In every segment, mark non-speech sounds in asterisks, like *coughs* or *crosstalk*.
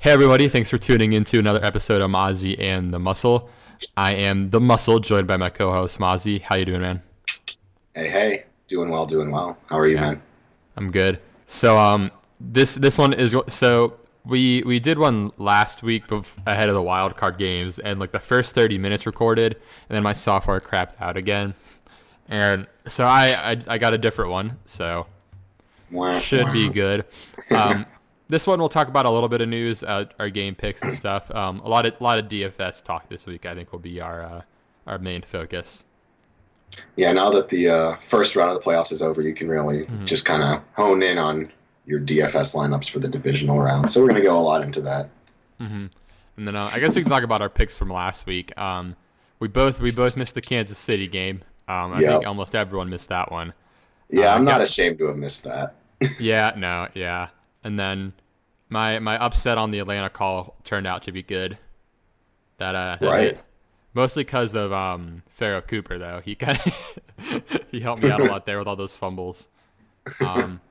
Hey everybody, thanks for tuning in to another episode of Mozzie and the Muscle. I am the Muscle, joined by my co-host Mozzie. How you doing, man? Hey, hey, doing well, doing well. How are you, Yeah. man? I'm good. So um, this this one is so we we did one last week ahead of the wild card games, and like the first 30 minutes recorded, and then my software crapped out again, and so I I, I got a different one. So should be good. Um, *laughs* this one we'll talk about a little bit of news, uh, our game picks and stuff. *clears throat* Um, a lot of a lot of DFS talk this week. I think will be our uh, our main focus. Yeah, now that the uh, first round of the playoffs is over, you can really Mhm. just kind of hone in on your DFS lineups for the divisional round. So we're going to go a lot into that. hmm And then uh, I guess we can talk about our picks from last week. Um, we both we both missed the Kansas City game. Um, I Yep. think almost everyone missed that one. Yeah, Uh, I'm not got- ashamed to have missed that. *laughs* Yeah, no, yeah. And then my my upset on the Atlanta call turned out to be good. That uh, that Right. hit. Mostly because of um Pharoh Cooper though. He kind of *laughs* he helped me out a lot there with all those fumbles. Um,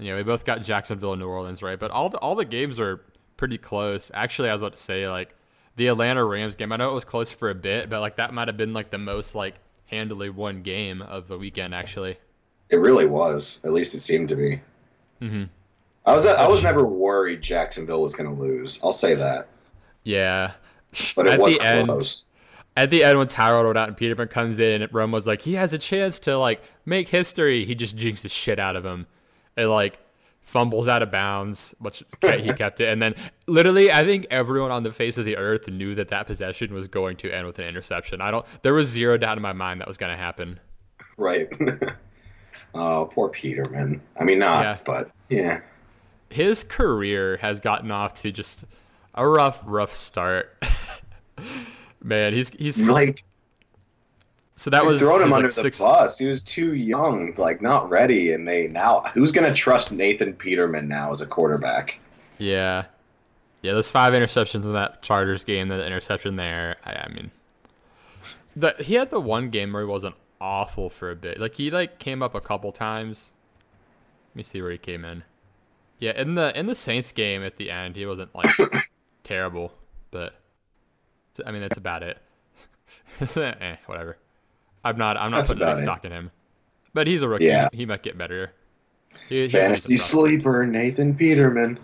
yeah, we both got Jacksonville and New Orleans right, but all the all the games are pretty close. Actually, I was about to say like the Atlanta Rams game. I know it was close for a bit, but like that might have been like the most like handily won game of the weekend actually. It really was. At least it seemed to be. hmm I was I was never worried Jacksonville was going to lose. I'll say that, Yeah. but it At was the end, close. at the end when Tyrod went out and Peterman comes in and Romo was like, he has a chance to like make history. He just jinxed the shit out of him. And like fumbles out of bounds, which he *laughs* kept it. And then literally, I think everyone on the face of the earth knew that that possession was going to end with an interception. I don't. There was zero doubt in my mind that was going to happen. Right. *laughs* oh, poor Peterman. I mean, not, Yeah. but yeah. His career has gotten off to just a rough, rough start. *laughs* Man, he's he's Like so that was thrown him he's under like the six. bus. He was too young, like not ready. And they now, who's going to trust Nathan Peterman now as a quarterback? Yeah. Yeah, those five interceptions in that Chargers game, the interception there. I, I mean, the, he had the one game where he wasn't awful for a bit. Like he like came up a couple times. Let me see where he came in. Yeah, in the in the Saints game at the end, he wasn't like *coughs* terrible, but I mean that's about it. *laughs* eh, whatever. I'm not I'm not That's putting any stock in him, but he's a rookie. Yeah. He might get better. He, Fantasy sleeper, Nathan Peterman.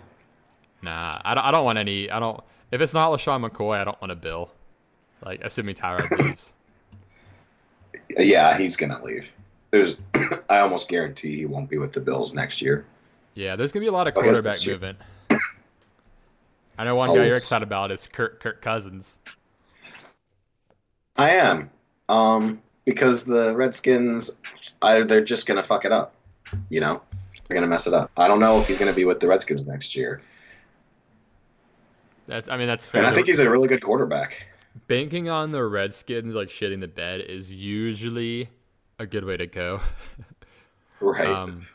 Nah, I don't, I don't want any. I don't. If it's not LeSean McCoy, I don't want a bill. Like, assuming Tyrod *coughs* leaves. Yeah, he's going to leave. There's, *coughs* I almost guarantee he won't be with the Bills next year. Yeah, there's gonna be a lot of quarterback movement. I know one Oh. guy you're excited about is Kirk Kirk Cousins. I am, um, because the Redskins, I, they're just going to fuck it up. You know, they're going to mess it up. I don't know if he's going to be with the Redskins next year, That's. I mean, that's fair. and I think he's a really good quarterback. banking on the Redskins like shitting the bed is usually a good way to go. *laughs* Right. Um,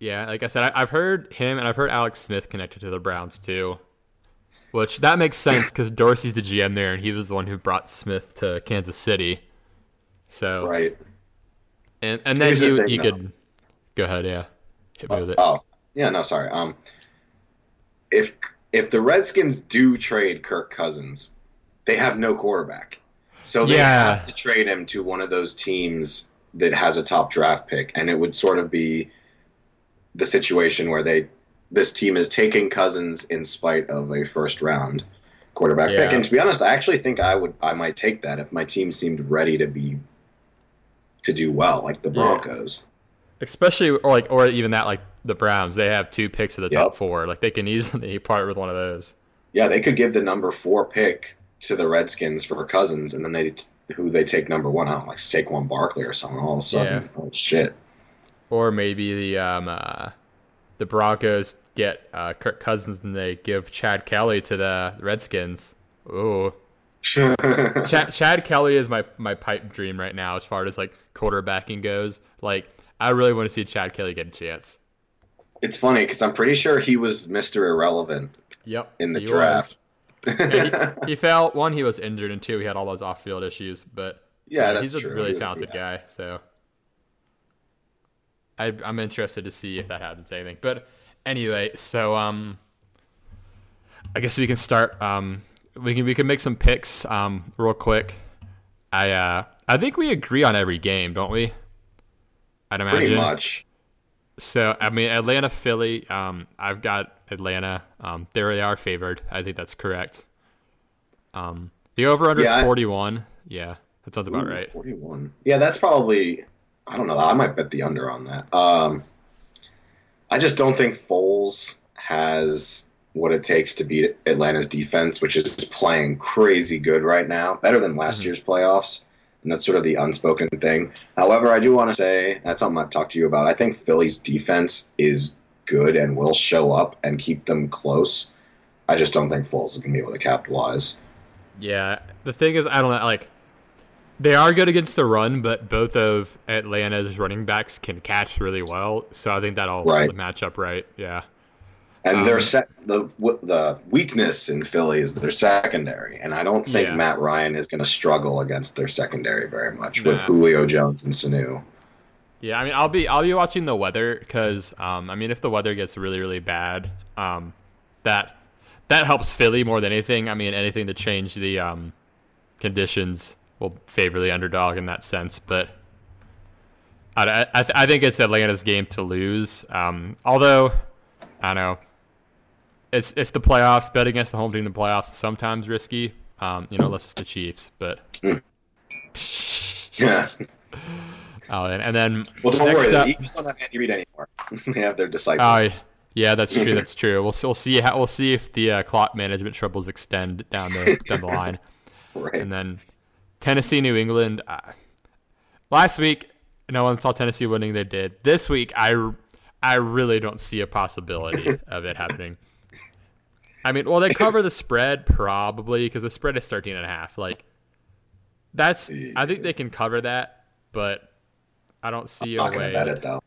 yeah, like I said, I, I've heard him and I've heard Alex Smith connected to the Browns too, which that makes sense because Dorsey's the GM there and he was the one who brought Smith to Kansas City. So right. and and then Here's the you thing, you though. could go ahead, yeah, hit me with it. Oh, yeah, no, sorry. Um, if if the Redskins do trade Kirk Cousins, they have no quarterback, so they Yeah. have to trade him to one of those teams that has a top draft pick, and it would sort of be the situation where they this team is taking Cousins in spite of a first round quarterback pick. And to be honest, I actually think I would I might take that if my team seemed ready to be to do well, like the Yeah. Broncos. Especially or like or even that like the Browns, they have two picks of the top four. Like they can easily *laughs* part with one of those. Yeah, they could give the number four pick to the Redskins for Cousins, and then they who they take number one. I don't know, like Saquon Barkley or something. All of a sudden, oh shit! Or maybe the um uh, the Broncos get uh, Kirk Cousins and they give Chad Kelly to the Redskins. Ooh. *laughs* Chad, Chad Kelly is my, my pipe dream right now as far as like quarterbacking goes. Like I really want to see Chad Kelly get a chance. it's funny because I'm pretty sure he was Mister Irrelevant Yep. in the he draft. Yeah, he, he fell. One, he was injured, and two, he had all those off-field issues. But yeah, that's he's a true. really He talented yeah. guy. So I, I'm interested to see if that happens anything. But anyway, so um, I guess we can start. Um, we can we can make some picks. Um, real quick. I uh, I think we agree on every game, don't we? I'd imagine. Pretty much. So I mean, Atlanta, Philly. Um, I've got Atlanta. Um, they are favored. I think that's correct. Um, the over under Yeah, is forty one. Yeah, that sounds about Ooh, right. 41. Yeah, that's probably. I don't know. I might bet the under on that. Um, I just don't think Foles has what it takes to beat Atlanta's defense, which is playing crazy good right now, better than last Mhm. year's playoffs. And that's sort of the unspoken thing. However, I do want to say that's something I've talked to you about. I think Philly's defense is good and will show up and keep them close. I just don't think Foles is going to be able to capitalize. Yeah, the thing is, I don't know. Like, they are good against the run, but both of Atlanta's running backs can catch really well. So I think that'll Right. match up right. Yeah. And Um, their set the the weakness in Philly is their secondary, and I don't think Yeah. Matt Ryan is going to struggle against their secondary very much with Julio Jones and Sanu. Yeah, I mean, I'll be I'll be watching the weather because um, I mean, if the weather gets really really bad, um, that that helps Philly more than anything. I mean, anything to change the um, conditions will favor the underdog in that sense. But I I, I think it's Atlanta's game to lose. Um, although I don't know it's it's the playoffs. Bet against the home team in the playoffs is sometimes risky. Um, you know, unless it's the Chiefs, but. Yeah. *laughs* Oh, and, and then Well, don't next worry. up- The Eagles don't have Andy Reid anymore. *laughs* they have their disciple. Oh, yeah, that's true. *laughs* That's true. We'll we'll see how we'll see if the uh, clock management troubles extend down the down the line, right. and then Tennessee, New England. Uh, last week, no one saw Tennessee winning. They did. This week, I I really don't see a possibility *laughs* of it happening. I mean, well, they cover the spread probably because the spread is 13 and a half. Like that's I think they can cover that, but I don't see I'm a way. bet it though.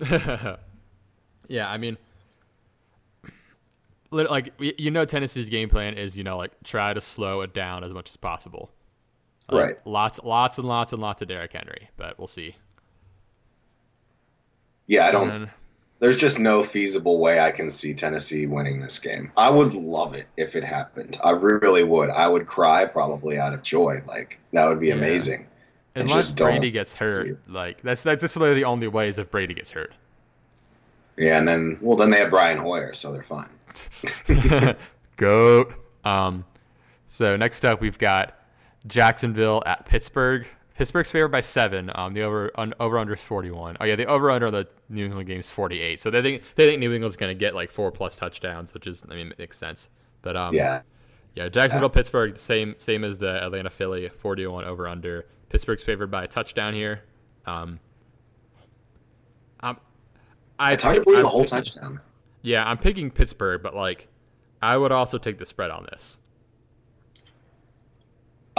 *laughs* yeah, I mean, like you know, Tennessee's game plan is you know like try to slow it down as much as possible. Right. Lots, lots, and lots and lots of Derrick Henry, but we'll see. Yeah, I don't. Then- There's just no feasible way I can see Tennessee winning this game. I would love it if it happened. I really would. I would cry probably out of joy. Like that would be Yeah. amazing. Unless Brady gets hurt, it. like that's that's just really the only way is if Brady gets hurt. Yeah, and then well, then they have Brian Hoyer, so they're fine. *laughs* Goat. Um, so next up we've got Jacksonville at Pittsburgh. Pittsburgh's favored by seven. Um, the over un, over under is forty one. Oh yeah, the over under on the New England game is forty eight. So they think they think New England's going to get like four plus touchdowns, which is I mean makes sense. But um, Yeah, yeah, Jacksonville Pittsburgh same same as the Atlanta Philly forty one over under. Pittsburgh's favored by a touchdown here. Um, um, I it's hard to believe I'm the whole picking- touchdown. yeah, I'm picking Pittsburgh, but like, I would also take the spread on this.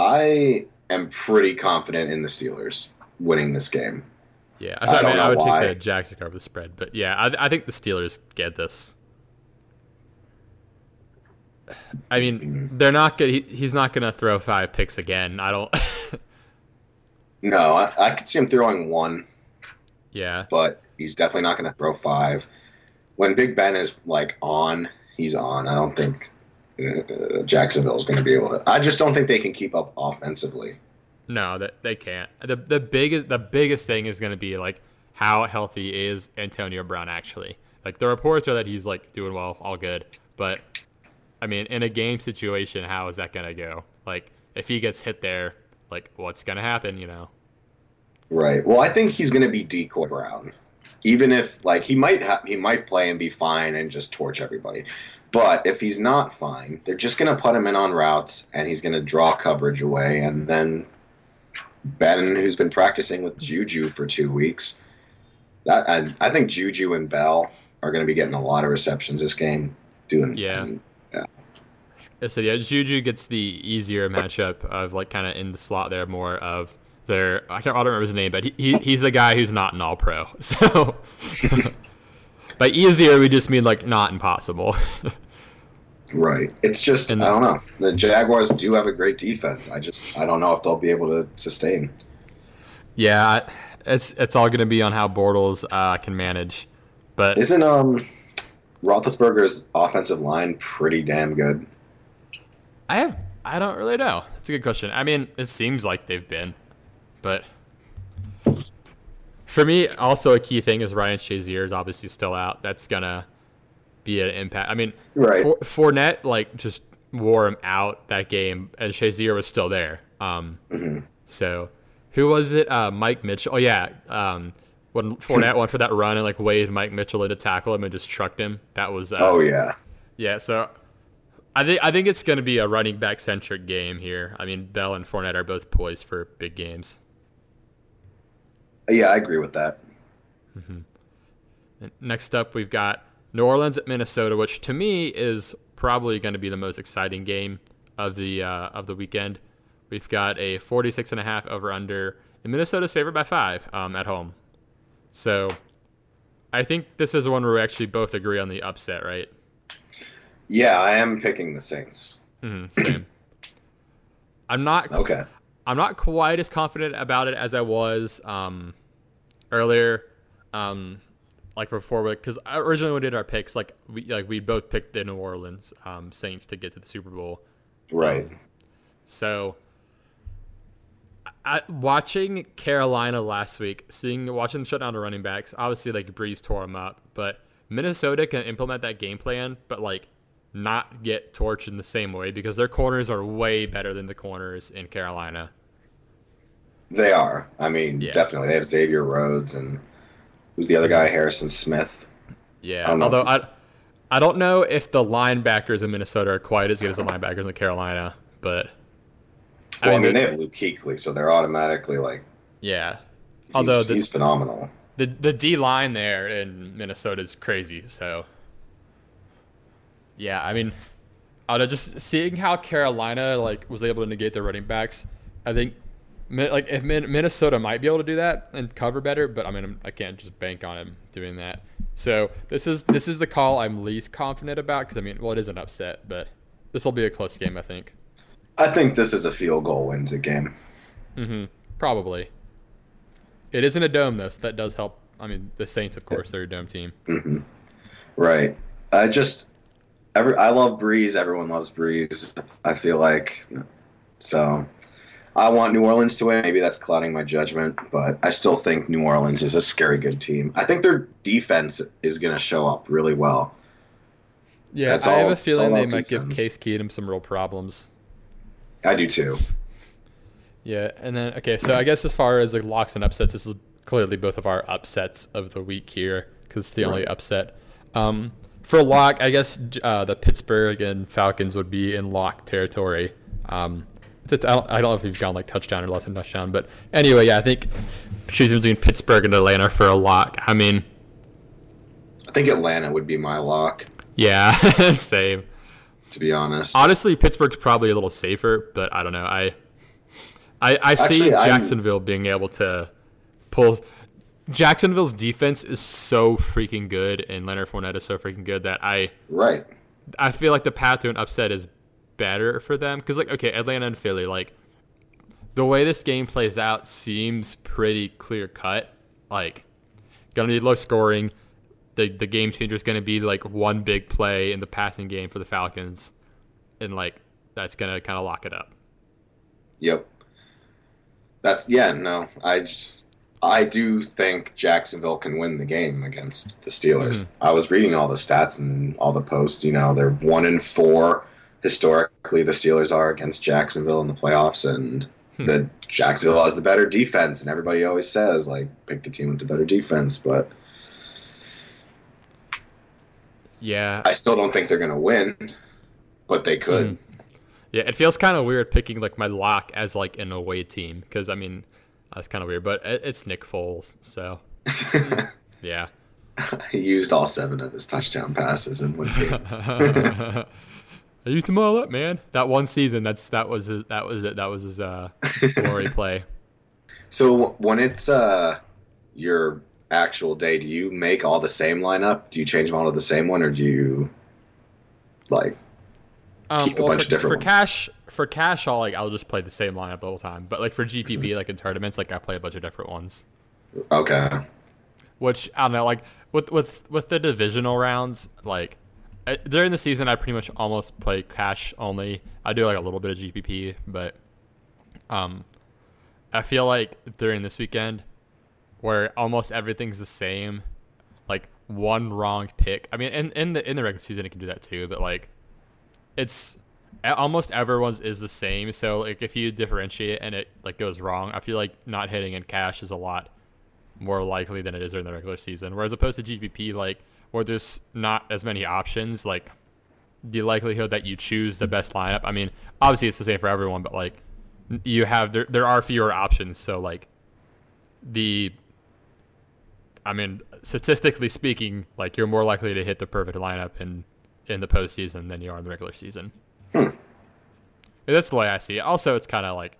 I am pretty confident in the Steelers winning this game. Yeah, I I, don't mean, I would why. take the Jags to cover the spread, but yeah, I, I think the Steelers get this. I mean, mm-hmm. they're not good. He, he's not going to throw five picks again. I don't. *laughs* No, I, I could see him throwing one, yeah, but he's definitely not going to throw five. When Big Ben is like on, he's on. I don't think uh, Jacksonville's going to be able to. I just don't think they can keep up offensively. no, that they can't. The the biggest the biggest thing is going to be like how healthy is Antonio Brown actually. Like the reports are that he's like doing well, all good, but I mean, in a game situation, how is that going to go? Like if he gets hit there, like what's going to happen? You know. Right. Well, I think he's going to be decoy Brown, even if like he might ha- he might play and be fine and just torch everybody. But if he's not fine, they're just going to put him in on routes and he's going to draw coverage away. And then Ben, who's been practicing with Juju for two weeks, that I, I think Juju and Bell are going to be getting a lot of receptions this game. Doing Yeah. and I said, yeah, Juju gets the easier matchup of like kind of in the slot there more of their I can't I don't remember his name, but he, he he's the guy who's not an all pro. *laughs* So *laughs* by easier we just mean like not impossible. *laughs* Right. It's just And- I don't know. The Jaguars do have a great defense. I just I don't know if they'll be able to sustain. yeah, it's it's all gonna be on how Bortles uh, can manage. But Isn't um Roethlisberger's offensive line pretty damn good? I have. I don't really know. That's a good question. I mean, it seems like they've been, but for me, also a key thing is Ryan Shazier is obviously still out. That's gonna be an impact. I mean, Right. For, Fournette like just wore him out that game, and Shazier was still there. Um, so who was it? Uh, Mike Mitchell. Oh yeah. Um, when *laughs* Fournette went for that run and like waved Mike Mitchell in to tackle him and just trucked him. That was uh, Oh yeah. yeah. So I think I think it's going to be a running back centric game here. I mean, Bell and Fournette are both poised for big games. Yeah, I agree with that. Next up, we've got New Orleans at Minnesota, which to me is probably going to be the most exciting game of the uh, of the weekend. We've got a 46 and a half over under, and Minnesota's favored by five um, at home. So I think this is one where we actually both agree on the upset, right? Yeah, I am picking the Saints. Mm-hmm, same. I'm not Okay. I'm not quite as confident about it as I was um, earlier, um, like before, because originally when we did our picks, like we like we both picked the New Orleans um, Saints to get to the Super Bowl. Right. So, I, watching Carolina last week, seeing watching them shut down the running backs, obviously like Brees tore them up, but Minnesota can implement that game plan, but like not get torched in the same way because their corners are way better than the corners in Carolina. They are. I mean, Yeah. definitely. They have Xavier Rhodes and who's the other guy? Harrison Smith. Yeah, I although I, I don't know if the linebackers in Minnesota are quite as good as the linebackers in Carolina, but Well, I mean, they're- they have Luke Kuechly, so they're automatically like. yeah. He's, Although the, he's phenomenal. the the D line there in Minnesota is crazy. So, yeah, I mean, I don't know, just seeing how Carolina like was able to negate their running backs, I think, like if Minnesota might be able to do that and cover better, but I mean, I can't just bank on him doing that. So this is this is the call I'm least confident about because I mean, well, it is an upset, but this will be a close game, I think. I think this is a field goal wins again. game. hmm Probably. It isn't a dome though, so that does help. I mean, the Saints, of course, they're a dome team. Mm-hmm. Right. I just. Every, I love Brees. Everyone loves Brees. I feel like. So. I want New Orleans to win. Maybe that's clouding my judgment, but I still think New Orleans is a scary good team. I think their defense is going to show up really well. Yeah, That's I have a feeling they might give. Case Keenum some real problems. I do too. Yeah, and then okay, so I guess as far as like locks and upsets, this is clearly both of our upsets of the week here because it's the only upset. Um, for lock, I guess uh, the Pittsburgh and Falcons would be in lock territory. Um, it's, I, don't, I don't know if you've gone like touchdown or less than touchdown, but anyway, yeah, I think choosing between Pittsburgh and Atlanta for a lock. I mean, I think Atlanta would be my lock, yeah, *laughs* same. to be honest. Honestly, Pittsburgh's probably a little safer, but I don't know. I I, I see Actually, I'm- Jacksonville being able to pull. Jacksonville's defense is so freaking good, and Leonard Fournette is so freaking good that I Right. I feel like the path to an upset is better for them because like okay, Atlanta and Philly like the way this game plays out seems pretty clear cut. Like gonna be low scoring. The the game changer is gonna be like one big play in the passing game for the Falcons, and like that's gonna kind of lock it up. Yep. That's yeah, no. I just I do think Jacksonville can win the game against the Steelers. Mhm. I was reading all the stats and all the posts, you know, they're 1 in 4 historically the Steelers are against Jacksonville in the playoffs and Hmm. the Jacksonville has the better defense and everybody always says like pick the team with the better defense, but Yeah, I still don't think they're going to win, but they could. Mhm. Yeah, it feels kind of weird picking like my lock as like an away team because I mean that's kind of weird, but it, it's Nick Foles, so *laughs* yeah. he used all 7 of his touchdown passes in one game. *laughs* I used them all up, man. That one season, that's that was his, that was it. That was his uh, glory *laughs* play. So when it's uh your actual day, do you make all the same lineup? Do you change them all to the same one, or do you like? Um, Keep a well, bunch for, of different for ones. cash. For cash, I'll like I'll just play the same lineup the whole time. But like for GPP, like in tournaments, like I play a bunch of different ones. Okay, which I don't know, like with with with the divisional rounds, like during the season, I pretty much almost play cash only. I do like a little bit of GPP, but um, I feel like during this weekend, where almost everything's the same, like one wrong pick. I mean, in in the in the regular season, it can do that too, but like it's almost everyone's is the same. So like if you differentiate and it like goes wrong, I feel like not hitting in cash is a lot more likely than it is during the regular season. Whereas opposed to GPP, like where there's not as many options, like the likelihood that you choose the best lineup. I mean, obviously it's the same for everyone, but like you have there there are fewer options, so like the I mean, statistically speaking, like you're more likely to hit the perfect lineup in in the postseason than you are in the regular season. That's the way I see it. Also, it's kind of like,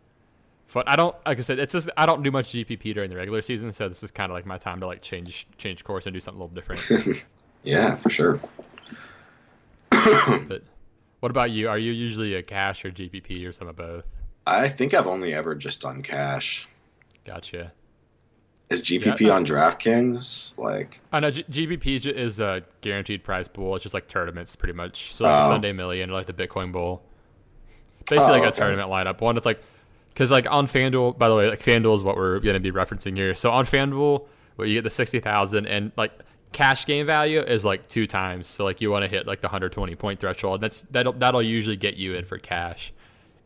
but I don't like I said, it's just I don't do much GPP during the regular season, so this is kind of like my time to like change change course and do something a little different. *laughs* yeah, for sure. but what about you? Are you usually a cash or GPP or some of both? I think I've only ever just done cash. Gotcha. Is GPP yeah, on DraftKings? Like, I know G- GPP is a guaranteed prize pool. It's just like tournaments, pretty much. So like oh. Sunday Million, like the Bitcoin Bowl. Basically, oh, like a okay. tournament lineup. One with like, because like on FanDuel, by the way, like FanDuel is what we're going to be referencing here. So on FanDuel, where you get the sixty thousand and like cash game value is like two times. So like you want to hit like the hundred twenty point threshold. That's that'll that'll usually get you in for cash.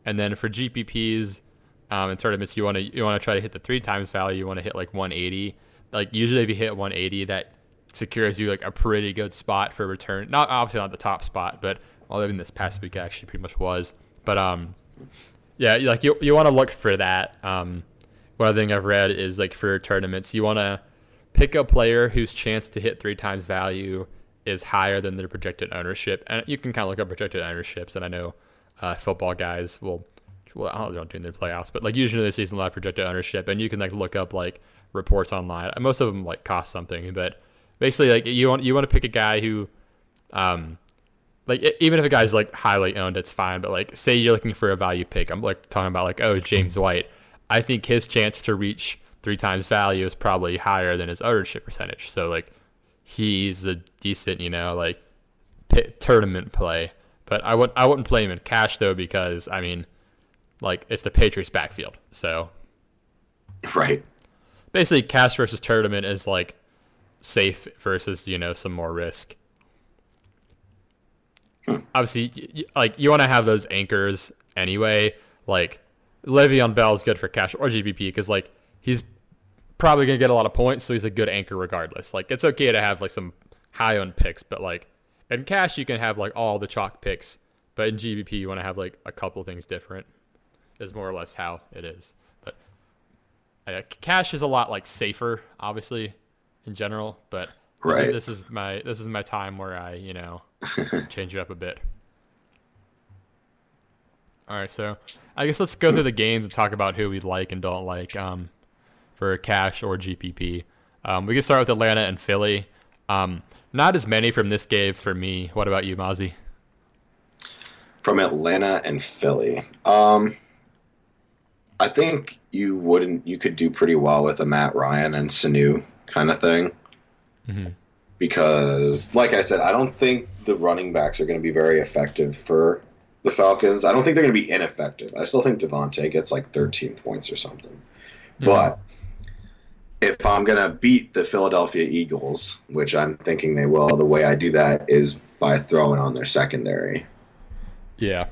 And then for GPPs, um, in tournaments, you want to you want to try to hit the three times value. You want to hit like 180. Like usually, if you hit 180, that secures you like a pretty good spot for return. Not obviously not the top spot, but although in this past week actually pretty much was. But um, yeah, like you you want to look for that. Um, one thing I've read is like for tournaments, you want to pick a player whose chance to hit three times value is higher than their projected ownership, and you can kind of look up projected ownerships. And I know uh, football guys will well, I don't know during the playoffs, but like usually the season live projected ownership, and you can like look up like reports online. Most of them like cost something, but basically like you want you want to pick a guy who, um, like even if a guy's like highly owned, it's fine. But like say you're looking for a value pick, I'm like talking about like oh James White. I think his chance to reach three times value is probably higher than his ownership percentage. So like he's a decent, you know, like p- tournament play. But I wouldn't I wouldn't play him in cash though because I mean like it's the Patriots backfield. So Right. Basically cash versus tournament is like safe versus, you know, some more risk. Hmm. Obviously, like you want to have those anchors anyway. Like Le'Veon Bell is good for cash or GPP because like he's probably gonna get a lot of points, so he's a good anchor regardless. Like it's okay to have like some high on picks, but like in cash you can have like all the chalk picks, but in GPP you want to have like a couple things different is more or less how it is. But uh, cash is a lot like safer, obviously, in general. But right. this is my this is my time where I you know *laughs* change it up a bit. All right, so I guess let's go through the games and talk about who we like and don't like um, for cash or GPP. Um, we can start with Atlanta and Philly. Um, not as many from this game for me. What about you, Mozzie? From Atlanta and Philly. Um, I think you wouldn't. You could do pretty well with a Matt Ryan and Sanu kind of thing. Mm-hmm. Because, like I said, I don't think the running backs are going to be very effective for the Falcons. I don't think they're going to be ineffective. I still think Devonta gets like 13 points or something. But if I'm going to beat the Philadelphia Eagles, which I'm thinking they will, the way I do that is by throwing on their secondary. Yeah.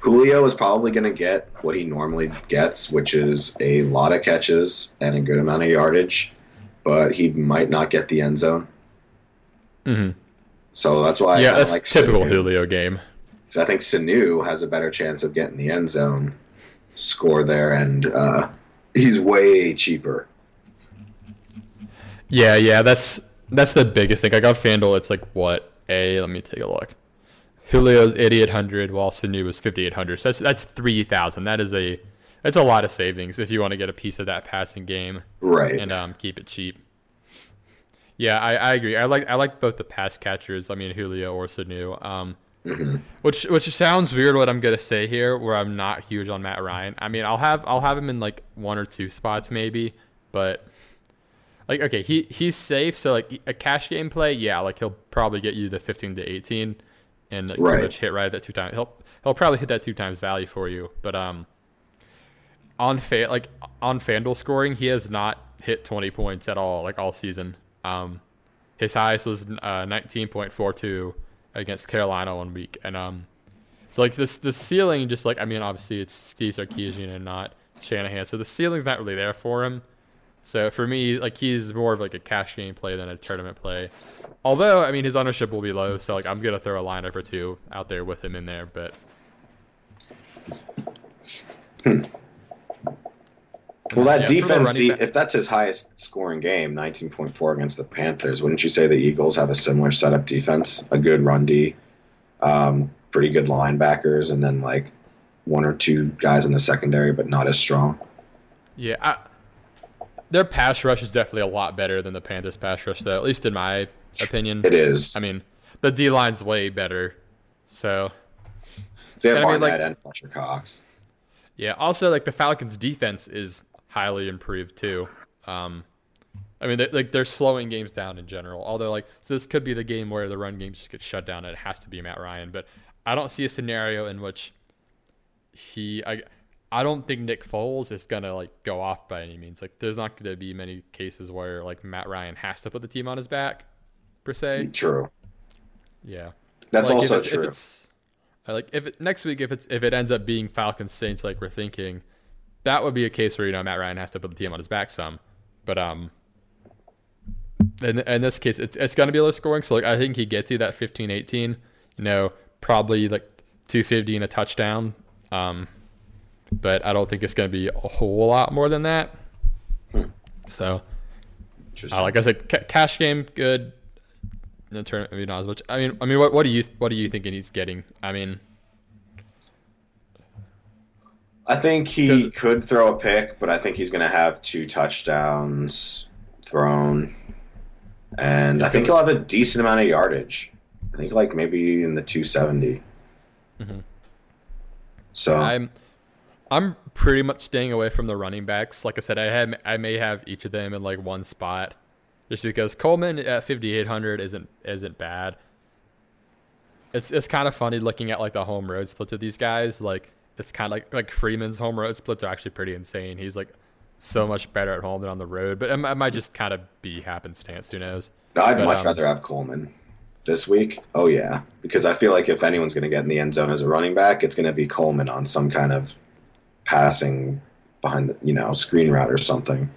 Julio is probably going to get what he normally gets, which is a lot of catches and a good amount of yardage, but he might not get the end zone. Mm-hmm. So that's why yeah, that's like typical Sanu. Julio game. So I think Sanu has a better chance of getting the end zone score there, and uh, he's way cheaper. Yeah, yeah, that's that's the biggest thing. I got FanDuel. It's like what a. Let me take a look. Julio's 8800 while Sanu was 5800. So that's that's 3000. That is a that's a lot of savings if you want to get a piece of that passing game. Right. And um, keep it cheap. Yeah, I, I agree. I like I like both the pass catchers. I mean Julio or Sanu. Um, mm-hmm. which which sounds weird what I'm gonna say here, where I'm not huge on Matt Ryan. I mean I'll have I'll have him in like one or two spots maybe, but like okay, he he's safe. So like a cash game play, yeah, like he'll probably get you the 15 to 18, and like, Right. pretty much hit right at that two times. He'll he'll probably hit that two times value for you. But um, on fa- like on Fanduel scoring, he has not hit 20 points at all like all season. Um, his highest was uh, 19.42 against Carolina one week, and um, so like this the ceiling just like I mean obviously it's Steve Sarkisian and not Shanahan, so the ceiling's not really there for him. So for me, like he's more of like a cash game play than a tournament play. Although I mean his ownership will be low, so like I'm gonna throw a lineup or two out there with him in there, but. *clears throat* Well, that Yeah, defense, back- if that's his highest scoring game, 19.4 against the Panthers, wouldn't you say the Eagles have a similar setup defense? A good run D, um, pretty good linebackers, and then like one or two guys in the secondary, but not as strong. Yeah, I, their pass rush is definitely a lot better than the Panthers' pass rush, though. At least in my opinion. It is. I mean, the D line's way better. So They have I mean, Barnett like- and Fletcher Cox. yeah. Also, like the Falcons' defense is highly improved too. Um, I mean, they, like they're slowing games down in general. Although, like, so this could be the game where the run game just gets shut down and it has to be Matt Ryan. But I don't see a scenario in which he. I, I don't think Nick Foles is gonna like go off by any means. Like, there's not gonna be many cases where like Matt Ryan has to put the team on his back, per se. True. Yeah. That's Like, also if true. If it's, like if it, next week if it's if it ends up being Falcons Saints like we're thinking, that would be a case where you know Matt Ryan has to put the team on his back some, but um, in in this case it's it's gonna be a low scoring. So like I think he gets you that 15-18, you know, probably like 250 and a touchdown. Um, but I don't think it's gonna be a whole lot more than that. Hmm. So uh, like I said, ca- cash game good. The tournament, maybe not as much. I mean, I mean, what what do you what are you thinking he's getting? I mean, I think he could throw a pick, but I think he's going to have two touchdowns thrown, and I think he'll have a decent amount of yardage. I think like maybe in the 270. Mhm. So I'm I'm pretty much staying away from the running backs. Like I said, I had I may have each of them in like one spot, just because Coleman at 5800 isn't isn't bad. It's it's kind of funny looking at like the home road splits of these guys. Like it's kind of like like Freeman's home road splits are actually pretty insane. He's like so much better at home than on the road, but it, it might just kind of be happenstance. Who knows? I'd but, much um, rather have Coleman this week. Oh yeah, because I feel like if anyone's going to get in the end zone as a running back, it's going to be Coleman on some kind of passing behind the you know screen route or something.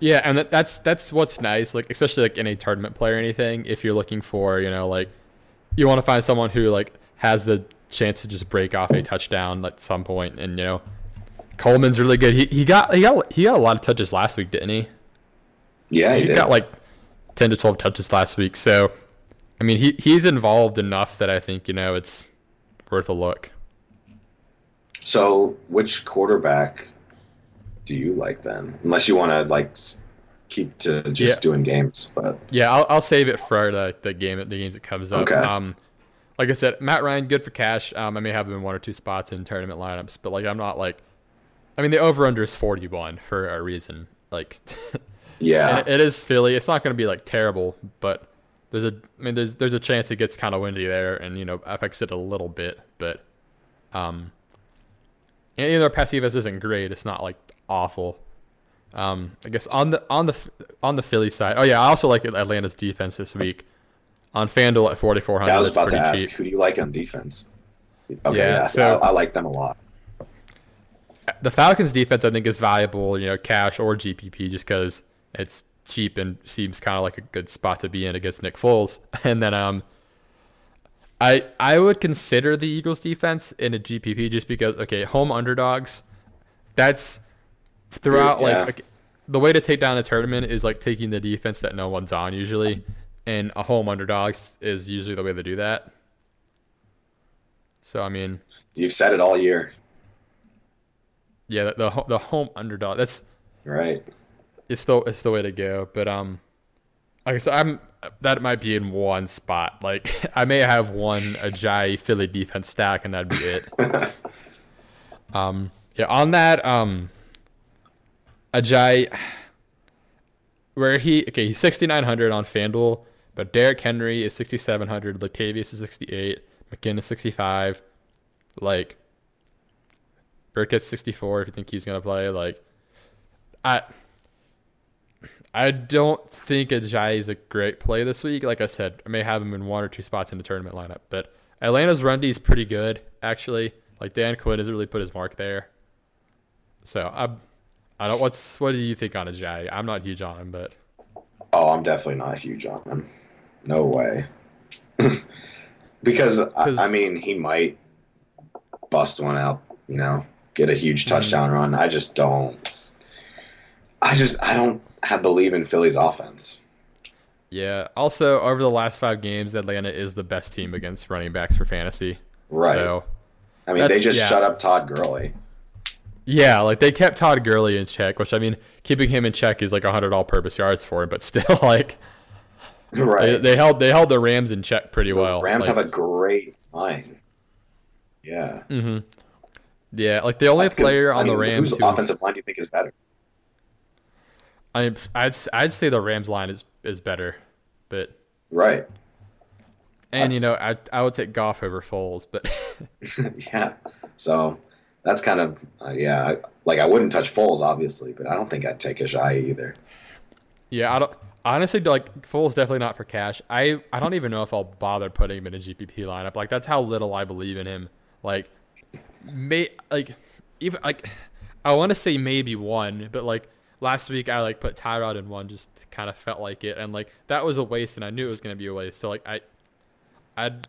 Yeah, and that, that's that's what's nice, like especially like in a tournament play or anything. If you're looking for, you know, like you want to find someone who like has the chance to just break off a touchdown at some point, and you know, Coleman's really good. He he got he got he got a lot of touches last week, didn't he? Yeah, he he got like ten to twelve touches last week. So, I mean, he he's involved enough that I think you know it's worth a look. So, which quarterback do you like then? Unless you want to like keep to just Yeah. doing games, but Yeah, I'll, I'll save it for the the game the games that comes up. Okay. Um, like I said, Matt Ryan good for cash. Um, I may have him in one or two spots in tournament lineups, but like I'm not like, I mean the over under is 41 for a reason. Like, *laughs* yeah, and it is Philly. It's not going to be like terrible, but there's a I mean there's there's a chance it gets kind of windy there, and you know affects it a little bit, but um, and even though Passivas isn't great, it's not like awful. Um, I guess on the on the on the Philly side. Oh yeah, I also like Atlanta's defense this week. On FanDuel at 4400, Yeah, I was about to ask, cheap. who do you like on defense? Okay, Yeah, yeah, so- I, I like them a lot. The Falcons defense I think is valuable, you know, cash or GPP just cuz it's cheap and seems kind of like a good spot to be in against Nick Foles. *laughs* And then um I I would consider the Eagles defense in a GPP just because okay, home underdogs that's throughout Yeah. like okay, the way to take down a tournament is like taking the defense that no one's on usually and a home underdog is usually the way to do that. So I mean, You've said it all year, yeah, the the, the home underdog that's right? it's the it's the way to go. But um, like I said, I'm that might be in one spot. Like *laughs* I may have one Ajayi Philly defense stack, and that'd be it. *laughs* um, yeah, on that um, Ajayi, where he okay he's 6900 on FanDuel, but Derrick Henry is 6700, Latavius is 68, McKinnon is 65, like Burkhead's 64 if you think he's gonna play. Like I I don't think Ajayi is a great play this week. Like I said, I may have him in one or two spots in the tournament lineup, but Atlanta's run is pretty good actually. Like Dan Quinn has really put his mark there. So I, I don't. What's what do you think on Ajayi? I'm not huge on him, but Oh, I'm definitely not huge on him. No way. *clears throat* because I, I mean, he might bust one out. You know, get a huge Mhm. touchdown run. I just don't. I just I don't have believe in Philly's offense. yeah. Also, over the last five games, Atlanta is the best team against running backs for fantasy. Right. So I mean, they just yeah. shut up Todd Gurley. yeah, like they kept Todd Gurley in check, which I mean, keeping him in check is like 100 all-purpose yards for him, but still, *laughs* like Right. they held they held the Rams in check pretty The well. Rams like, have a great line. Yeah. Mm-hmm. Yeah, like the only player I on the mean, Rams Whose offensive line do you think is better? I I'd I'd say the Rams line is is better, but Right. and you know I I would take Goff over Foles, but *laughs* *laughs* yeah. So that's kind of uh, yeah. I, like I wouldn't touch Foles, obviously, but I don't think I'd take Ajayi either. yeah, I don't honestly like Foles definitely not for cash. I I don't even know if I'll bother putting him in a GPP lineup. Like that's how little I believe in him. Like may like even like I want to say maybe one, but like last week I like put Tyrod in one, just kind of felt like it, and like that was a waste, and I knew it was gonna be a waste. So like I, I'd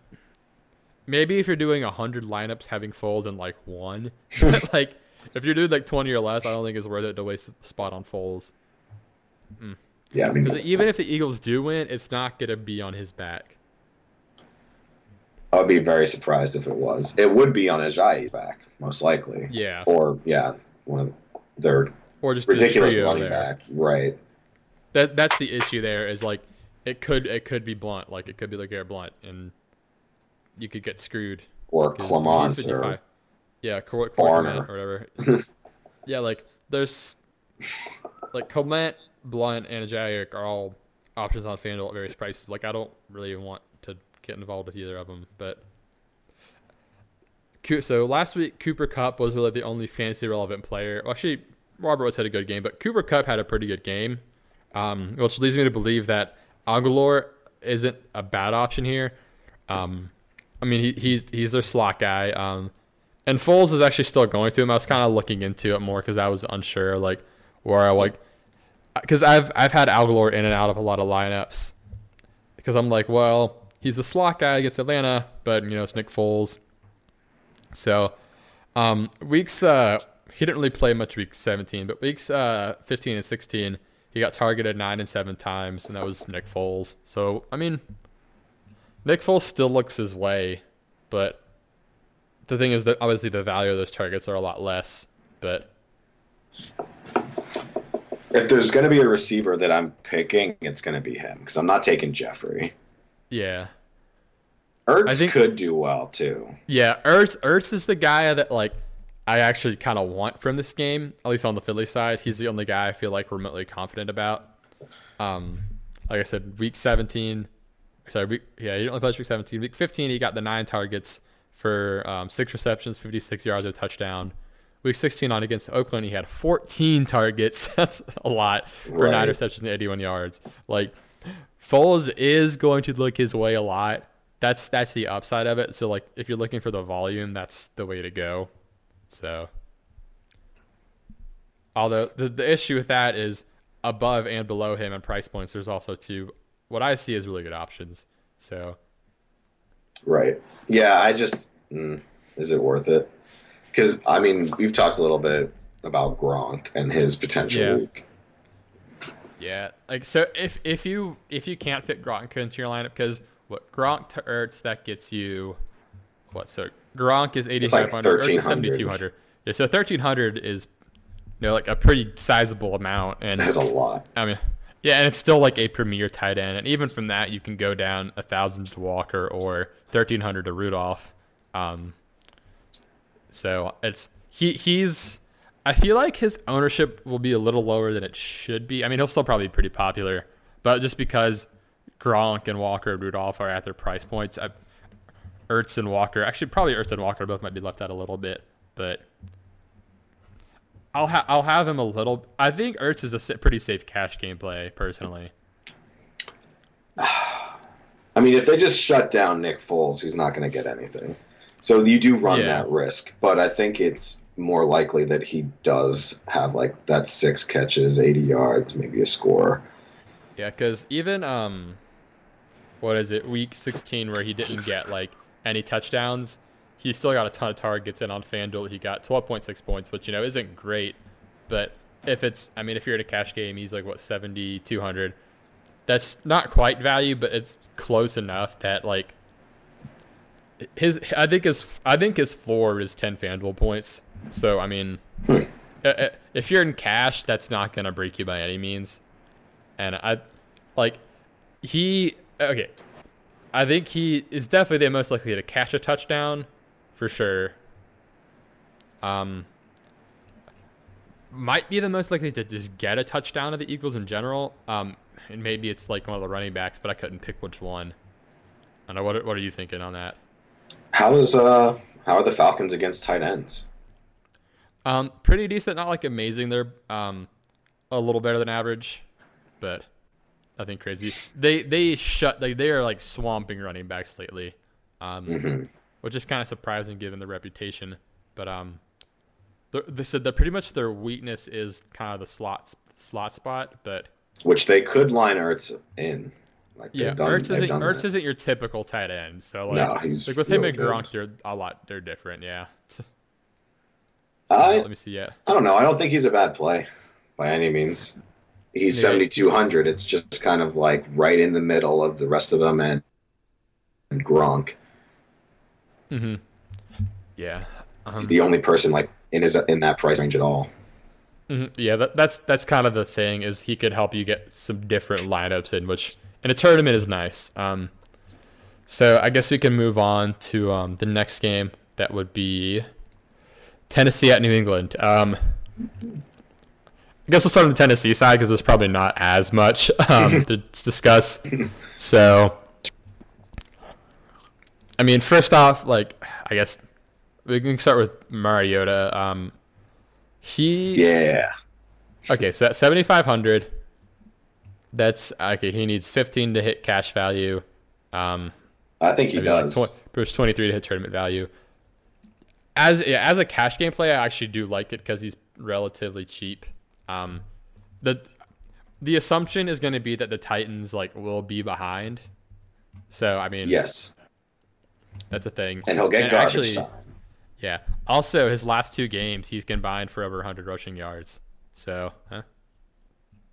maybe if you're doing hundred lineups, having Foles in like one, *laughs* but like if you're doing like twenty or less, I don't think it's worth it to waste a spot on Foles. Hmm. Yeah, I mean, Because even if the Eagles do win, it's not gonna be on his back. I would be very surprised if it was. It would be on Ajayi's back, most likely. Yeah, Or yeah, one of their or just the ridiculous trio running there. back. Right. That that's the issue. There is like it could it could be Blount, like it could be like Garrett Blount, and you could get screwed. Or Clement or Yeah, Cor-. Clement or whatever. *laughs* yeah, like there's like Clement, Blount, and Ajayi are all options on FanDuel at various prices. Like I don't really want to get involved with either of them, but. So last week, Cooper Kupp was really the only fantasy relevant player. Well, actually, Robert Woods had a good game, but Cooper Kupp had a pretty good game, um, which leads me to believe that Agholor isn't a bad option here. Um, I mean, he, he's he's their slot guy. Um, and Foles is actually still going to him. I was kind of looking into it more because I was unsure, like where I like, because I've I've had Agholor in and out of a lot of lineups, because I'm like, well, he's the slot guy against Atlanta, but you know it's Nick Foles. So, um, weeks uh, he didn't really play much week 17, but weeks uh 15 and 16 he got targeted nine and seven times, and that was Nick Foles. So I mean, Nick Foles still looks his way, but the thing is that obviously the value of those targets are a lot less. But if there's going to be a receiver that I'm picking, it's going to be him because I'm not taking Jeffery. yeah, Ertz think- could do well too. yeah, Ertz Ertz is the guy that like I actually kind of want from this game, at least on the Philly side. He's the only guy I feel like remotely confident about. Um, like I said, week 17, sorry, week, yeah, he only play week 17. Week 15, he got the nine targets for um, six receptions, 56 yards, a touchdown. Week 16 on against Oakland, he had 14 targets. *laughs* That's a lot for nine Right. receptions and 81 yards. Like Foles is going to look his way a lot. That's that's the upside of it. So like if you're looking for the volume, that's the way to go. So although the the issue with that is above and below him and price points, there's also two what I see as really good options. So Right. Yeah, I just mm, is it worth it? Because I mean, we've talked a little bit about Gronk and his potential Yeah. Yeah, like so if if you if you can't fit Gronk into your lineup because what Gronk to Ertz that gets you what so Gronk is eighty five hundred, Ertz is seventy two hundred. Yeah, so thirteen hundred is you know like a pretty sizable amount, and That's a lot. I mean yeah, and it's still like a premier tight end, and even from that you can go down a thousand to Walker or thirteen hundred to Rudolph. Um, so it's he he's I feel like his ownership will be a little lower than it should be. I mean, he'll still probably be pretty popular, but just because Gronk and Walker and Rudolph are at their price points, I, Ertz and Walker, actually probably Ertz and Walker both might be left out a little bit, but I'll ha- I'll have him a little. I think Ertz is a pretty safe cash game play personally. *sighs* I mean, if they just shut down Nick Foles, he's not going to get anything. So you do run Yeah. that risk, but I think it's more likely that he does have like that six catches, 80 yards, maybe a score. Yeah, because even um, what is it, week 16 where he didn't get like any touchdowns, he still got a ton of targets. And on FanDuel, he got 12.6 points, which you know isn't great, but if it's, I mean, if you're in a cash game, he's like what 70, 200. That's not quite value, but it's close enough that like his. I think his. I think his floor is 10 FanDuel points. So I mean, Hmm. uh, uh, if you're in cash, that's not gonna break you by any means. And I, like, he okay. I think he is definitely the most likely to catch a touchdown, for sure. Um, might be the most likely to just get a touchdown of the Eagles in general. Um, and maybe it's like one of the running backs, but I couldn't pick which one. I know what. What are you thinking on that? How is uh how are the Falcons against tight ends? Um, pretty decent. Not like amazing. They're um, a little better than average, but nothing crazy. They they shut. Like they are like swamping running backs lately, um, Mhm. which is kind of surprising given the reputation. But um, they said that pretty much their weakness is kind of the slot slot spot. But Which they could line Ertz in. Like yeah, done- Ertz isn't Ertz that. isn't your typical tight end. So like, No, he's like with him and. Gronk, they're a lot. They're different. Yeah. *laughs* I Let me see. Yeah. I don't know. I don't think he's a bad play by any means. He's Yeah. 7200. It's just kind of like right in the middle of the rest of them and and Gronk. Mm-hmm. Yeah. Um, He's the only person like in his in that price range at all. Mhm. Yeah, that, that's that's kind of the thing is he could help you get some different lineups in which in a tournament is nice. Um, so I guess we can move on to um, the next game. That would be Tennessee at New England. Um, I guess we'll start on the Tennessee side because there's probably not as much um, *laughs* to discuss. So, I mean, first off, like I guess we can start with Mariota. Um, he Yeah. Okay, so at 7,500, that's okay. He needs 15 to hit cash value. Um, I think he maybe like does. 20, there's 23 to hit tournament value. As yeah, as a cash game play, I actually do like it because he's relatively cheap. Um, the the assumption is going to be that the Titans like will be behind. So I mean, yes. that's a thing. And he'll get And garbage actually, time. Yeah. Also, his last two games, he's combined for over 100 rushing yards. So, huh?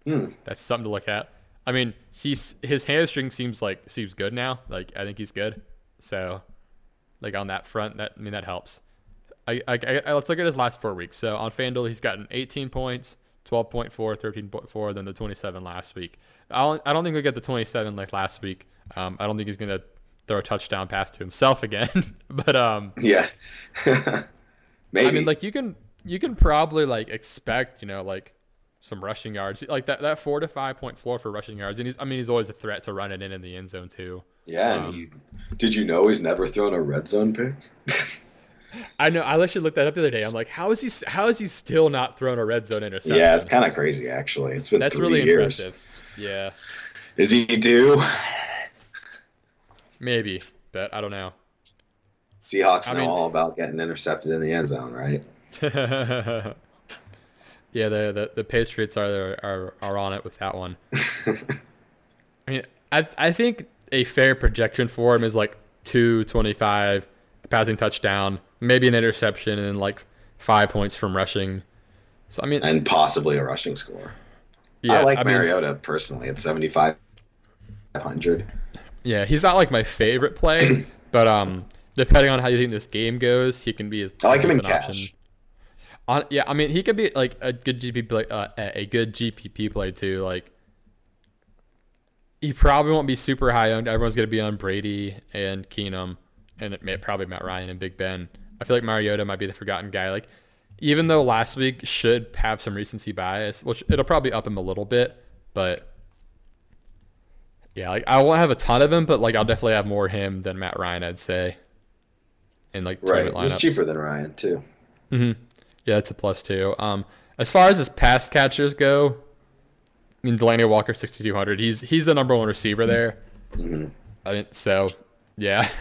Hmm. that's something to look at. I mean, he's his hamstring seems like seems good now. Like I think he's good. So, like on that front, that I mean that helps. I, I, I let's look at his last four weeks. So on FanDuel, he's gotten 18 points, 12.4, 13.4, then the 27 last week. I don't, I don't think we get the 27 like last week. Um, I don't think he's gonna throw a touchdown pass to himself *laughs* again. but um, Yeah. Maybe. *laughs* I mean, like you can you can probably like expect you know like some rushing yards like that that four to five point four for rushing yards, and he's I mean he's always a threat to run it in in the end zone too. yeah. um, and he, did you know he's never thrown a red zone pick? *laughs* I know I actually looked that up the other day. I'm like, how is he how is he still not thrown a red zone interception? yeah, it's kind of crazy actually. It's been that's really years. impressive. Yeah, Is he due? maybe, but I don't know. Seahawks I know mean- all about getting intercepted in the end zone, right? *laughs* yeah, the, the the Patriots are are are on it with that one. *laughs* I mean, I I think a fair projection for him is like two twenty five, passing touchdown, maybe an interception, and like five points from rushing. So I mean, and possibly a rushing score. yeah, I like I mean, Mariota personally at 7,500. yeah, he's not like my favorite play, *clears throat* but um, depending on how you think this game goes, he can be as I like him in as an option. On, yeah, I mean, he could be like a good GP play, uh, a good GPP play too. Like, he probably won't be super high owned. Everyone's gonna be on Brady and Keenum, and it may, probably Matt Ryan and Big Ben. I feel like Mariota might be the forgotten guy. Like, even though last week should have some recency bias, which it'll probably up him a little bit, but yeah, like I won't have a ton of him, but like I'll definitely have more him than Matt Ryan, I'd say. In like Right. He's cheaper than Ryan too. hmm Yeah, it's a plus two. Um, as far as his pass catchers go, I mean Delanie Walker sixty two hundred. He's he's the number one receiver there. hmm I mean, so yeah. *laughs*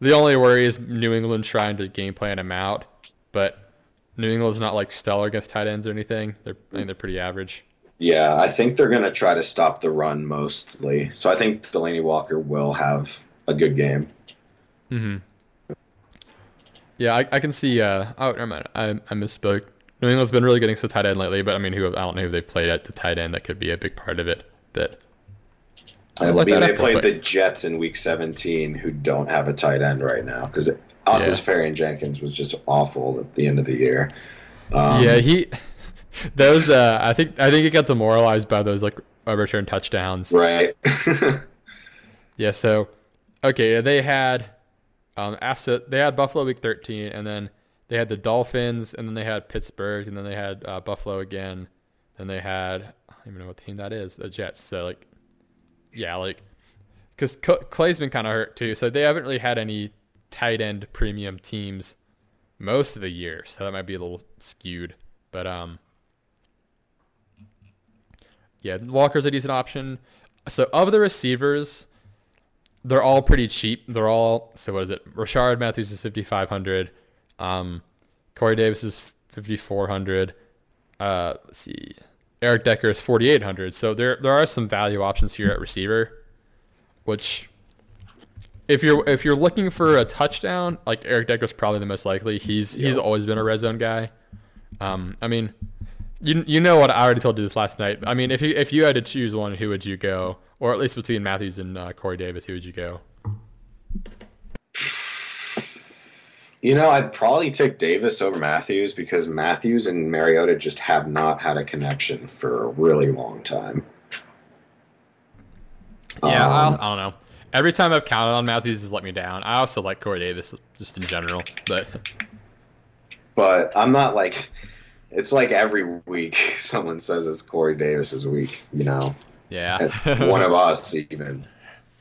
The only worry is New England trying to game plan him out, but New England's not like stellar against tight ends or anything. They're I think they're pretty average. Yeah, I think they're going to try to stop the run mostly. So I think Delanie Walker will have a good game. hmm Yeah, I, I can see. Uh, oh, never mind. I, I misspoke. New England's been really getting so tight end lately, but I mean, who I don't know who they've played at the tight end. That could be a big part of it. That I mean, that they up played quick. the Jets in Week 17, who don't have a tight end right now because Austin Yeah. Ferry Jenkins was just awful at the end of the year. Um, yeah, he *laughs* those. Uh, I think I think he got demoralized by those like uh, return touchdowns. right. *laughs* Yeah. So okay, they had um after they had Buffalo week thirteen, and then they had the Dolphins, and then they had Pittsburgh, and then they had uh, Buffalo again, then they had I don't even know what team that is, the Jets. So like, yeah, like because Clay's been kind of hurt too, so they haven't really had any tight end premium teams most of the year, so that might be a little skewed. But um, yeah, Walker's a decent option. So of the receivers, they're all pretty cheap. They're all so what is it? Rishard Matthews is fifty five hundred. Um, Corey Davis is fifty four hundred. Uh, let's see. Eric Decker is forty eight hundred. So there there are some value options here at receiver, which if you're if you're looking for a touchdown, like Eric Decker's probably the most likely. He's he's always been a red zone guy. Um, I mean, you you know what I already told you this last night. I mean, if you if you had to choose one, who would you go? Or at least between Matthews and uh, Corey Davis, who would you go? You know, I'd probably take Davis over Matthews because Matthews and Mariota just have not had a connection for a really long time. Yeah, Um, I'll, I don't know. Every time I've counted on Matthews, has let me down. I also like Corey Davis just in general, but but I'm not like it's like every week *laughs* someone says it's Corey Davis's week, you know. yeah, One of us even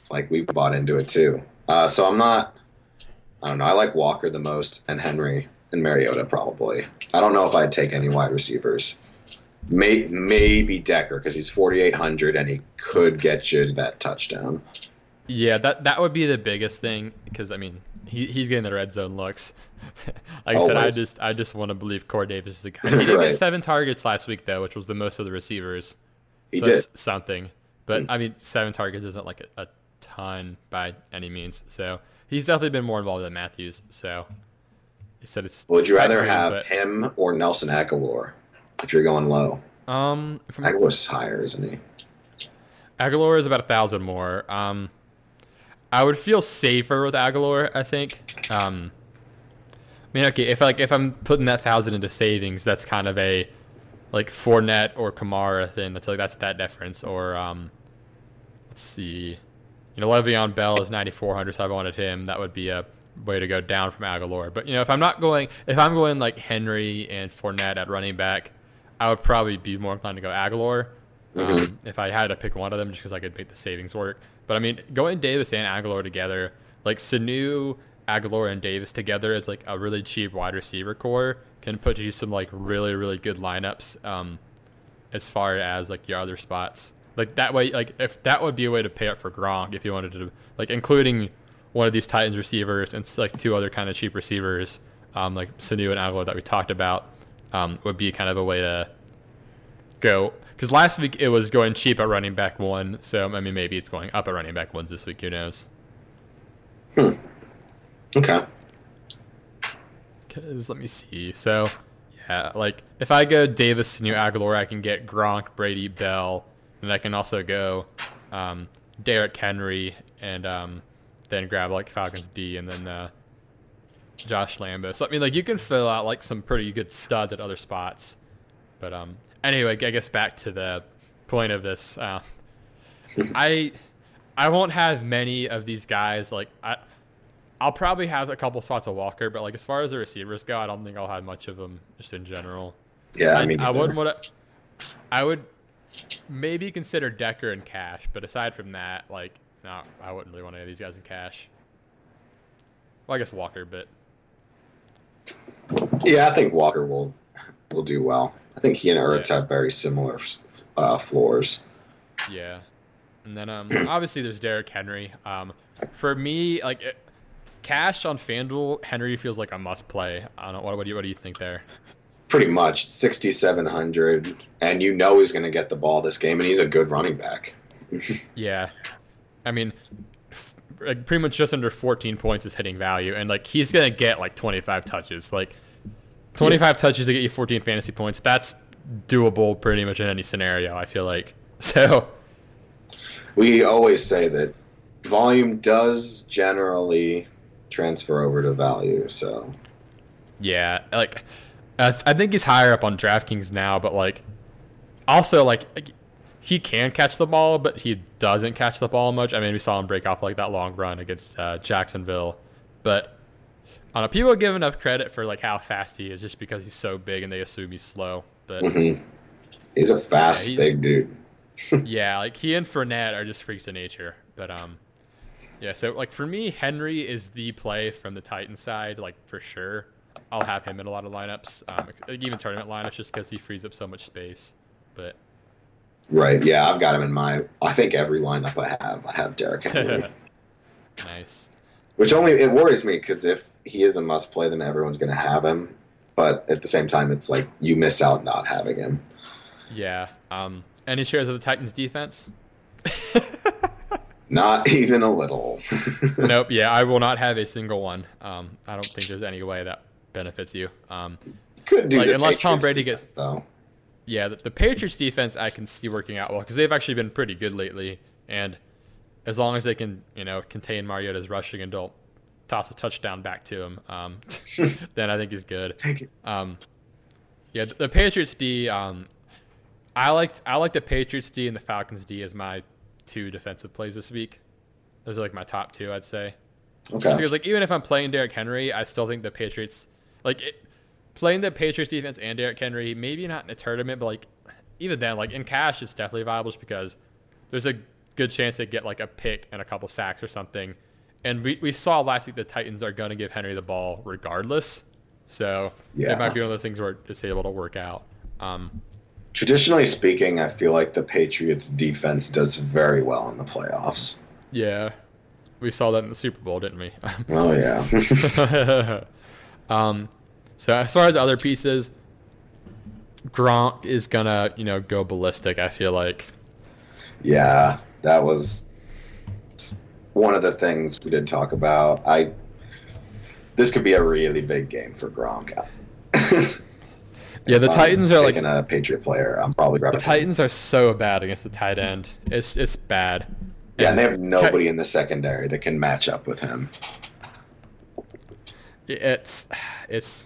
like we bought into it too. Uh, so I'm not I don't know. I like Walker the most and Henry and Mariota probably. I don't know if I'd take any wide receivers. May, maybe Decker because he's 4,800 and he could get you that touchdown. yeah, that that would be the biggest thing because I mean he, he's getting the red zone looks. *laughs* like I said, I just I just want to believe Corey Davis is the guy. *laughs* He did Right. get seven targets last week though, which was the most of the receivers. He so did. that's something. But Mm. I mean, seven targets isn't like a, a ton by any means. So he's definitely been more involved than Matthews. So he said it's. Would you rather have but- him or Nelson Agholor if you're going low? Um, Agholor's higher, isn't he? Agholor is about a thousand more. Um, I would feel safer with Agholor. I think. Um, I mean, okay, if like if I'm putting that thousand into savings, that's kind of a like Fournette or Kamara thing. That's like that's that difference. Or um, let's see, you know, Le'Veon Bell is 9400, so I wanted him. That would be a way to go down from Agholor. But you know, if I'm not going, if I'm going like Henry and Fournette at running back, I would probably be more inclined to go Agholor. Um, Mhm. if I had to pick one of them, just because I could make the savings work. But I mean, going Davis and Agholor together, like Sanu, Agholor, and Davis together as like a really cheap wide receiver core can put you some like really really good lineups. Um, as far as like your other spots, like that way, like if that would be a way to pay up for Gronk if you wanted to, like including one of these Titans receivers and like two other kind of cheap receivers, um, like Sanu and Agholor that we talked about, um, would be kind of a way to go because last week it was going cheap at running back one, so I mean maybe it's going up at running back ones this week. Who knows? Hmm. Okay. Because let me see. So yeah, like if I go Davis, New Agholor, I can get Gronk, Brady, Bell, and I can also go um, Derrick Henry, and um, then grab like Falcons D, and then uh, Josh Lambo. So I mean, like you can fill out like some pretty good studs at other spots. But um, anyway, I guess back to the point of this. Uh, *laughs* I I won't have many of these guys. Like I I'll probably have a couple spots of Walker, but like as far as the receivers go, I don't think I'll have much of them just in general. Yeah, I, I, mean, I wouldn't want to. I would maybe consider Decker and Cash, but aside from that, like, no, I wouldn't really want any of these guys in Cash. Well, I guess Walker, but Yeah, I think Walker will will do well. I think he and Ertz Yeah. have very similar uh, floors. yeah. And then um, *clears throat* obviously there's Derrick Henry. Um, for me, like it, Cash on FanDuel, Henry feels like a must play. I don't know what, what do you what do you think there? Pretty much 6,700, and you know he's going to get the ball this game, and he's a good running back. *laughs* Yeah, I mean, like pretty much just under 14 points is hitting value, and like he's gonna get like 25 touches. Like 25 touches to get you 14 fantasy points. That's doable pretty much in any scenario. I feel like *laughs* so. We always say that volume does generally transfer over to value, so Yeah, like I, th- I think he's higher up on DraftKings now, but like also like he can catch the ball, but he doesn't catch the ball much. I mean, we saw him break off like that long run against uh, Jacksonville, but I don't know. People give enough credit for like how fast he is just because he's so big and they assume he's slow. But mhm. he's a fast, Yeah, he's- big dude. *laughs* yeah, like he and Fournette are just freaks of nature. But um, yeah. So like for me, Henry is the play from the Titan side, like for sure. I'll have him in a lot of lineups, um, like, even tournament lineups, just because he frees up so much space. But Right? Yeah, I've got him in my. I think every lineup I have, I have Derrick Henry. *laughs* nice. Which only it worries me because if he is a must play, then everyone's going to have him. But at the same time, it's like you miss out not having him. Yeah. Um. Any shares of the Titans defense? *laughs* Not even a little. *laughs* nope. Yeah, I will not have a single one. Um. I don't think there's any way that benefits you. Um. Could do Like, unless Tom Patriots Brady gets- though. Yeah, the, the Patriots defense I can see working out well because they've actually been pretty good lately, and as long as they can, you know, contain Mariota's rushing and don't toss a touchdown back to him, um, *laughs* then I think he's good. Take it. Um, yeah, the, the Patriots D, um, I like I like the Patriots D and the Falcons D as my two defensive plays this week. Those are like my top two, I'd say. Okay. Because like even if I'm playing Derrick Henry, I still think the Patriots like it, playing the Patriots defense and Derrick Henry, maybe not in a tournament, but like even then, like in cash, it's definitely viable just because there's a good chance they get like a pick and a couple sacks or something. And we, we saw last week the Titans are going to give Henry the ball regardless. So Yeah. it might be one of those things where it's able to work out. Um, Traditionally speaking, I feel like the Patriots defense does very well in the playoffs. yeah, we saw that in the Super Bowl, didn't we? *laughs* Oh yeah. *laughs* um, so as far as other pieces, Gronk is gonna you know go ballistic. I feel like. yeah, that was one of the things we did talk about. I this could be a really big game for Gronk. Yeah, the Titans are like a Patriot player. I'm probably the grabbing him. Titans are so bad against the tight end. It's it's bad. Yeah, and they have nobody in the secondary that can match up with him. It's it's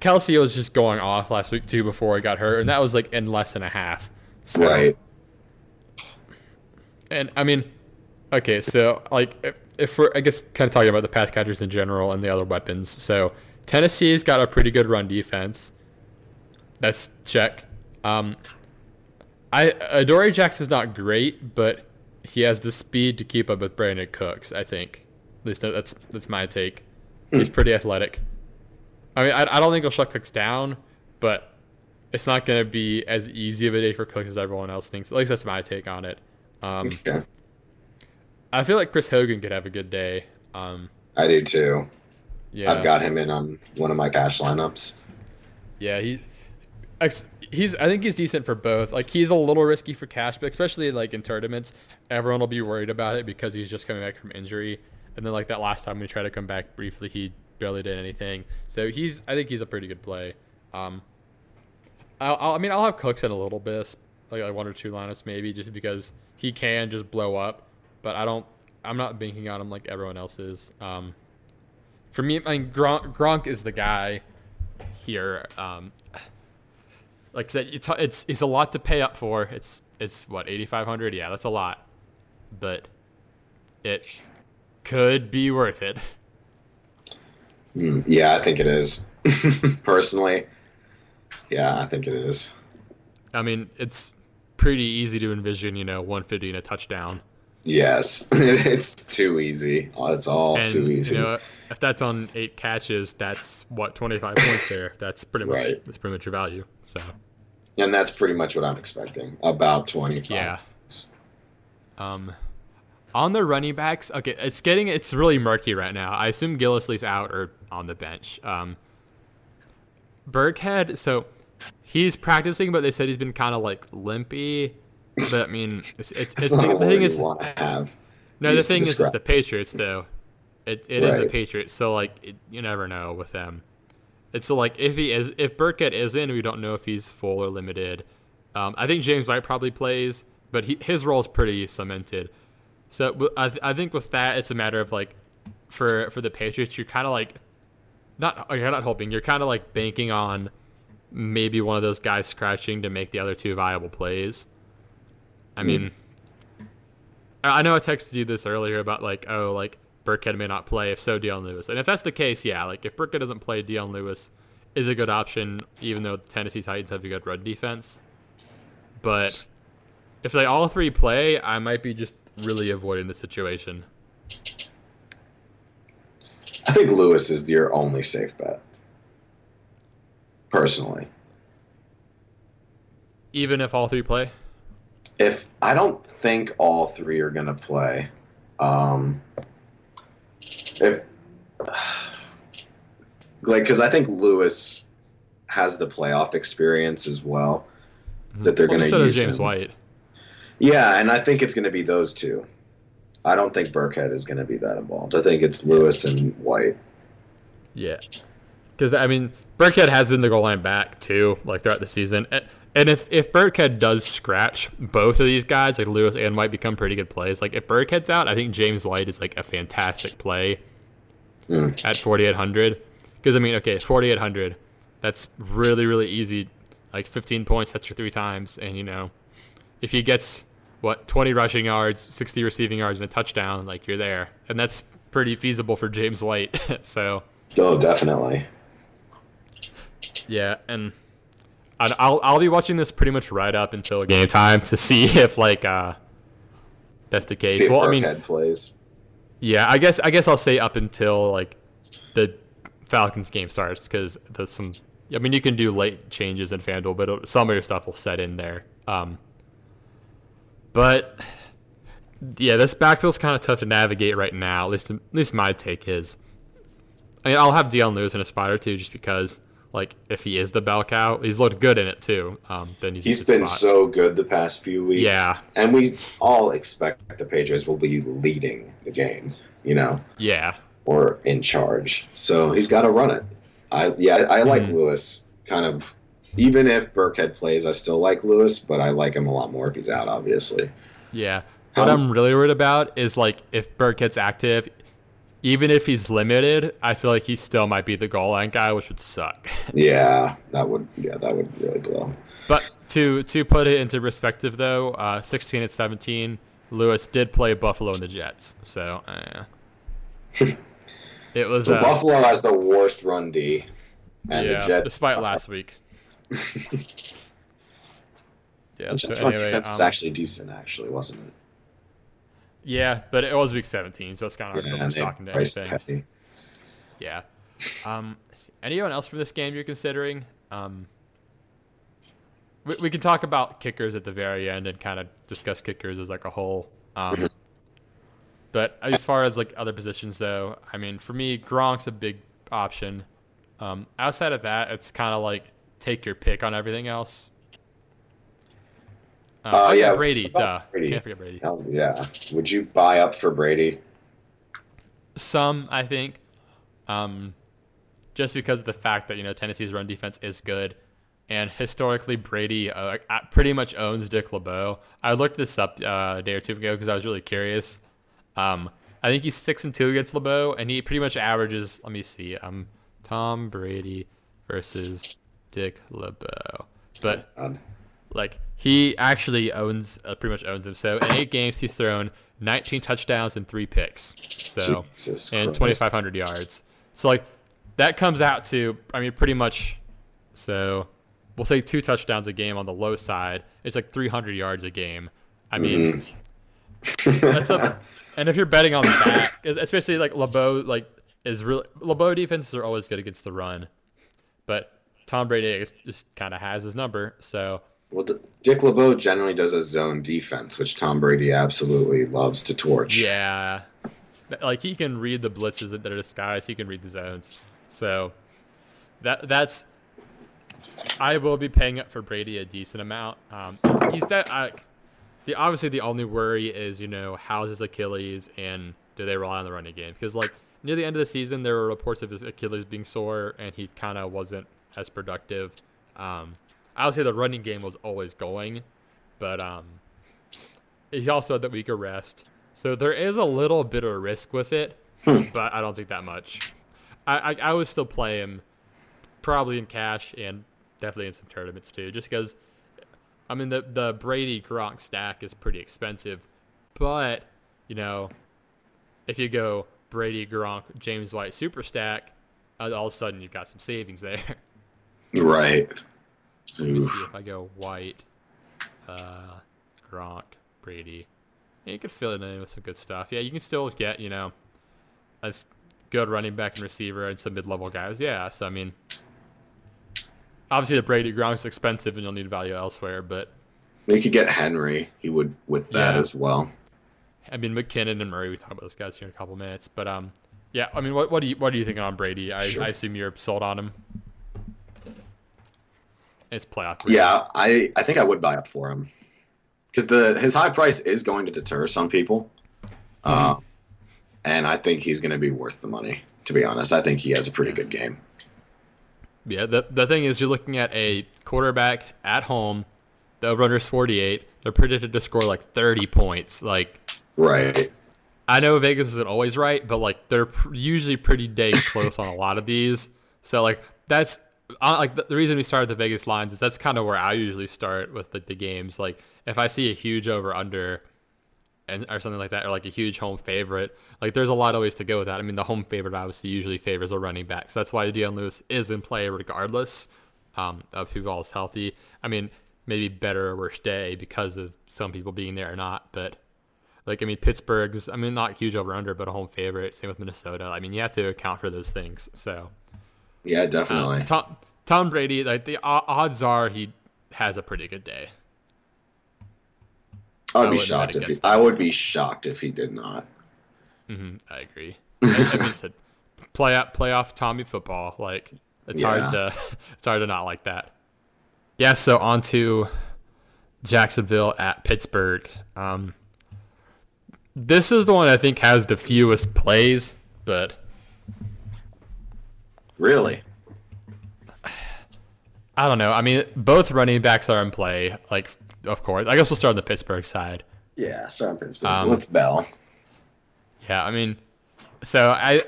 Kelsey was just going off last week too before he got hurt, and that was like in less than a half. So, Right. And I mean, okay, so like if, if we're I guess kind of talking about the pass catchers in general and the other weapons. So Tennessee's got a pretty good run defense. That's check. Um, I Adoree Jackson's not great, but he has the speed to keep up with Brandin Cooks. I think. At least that's that's my take. He's pretty athletic. I mean, I, I don't think he'll shut Cooks down, but it's not going to be as easy of a day for Cooks as everyone else thinks. At least that's my take on it. Um, Okay. I feel like Chris Hogan could have a good day. Um, I do too. yeah, I've got him in on one of my cash lineups. yeah. He, he's. I think he's decent for both. Like he's a little risky for cash, but especially like in tournaments, everyone will be worried about it because he's just coming back from injury. And then like that last time we tried to come back briefly, he barely did anything. So he's. I think he's a pretty good play. Um, I'll, I'll, I mean, I'll have Cooks in a little bit, like, like one or two lineups maybe, just because he can just blow up. But I don't. I'm not banking on him like everyone else is. Um, for me, I mean, Gronk, Gronk is the guy here. Um, like I said, it's it's it's a lot to pay up for. It's it's what 8,500. Yeah, that's a lot. But it could be worth it. Mm, yeah, I think it is. *laughs* Personally, yeah, I think it is. I mean, it's pretty easy to envision, you know, 150 and a touchdown. Yes, *laughs* it's too easy. It's all And too easy. you know, if that's on eight catches, that's what 25 points there. That's pretty much Right. that's pretty much your value. So and that's pretty much what I'm expecting. About 25. yeah. Um, on the running backs, okay, it's getting it's really murky right now. I assume Gillislee's out or on the bench. Um, Burkhead, so he's practicing, but they said he's been kind of like limpy. But I mean, it's it's, it's the thing is want to have. no, the thing is, it's the Patriots though. It it is the Patriots, so like it, you never know with them. It's so like if he is if Burkhead is in, we don't know if he's full or limited. Um, I think James White probably plays, but he, his role is pretty cemented. So I, th- I think with that, it's a matter of like for for the Patriots, you're kind of like not you're not hoping, you're kind of like banking on maybe one of those guys scratching to make the other two viable plays. I mean, I I know I texted you this earlier about like, oh, like Burkhead may not play. If so, Dion Lewis. And if that's the case, yeah, like if Burkhead doesn't play, Dion Lewis is a good option, even though the Tennessee Titans have a good run defense. But if they all three play, I might be just really avoiding the situation. I think Lewis is your only safe bet. Personally, Even if all three play? if I don't think all three are gonna play, um, if like because I think Lewis has the playoff experience as well that they're Well, gonna so use James him. White. Yeah, and I think it's gonna be those two. I don't think Burkhead is gonna be that involved. I think it's Lewis and White. Yeah, because I mean, Burkhead has been the goal line back too, like throughout the season. And, and if if Burkhead does scratch both of these guys, like Lewis and White, become pretty good plays. Like if Burkhead's out, I think James White is like a fantastic play Mm. at 4800. Because I mean, okay, 4800, that's really really easy. Like 15 points, that's your three times, and you know, if he gets what 20 rushing yards, 60 receiving yards, and a touchdown, like you're there, and that's pretty feasible for James White. *laughs* so. Oh, definitely. Yeah, and I'd- I'll I'll be watching this pretty much right up until game time to see *laughs* if like uh that's the case. See if well, I mean, Burkhead plays. yeah, I guess I guess I'll say up until like the Falcons game starts because there's some. I mean, you can do late changes in FanDuel, but some of your stuff will set in there. Um, but yeah, this backfield's kind of tough to navigate right now. At least, at least my take is. I mean, I'll have Dion Lewis in a spot or two just because, like, if he is the bell cow, he's looked good in it too. Um, then he's, He's been spot. so good the past few weeks. Yeah. And we all expect the Patriots will be leading the game, you know, yeah, or in charge. So he's got to run it. I yeah, I like Mhm. Lewis kind of even if Burkhead plays, I still like Lewis, but I like him a lot more if he's out, obviously. yeah. What How- I'm really worried about is like if Burke gets active, even if he's limited, I feel like he still might be the goal line guy, which would suck. *laughs* Yeah, that would yeah, that would really blow. But to to put it into perspective, though, uh, 16 and 17, Lewis did play Buffalo and the Jets, so uh, it was *laughs* So uh, Buffalo has the worst run D. And yeah, the Jets despite last week. *laughs* Yeah, The so Jets run anyway, defense was um, actually decent, actually, wasn't it? Yeah, but it was week 17, so it's kind of hard to Yeah, put much they talk into anything. Petty. Yeah. Um, anyone else for this game you're considering? Um, we, we can talk about kickers at the very end and kind of discuss kickers as like a whole. Um, Mhm. but as far as like other positions, though, I mean, for me, Gronk's a big option. Um, outside of that, it's kind of like take your pick on everything else. Uh, Uh, oh yeah, yeah, Brady. Duh. Brady? Can't forget Brady. How's- Yeah. Would you buy up for Brady? Some, I think, um, just because of the fact that you know Tennessee's run defense is good, and historically Brady uh, uh, pretty much owns Dick LeBeau. I looked this up uh, a day or two ago because I was really curious. Um, I think he's six and two against LeBeau, and he pretty much averages. Let me see. Um, Tom Brady versus Dick LeBeau, but God. Like he actually owns uh, pretty much owns him. So in eight games, he's thrown 19 touchdowns and three picks. So Jesus and 2,500 yards. So like that comes out to I mean pretty much. So we'll say two touchdowns a game on the low side. It's like 300 yards a game. I mean *laughs* that's a and if you're betting on that, especially like LeBeau like is really LeBeau defenses are always good against the run, but Tom Brady just kind of has his number. So Well, Dick LeBeau generally does a zone defense, which Tom Brady absolutely loves to torch. Yeah, like he can read the blitzes that are disguised. He can read the zones. So that that's I will be paying up for Brady a decent amount. Um, he's that. The obviously the only worry is you know how's his Achilles and do they rely on the running game because like near the end of the season there were reports of his Achilles being sore and he kind of wasn't as productive. Um, I would say the running game was always going, but um, he also had that week of rest. So there is a little bit of risk with it, Hmm. but I don't think that much. I, I, I would still play him probably in cash and definitely in some tournaments too, just because. I mean the the Brady Gronk stack is pretty expensive, but you know, if you go Brady Gronk James White super stack, uh, all of a sudden you've got some savings there. Right. Let me Oof. see if I go White, uh, Gronk, Brady. Yeah, you could fill it in with some good stuff. Yeah, you can still get, you know, a good running back and receiver and some mid level guys. Yeah, so I mean, obviously the Brady Gronk's expensive and you'll need value elsewhere, but You could get Henry. He would with that Yeah. as well. I mean McKinnon and Murray. We talk about those guys here in a couple minutes, but um, yeah. I mean, what what do you what do you think on Brady? I, Sure. I assume you're sold on him. It's playoff. Brady. Yeah, I, I think I would buy up for him because the his high price is going to deter some people, uh, and I think he's going to be worth the money. To be honest, I think he has a pretty good game. Yeah, the the thing is, you're looking at a quarterback at home. The over is 48. They're predicted to score like 30 points. Like Right. I know Vegas isn't always right, but like they're pr- usually pretty dang close on a lot of these. So like that's like the, the reason we started the Vegas lines is that's kind of where I usually start with the, the games. Like if I see a huge over under and or something like that, or like a huge home favorite, like there's a lot of ways to go with that. I mean, the home favorite obviously usually favors a running back, so that's why Dion Lewis is in play regardless um, of who all is healthy. I mean, maybe better or worse day because of some people being there or not, but. Like I mean, Pittsburgh's. I mean, not huge over under, but a home favorite. Same with Minnesota. I mean, you have to account for those things. So Yeah, um, definitely. Tom Tom Brady, like the odds are he has a pretty good day. I I would be shocked if he, I would be shocked if he did not. hmm I agree. I, I mean, *laughs* play out playoff Tommy football. Like it's hard to *laughs* it's hard to not like that. Yeah. So on to Jacksonville at Pittsburgh. Um, this is the one I think has the fewest plays, but Really? I don't know. I mean, both running backs are in play. Like, of course. I guess we'll start on the Pittsburgh side. Yeah, sorry, Pittsburgh Um, with Bell. Yeah, I mean, so I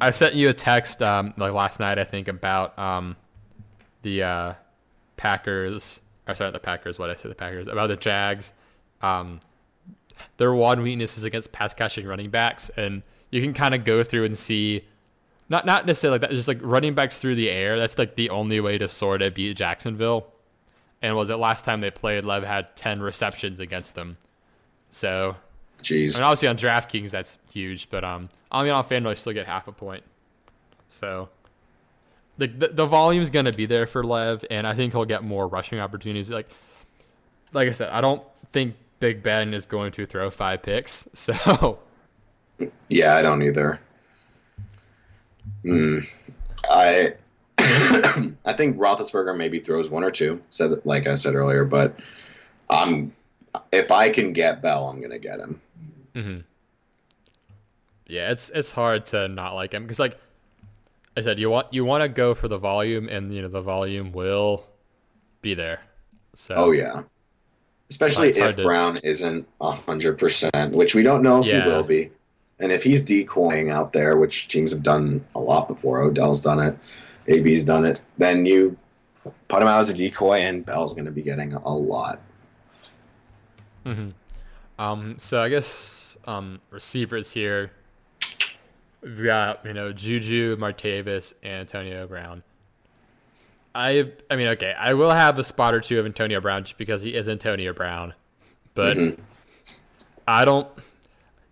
I sent you a text um, like last night, I think, about um, the uh, Packers. Or sorry, the Packers. What I said, the Packers about the Jags. Um, their one weakness is against pass catching running backs, and you can kind of go through and see. Not not necessarily like that, just like running backs through the air. That's like the only way to sort of beat Jacksonville. And was it last time they played? Lev had ten receptions against them. So Jeez. I mean, obviously on DraftKings that's huge, but um, I mean on FanDuel I still get half a point. So, the the, the volume's gonna be there for Lev, and I think he'll get more rushing opportunities. Like, like I said, I don't think Big Ben is going to throw five picks. *laughs* So, Yeah, I don't either. Hmm. I *coughs* I think Roethlisberger maybe throws one or two. Said like I said earlier, but I'm if I can get Bell, I'm gonna get him. mhm. yeah, it's it's hard to not like him because like I said, you want you want to go for the volume, and you know the volume will be there. So, Oh yeah, especially if to- Brown isn't hundred percent, which we don't know if Yeah. he will be. And if he's decoying out there, which teams have done a lot before, Odell's done it, AB's done it, then you put him out as a decoy, and Bell's going to be getting a lot. hmm Um, so I guess um, receivers here. We've got you know Juju, Martavis, and Antonio Brown. I I mean, okay, I will have a spot or two of Antonio Brown just because he is Antonio Brown, but Mhm. I don't.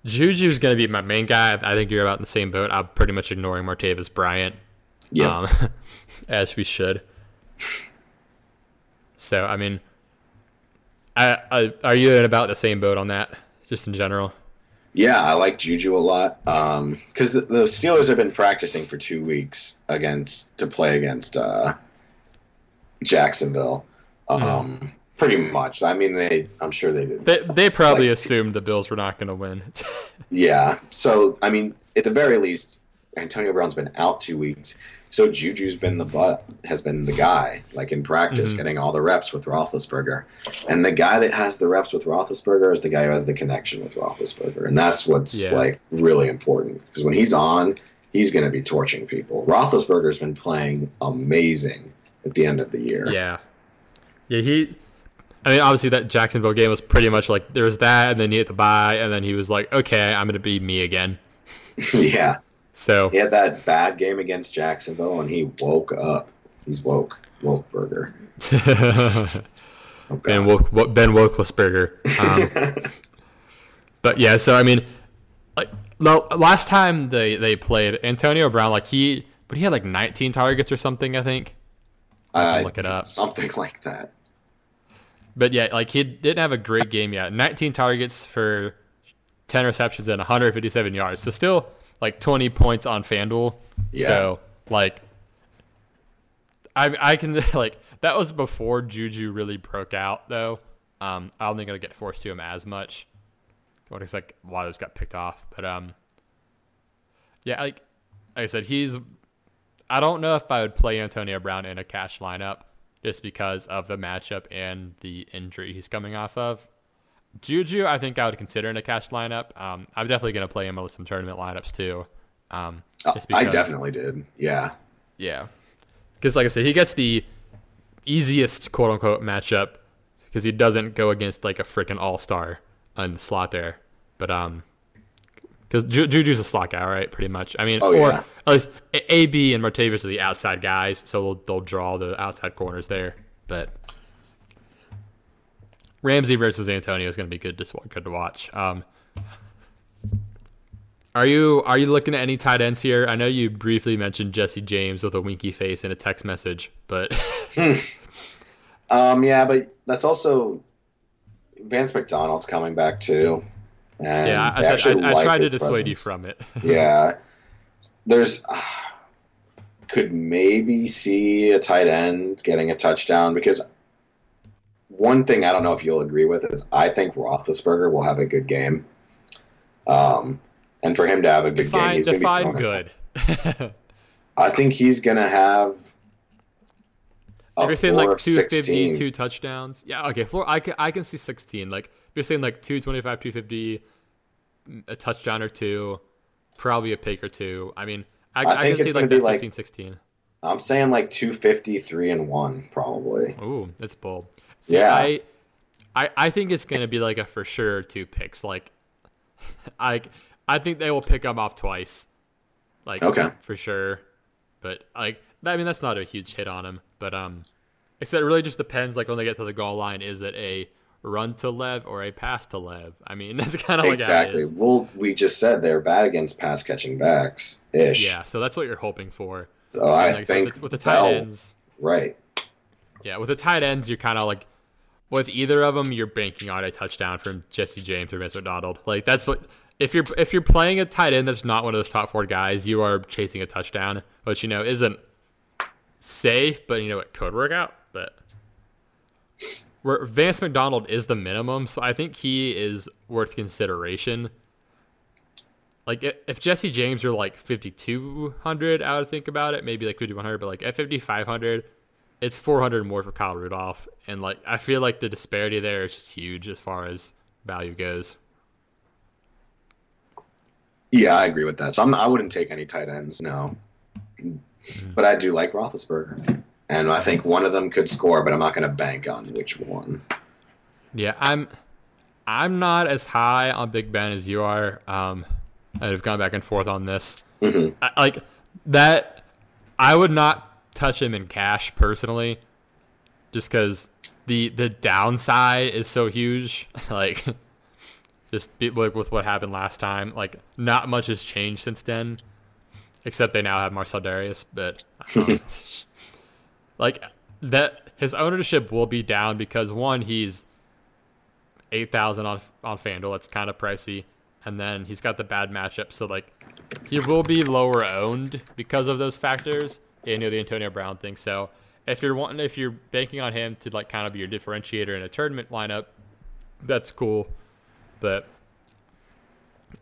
Juju's going to be my main guy. I think you're about in the same boat. I'm pretty much ignoring Martavis Bryant, Yeah. um, *laughs* as we should. So I mean, I, I are you in about the same boat on that, just in general? Yeah, I like Juju a lot because the, the Steelers have been practicing for two weeks against to play against uh, Jacksonville. Um, Pretty much. I mean, they. I'm sure they did. They they probably Like- assumed the Bills were not going to win. *laughs* Yeah. So I mean, at the very least, Antonio Brown's been out two weeks. So Juju's been the butt, has been the guy, like in practice, Mhm. getting all the reps with Roethlisberger. And the guy that has the reps with Roethlisberger is the guy who has the connection with Roethlisberger, and that's what's Yeah. like really important because when he's on, he's going to be torching people. Roethlisberger's been playing amazing at the end of the year. yeah, yeah. He, I mean, obviously that Jacksonville game was pretty much like there was that, and then he hit the bye, and then he was like, okay, I'm going to be me again. *laughs* yeah. So He had that bad game against Jacksonville, and he woke up. He's woke, woke burger. Oh, *laughs* Ben. Woke, Ben Wokelesberger. Um, *laughs* But yeah, so I mean, like last time they they played Antonio Brown, like he, but he had like 19 targets or something, I think. I look it up. Something like that. But yeah, like he didn't have a great game yet. 19 targets for 10 receptions and 157 yards. So still like 20 points on FanDuel. Yeah. So like, I I can *laughs* like that was before Juju really broke out though. Um, I don't think it'll get forced to him as much. What is like a lot of those got picked off, but um, yeah, like, like I said, he's. I don't know if I would play Antonio Brown in a cash lineup just because of the matchup and the injury he's coming off of. Juju, I think I would consider in a cash lineup. Um, I'm definitely going to play him with some tournament lineups too. Um, Uh, just I definitely did. Yeah. yeah, because like I said, he gets the easiest quote unquote matchup because he doesn't go against like a freaking all star in the slot there. But um, because Ju- Juju's a slot guy, right? Pretty much. I mean, Oh, or yeah. at least AB and Martavis are the outside guys, so they'll they'll draw the outside corners there. But Ramsey versus Antonio is going to be good to good to watch. Um, are you are you looking at any tight ends here? I know you briefly mentioned Jesse James with a winky face in a text message, but *laughs* Um, yeah, but that's also Vance McDonald's coming back too. And yeah, I, I I, I tried to dissuade you from it. *laughs* yeah. There's *sighs* could maybe see a tight end getting a touchdown because one thing I don't know if you'll agree with is I think Roethlisberger will have a good game. Um, and for him to have a good game, define he's going to be define good. *laughs* I think he's going to have. you're saying like of 250, 16. two touchdowns, yeah, okay. Floor, I can I can see 16. Like you're saying like 225, 250, a touchdown or two, probably a pick or two. I mean, I, I I, can it's see like that like- 15, 16. I'm saying like 253 and one probably. Ooh, that's bold. See, Yeah. I, I, I think it's gonna be like a for sure two picks. Like, *laughs* I, I think they will pick them off twice. Like, Okay. for sure. But like, I mean, that's not a huge hit on him. But um, I said it really just depends. Like when they get to the goal line, is it a run to Lev or a pass to Lev? I mean, *laughs* that's kind of like how it exactly. Well, we just said they're bad against pass catching backs ish. Yeah, so that's what you're hoping for. So And I like think with, with the tight Bell- ends. right. Yeah, with the tight ends, you're kind of like, with either of them, you're banking on a touchdown from Jesse James or Vince McDonald. Like that's what if you're if you're playing a tight end that's not one of those top four guys, you are chasing a touchdown, which you know isn't safe, but you know it could work out. But Vance McDonald is the minimum, so I think he is worth consideration. Like if Jesse James were like 5200, I would think about it, maybe like 5100, but like at 5500, it's 400 more for Kyle Rudolph, and like I feel like the disparity there is just huge as far as value goes. Yeah, I agree with that. So I'm, I wouldn't take any tight ends, no. Mm-hmm. But I do like Roethlisberger, and I think one of them could score, but I'm not going to bank on which one. Yeah, I'm I'm not as high on Big Ben as you are. Um, I've gone back and forth on this. Mhm. I, like that, I would not touch him in cash personally, just because the the downside is so huge. *laughs* like, just be, like with what happened last time, like not much has changed since then, except they now have Marcell Dareus. But um, *laughs* like that, his ownership will be down because one, he's eight thousand on on Fanduel. That's kind of pricey, and then he's got the bad matchup. So like, he will be lower owned because of those factors. And You know the Antonio Brown thing. So if you're wanting, if you're banking on him to like kind of be your differentiator in a tournament lineup, that's cool. But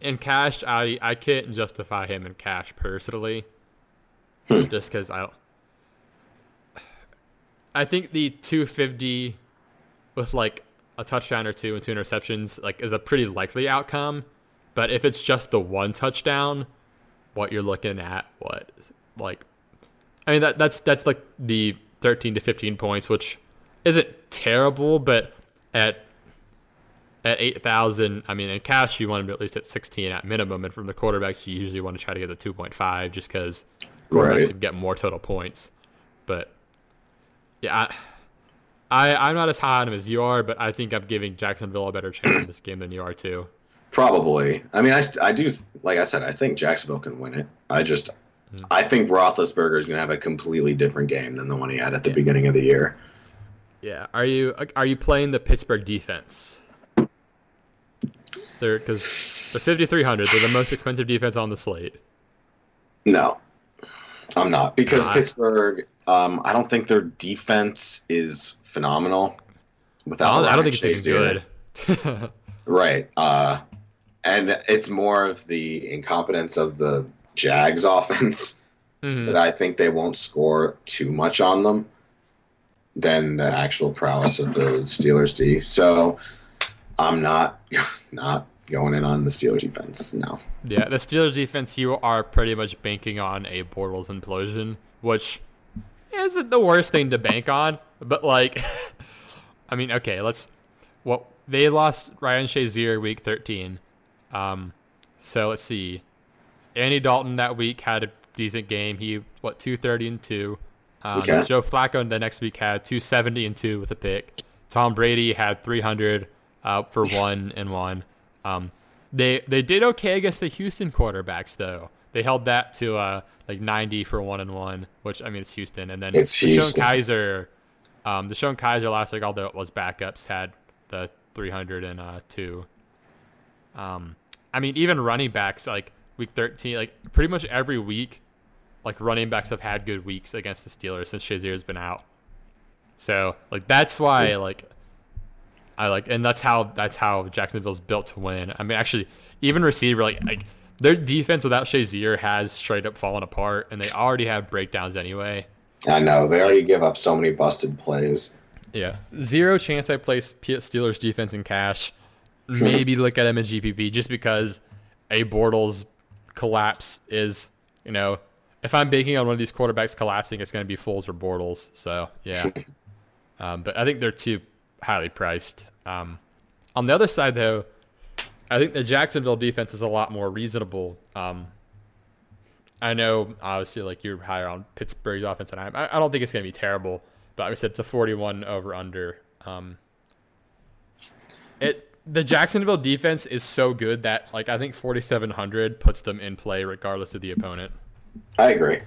in cash, I I can't justify him in cash personally, Hmm. just because I. I think the 250 with like a touchdown or two and two interceptions like is a pretty likely outcome. But if it's just the one touchdown, what you're looking at, what like, I mean that that's that's like the 13 to 15 points, which isn't terrible, but at at 8,000, I mean, in cash, you want to be at least at 16 at minimum. And from the quarterbacks, you usually want to try to get the 2.5 just because quarterbacks Right. get more total points. But yeah, I, I, I'm not as high on him as you are, but I think I'm giving Jacksonville a better chance in this game than you are, too. Probably. I mean, I, I do, like I said, I think Jacksonville can win it. I just, Mm. I think Roethlisberger is going to have a completely different game than the one he had at the Yeah. beginning of the year. Yeah. Are you are you playing the Pittsburgh defense? They're because they're 5,300. They're the most expensive defense on the slate. No, I'm not because Pittsburgh. Um, I don't think their defense is phenomenal. I Without don't, I don't think it's even good. *laughs* Right. Uh, and it's more of the incompetence of the Jags *laughs* offense Mhm. that I think they won't score too much on them than the actual prowess of the Steelers D. So I'm not *laughs* not going in on the Steelers defense. No. Yeah, the Steelers defense, you are pretty much banking on a Bortles implosion, which isn't the worst thing to bank on, but like, *laughs* I mean, okay, let's. Well, they lost Ryan Shazier week 13. Um, so let's see. Andy Dalton that week had a decent game. He what 230 and two. Um, Okay. Joe Flacco the next week had 270 and two with a pick. Tom Brady had 300 uh, for *laughs* one and one. Um, they they did okay against the Houston quarterbacks though. They held that to uh, like 90 for one and one, which I mean it's Houston, and then It's Deshaun Houston. Kizer, um, DeShone Kizer last week, although it was backups, had the 302. Um, I mean even running backs like week 13, like pretty much every week, like running backs have had good weeks against the Steelers since Shazier's been out. So like that's why like I like, and that's how that's how Jacksonville's built to win. I mean, actually, even receiver like like their defense without Shazier has straight up fallen apart, and they already have breakdowns anyway. I know they already give up so many busted plays. Yeah, zero chance I place Steelers defense in cash. Maybe look at him in GPP just because a Bortles collapse is you know if I'm banking on one of these quarterbacks collapsing, it's going to be Foles or Bortles. So yeah, *laughs* um, but I think they're too highly priced. Um, on the other side, though, I think the Jacksonville defense is a lot more reasonable. Um, I know, obviously, like you're higher on Pittsburgh's offense than I am. I, don't think it's going to be terrible, but like I said it's a 41 over under. Um, it the Jacksonville defense is so good that like I think 4700 puts them in play regardless of the opponent. I agree.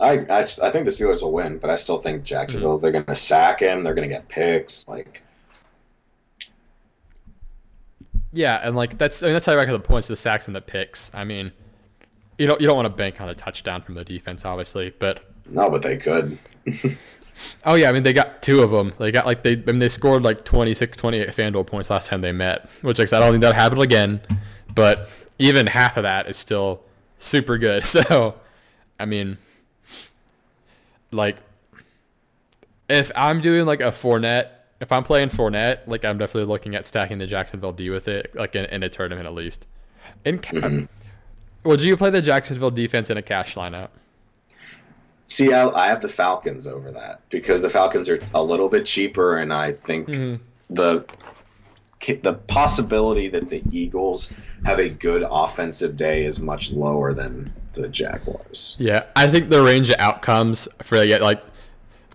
I, I, I think the Steelers will win, but I still think Jacksonville. They're going to sack him. They're going to get picks. Like Yeah, and like that's I mean, that's how I reckon the points, the sacks, and the picks. I mean, you don't you don't want to bank on a touchdown from the defense, obviously, but no, but they could. *laughs* oh yeah, I mean they got two of them. They got like they I mean, they scored like 26, 28 Fanduel points last time they met, which like, I don't think that'll happen again. But even half of that is still super good. *laughs* So, I mean, like if I'm doing like a Fournette, if I'm playing Fournette, like I'm definitely looking at stacking the Jacksonville D with it, like in, in a tournament at least. In ca- Mhm. would you play the Jacksonville defense in a cash lineup? See, I, I have the Falcons over that because the Falcons are a little bit cheaper, and I think Mm-hmm. the the possibility that the Eagles have a good offensive day is much lower than the Jaguars. Yeah, I think the range of outcomes for like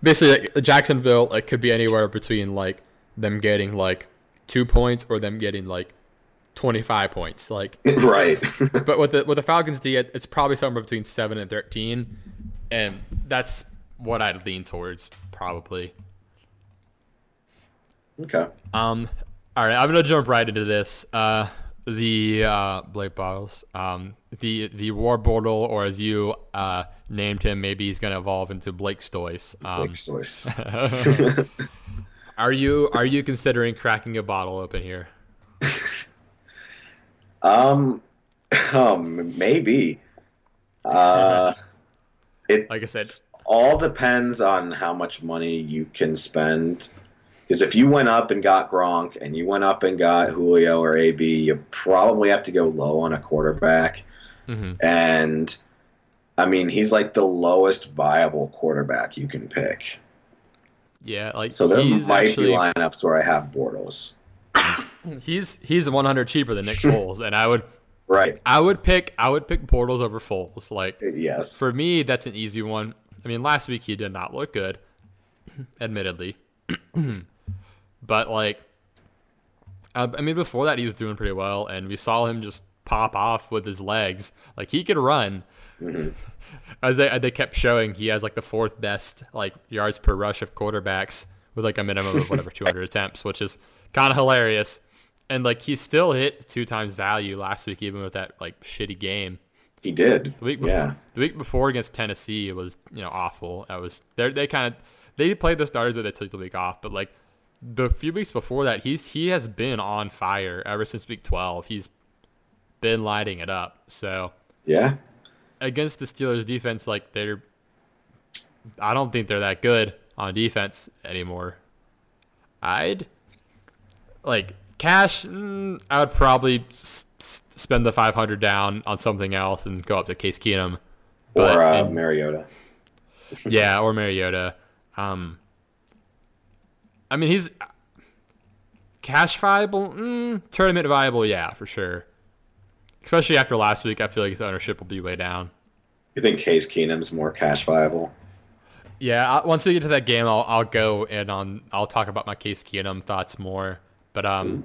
basically like, Jacksonville it could be anywhere between like them getting like two points or them getting like 25 points like *laughs* right. *laughs* But with the with the falcons d it's probably somewhere between 7 and 13 and that's what i'd lean towards probably. Okay. Um all right i'm gonna jump right into this. Uh the uh blake bottles um the the war bortle or as you uh named him maybe he's gonna evolve into blake stoice um, blake stoice *laughs* are you are you considering cracking a bottle open here *laughs* um, *laughs* um, maybe. Uh, it like I said, all depends on how much money you can spend. Because if you went up and got Gronk and you went up and got Julio or AB, you probably have to go low on a quarterback. Mm-hmm. And I mean, he's like the lowest viable quarterback you can pick. Yeah, like so there might actually, be lineups where I have Bortles. *coughs* he's he's 100 cheaper than Nick *laughs* Foles, and I would right. I would pick I would pick Bortles over Foles. Like yes, for me that's an easy one. I mean, last week he did not look good, *clears throat* admittedly, *clears throat* but like, uh, I mean, before that he was doing pretty well, and we saw him just pop off with his legs. Like he could run. Mm-hmm. *laughs* As they they kept showing, he has like the fourth best like yards per rush of quarterbacks with like a minimum of whatever *laughs* 200 attempts, which is kind of hilarious. And like he still hit two times value last week, even with that like shitty game. He did. The week before, yeah. The week before against Tennessee, it was you know awful. I was they they kind of they played the starters, but they took the week off. But like the few weeks before that, he's he has been on fire ever since week twelve. He's been lighting it up. So yeah, against the Steelers defense, like they're, I don't think they're that good on defense anymore. I'd like cash. Mm, I would probably s- s- spend the five hundred down on something else and go up to Case Keenum, but, or uh, and, Mariota. yeah, or Mariota. Um, I mean, he's cash viable, mm, tournament viable, yeah, for sure. Especially after last week, I feel like his ownership will be way down. You think Case Keenum's more cash viable? Yeah, once we get to that game, I'll I'll go and on I'll talk about my Case Keenum thoughts more. But um,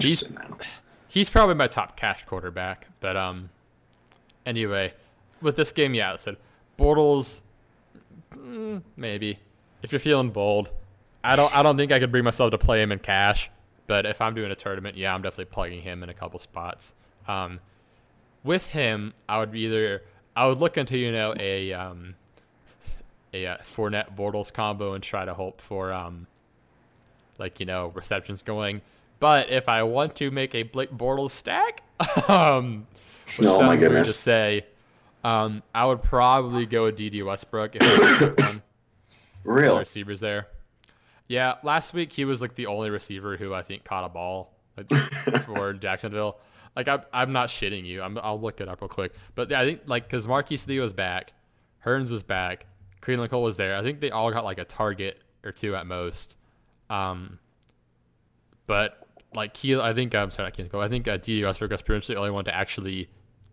he's he's probably my top cash quarterback. But um, anyway, with this game, yeah, I said Bortles, mm, maybe if you're feeling bold. I don't I don't think I could bring myself to play him in cash. But if I'm doing a tournament, yeah, I'm definitely plugging him in a couple spots. Um, with him, I would either I would look into you know a um a uh, Fournette Bortles combo and try to hope for um like you know receptions going. But if I want to make a Blake Bortles stack, *laughs* um, which oh sounds weird to say, um, I would probably go with Dede Westbrook if I one. Real receivers there. Yeah, last week he was like the only receiver who I think caught a ball like, *laughs* for Jacksonville. Like I'm, I'm not shitting you. I'm, I'll look it up real quick. But I think like because Marquise Lee was back, Hurns was back, Keelan Cole was there. I think they all got like a target or two at most. Um, but like he, I think I'm sorry, I can't go. I think uh, Dede Westbrook was pretty much the only one to actually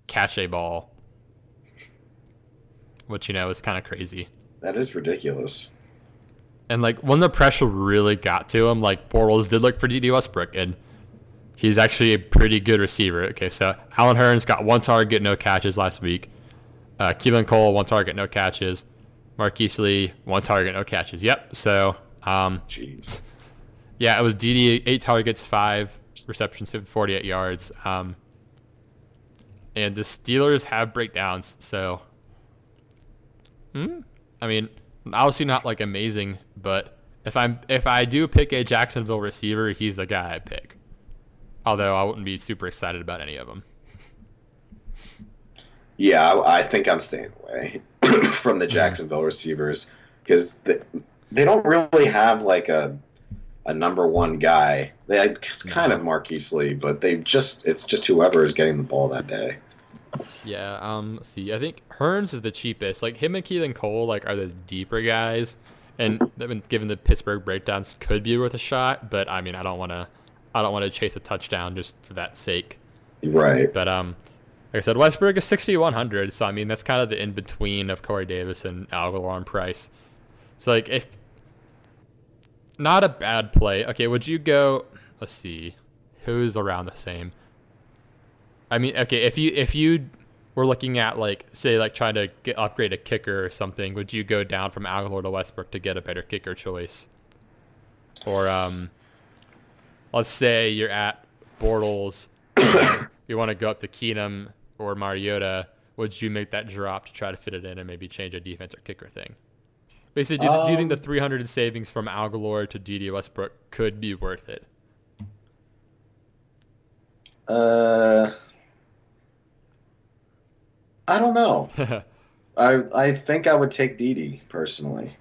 catch a ball, which you know is kind of crazy. That is ridiculous. And like when the pressure really got to him, like Bortles did look for Dede Westbrook, and he's actually a pretty good receiver. Okay, so Allen Hurns got one target, no catches last week. Uh, Keelan Cole, one target, no catches. Marquise Lee, one target, no catches. Yep. So, um, jeez. Yeah, it was Dede, eight targets, five receptions, 48 yards. Um, and the Steelers have breakdowns, so. Hmm? I mean, obviously not like amazing, but if I'm if I do pick a Jacksonville receiver, he's the guy I pick. Although I wouldn't be super excited about any of them. Yeah, I, I think I'm staying away *coughs* from the mm-hmm. Jacksonville receivers because they, they don't really have like a a number one guy. They it's kind of Marquise Lee, but they just it's just whoever is getting the ball that day. Yeah, um, see, I think Hurns is the cheapest. Like him and Keelan Cole, like are the deeper guys, and I mean, given the Pittsburgh breakdowns, could be worth a shot. But I mean, I don't want to, I don't want to chase a touchdown just for that sake. Right. But um, like I said, Westbrook is 6,100, so I mean that's kind of the in between of Corey Davis and and Price. So like if not a bad play. Okay, would you go? Let's see, who's around the same. I mean, okay, if you if you were looking at like say like trying to get upgrade a kicker or something, would you go down from Agholor to Westbrook to get a better kicker choice? Or um, let's say you're at Bortles, *coughs* you want to go up to Keenum or Mariota. Would you make that drop to try to fit it in and maybe change a defense or kicker thing? Basically, do, um, do you think the um, 300 savings from Agholor to Dede Westbrook could be worth it? Uh, I don't know. *laughs* I I think I would take Dede personally.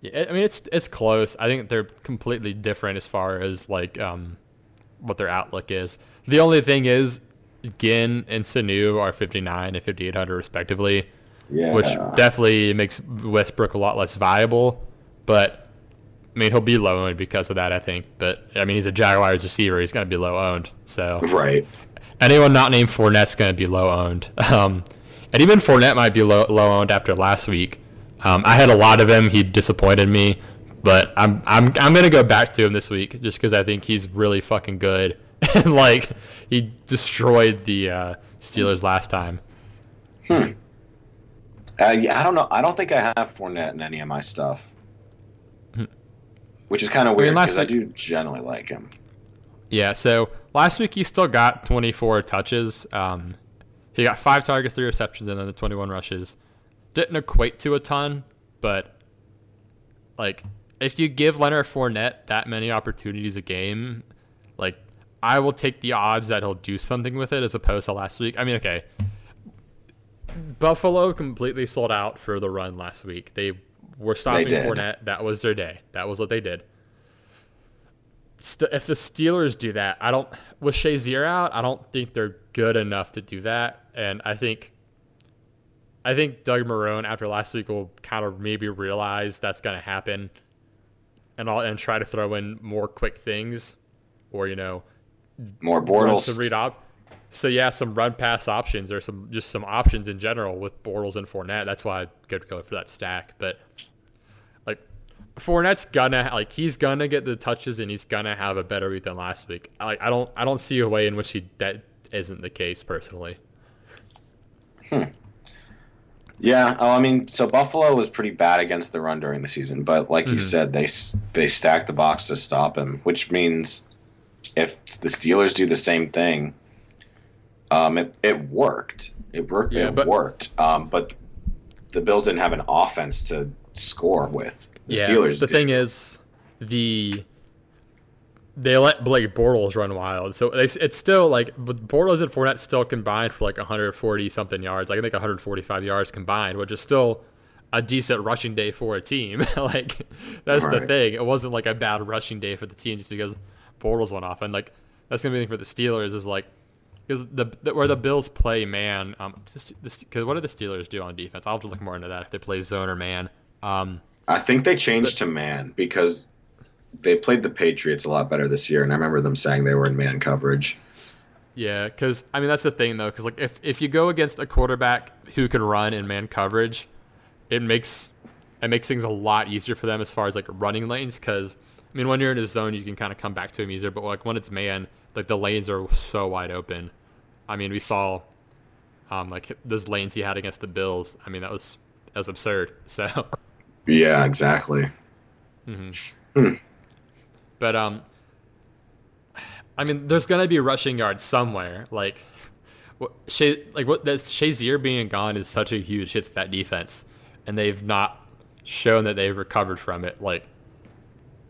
Yeah, I mean it's it's close. I think they're completely different as far as like um what their outlook is. The only thing is Ginn and Sanu are 59 and 5800 respectively. Yeah. Which definitely makes Westbrook a lot less viable, but I mean he'll be low owned because of that, I think. But I mean he's a Jaguars receiver, he's gonna be low owned. So Right. Anyone not named Fournette's gonna be low owned. *laughs* Um and even Fournette might be low, low owned after last week. Um, I had a lot of him. He disappointed me, but I'm I'm I'm gonna go back to him this week just because I think he's really fucking good. *laughs* and like he destroyed the uh, Steelers last time. Hmm. Uh, yeah, I don't know. I don't think I have Fournette in any of my stuff, hmm. which is kind of weird because I, mean, I do generally like him. Yeah. So last week he still got 24 touches. Um, he got five targets, three receptions, and then the 21 rushes. Didn't equate to a ton, but like if you give Leonard Fournette that many opportunities a game, like I will take the odds that he'll do something with it as opposed to last week. I mean, okay. Buffalo completely sold out for the run last week. They were stopping they Fournette. That was their day. That was what they did if the Steelers do that, I don't with Shazier out, I don't think they're good enough to do that. And I think I think Doug Marrone after last week will kind of maybe realize that's going to happen, and all and try to throw in more quick things, or you know, more Bortles to read up. So yeah, some run pass options or some just some options in general with Bortles and Fournette. That's why I go go for that stack. But like Fournette's gonna like he's gonna get the touches and he's gonna have a better week than last week. Like I don't I don't see a way in which he that isn't the case personally. Hmm. Yeah, oh, I mean, so Buffalo was pretty bad against the run during the season, but like mm-hmm. you said, they they stacked the box to stop him, which means if the Steelers do the same thing, um, it, it worked. It worked. Yeah, it but, worked. Um, but the Bills didn't have an offense to score with. The yeah, Steelers. The did. thing is, the they let Blake Bortles run wild, so they, it's still like Bortles and Fournette still combined for like 140 something yards. Like I think 145 yards combined, which is still a decent rushing day for a team. *laughs* like that's right. the thing. It wasn't like a bad rushing day for the team just because Bortles went off, and like that's gonna be the thing for the Steelers is like because the, the, where the Bills play man, um, because what do the Steelers do on defense? I'll have to look more into that if they play zone or man. Um, I think they changed but, to man because they played the Patriots a lot better this year, and I remember them saying they were in man coverage. Yeah, because I mean that's the thing though, because like if if you go against a quarterback who can run in man coverage, it makes it makes things a lot easier for them as far as like running lanes. Because I mean, when you're in a zone, you can kind of come back to him easier, but like when it's man, like the lanes are so wide open. I mean, we saw um like those lanes he had against the Bills. I mean, that was that was absurd. *laughs* So. Yeah, exactly. Mm-hmm. Hmm. But um, I mean, there's gonna be rushing yards somewhere. Like, what, like what that Shazier being gone is such a huge hit to that defense, and they've not shown that they've recovered from it. Like,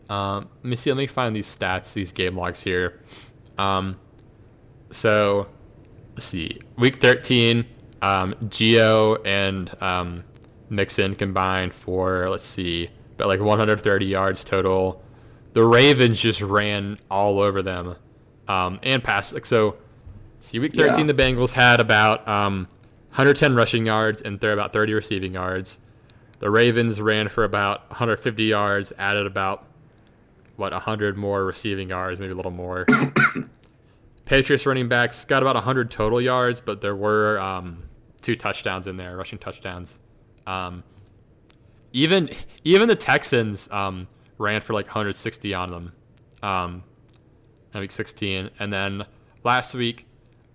um, let me see. Let me find these stats, these game logs here. Um, so let's see. Week 13, um, Gio and um, Mixon combined for let's see, about like 130 yards total. The Ravens just ran all over them, um, and passed. Like so, see, week 13 yeah. the Bengals had about um, 110 rushing yards and they're about 30 receiving yards. The Ravens ran for about 150 yards, added about what 100 more receiving yards, maybe a little more. *coughs* Patriots running backs got about 100 total yards, but there were um, two touchdowns in there, rushing touchdowns. Um, even even the Texans um, ran for like 160 on them um, in week 16, and then last week,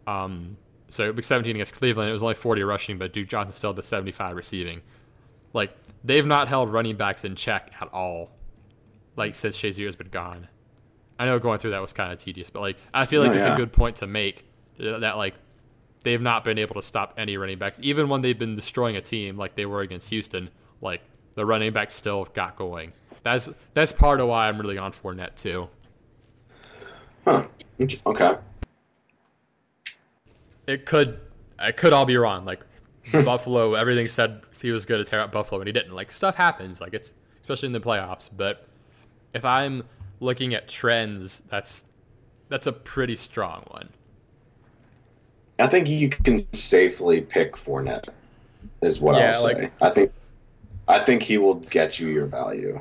um, so week 17 against Cleveland, it was only 40 rushing, but Duke Johnson still had the 75 receiving. Like they've not held running backs in check at all, like since Shazier has been gone. I know going through that was kind of tedious, but like I feel like No, it's yeah. a good point to make uh, that like they've not been able to stop any running backs, even when they've been destroying a team like they were against Houston. Like the running backs still got going. That's that's part of why I'm really on Fournette too. Huh. Okay. It could it could all be wrong. Like *laughs* Buffalo, everything said he was going to tear up Buffalo, and he didn't. Like stuff happens. Like it's especially in the playoffs. But if I'm looking at trends, that's that's a pretty strong one. I think you can safely pick Fournette, is what Yeah, I'll say. like- I think I think he will get you your value.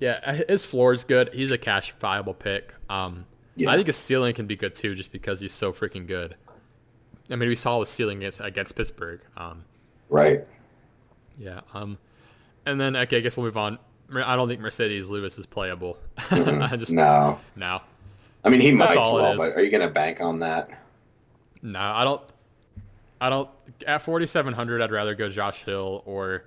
Yeah, his floor is good. He's a cash viable pick. Um, Yeah. I think his ceiling can be good too, just because he's so freaking good. I mean, we saw the ceiling against, against Pittsburgh. Um, Right. yeah. Um, and then okay, I guess we'll move on. I don't think Marcedes Lewis is playable. Mhm. *laughs* I just no. no, I mean, he That's might well, but are you going to bank on that? no. I don't. I don't. At 4,700, I'd rather go Josh Hill or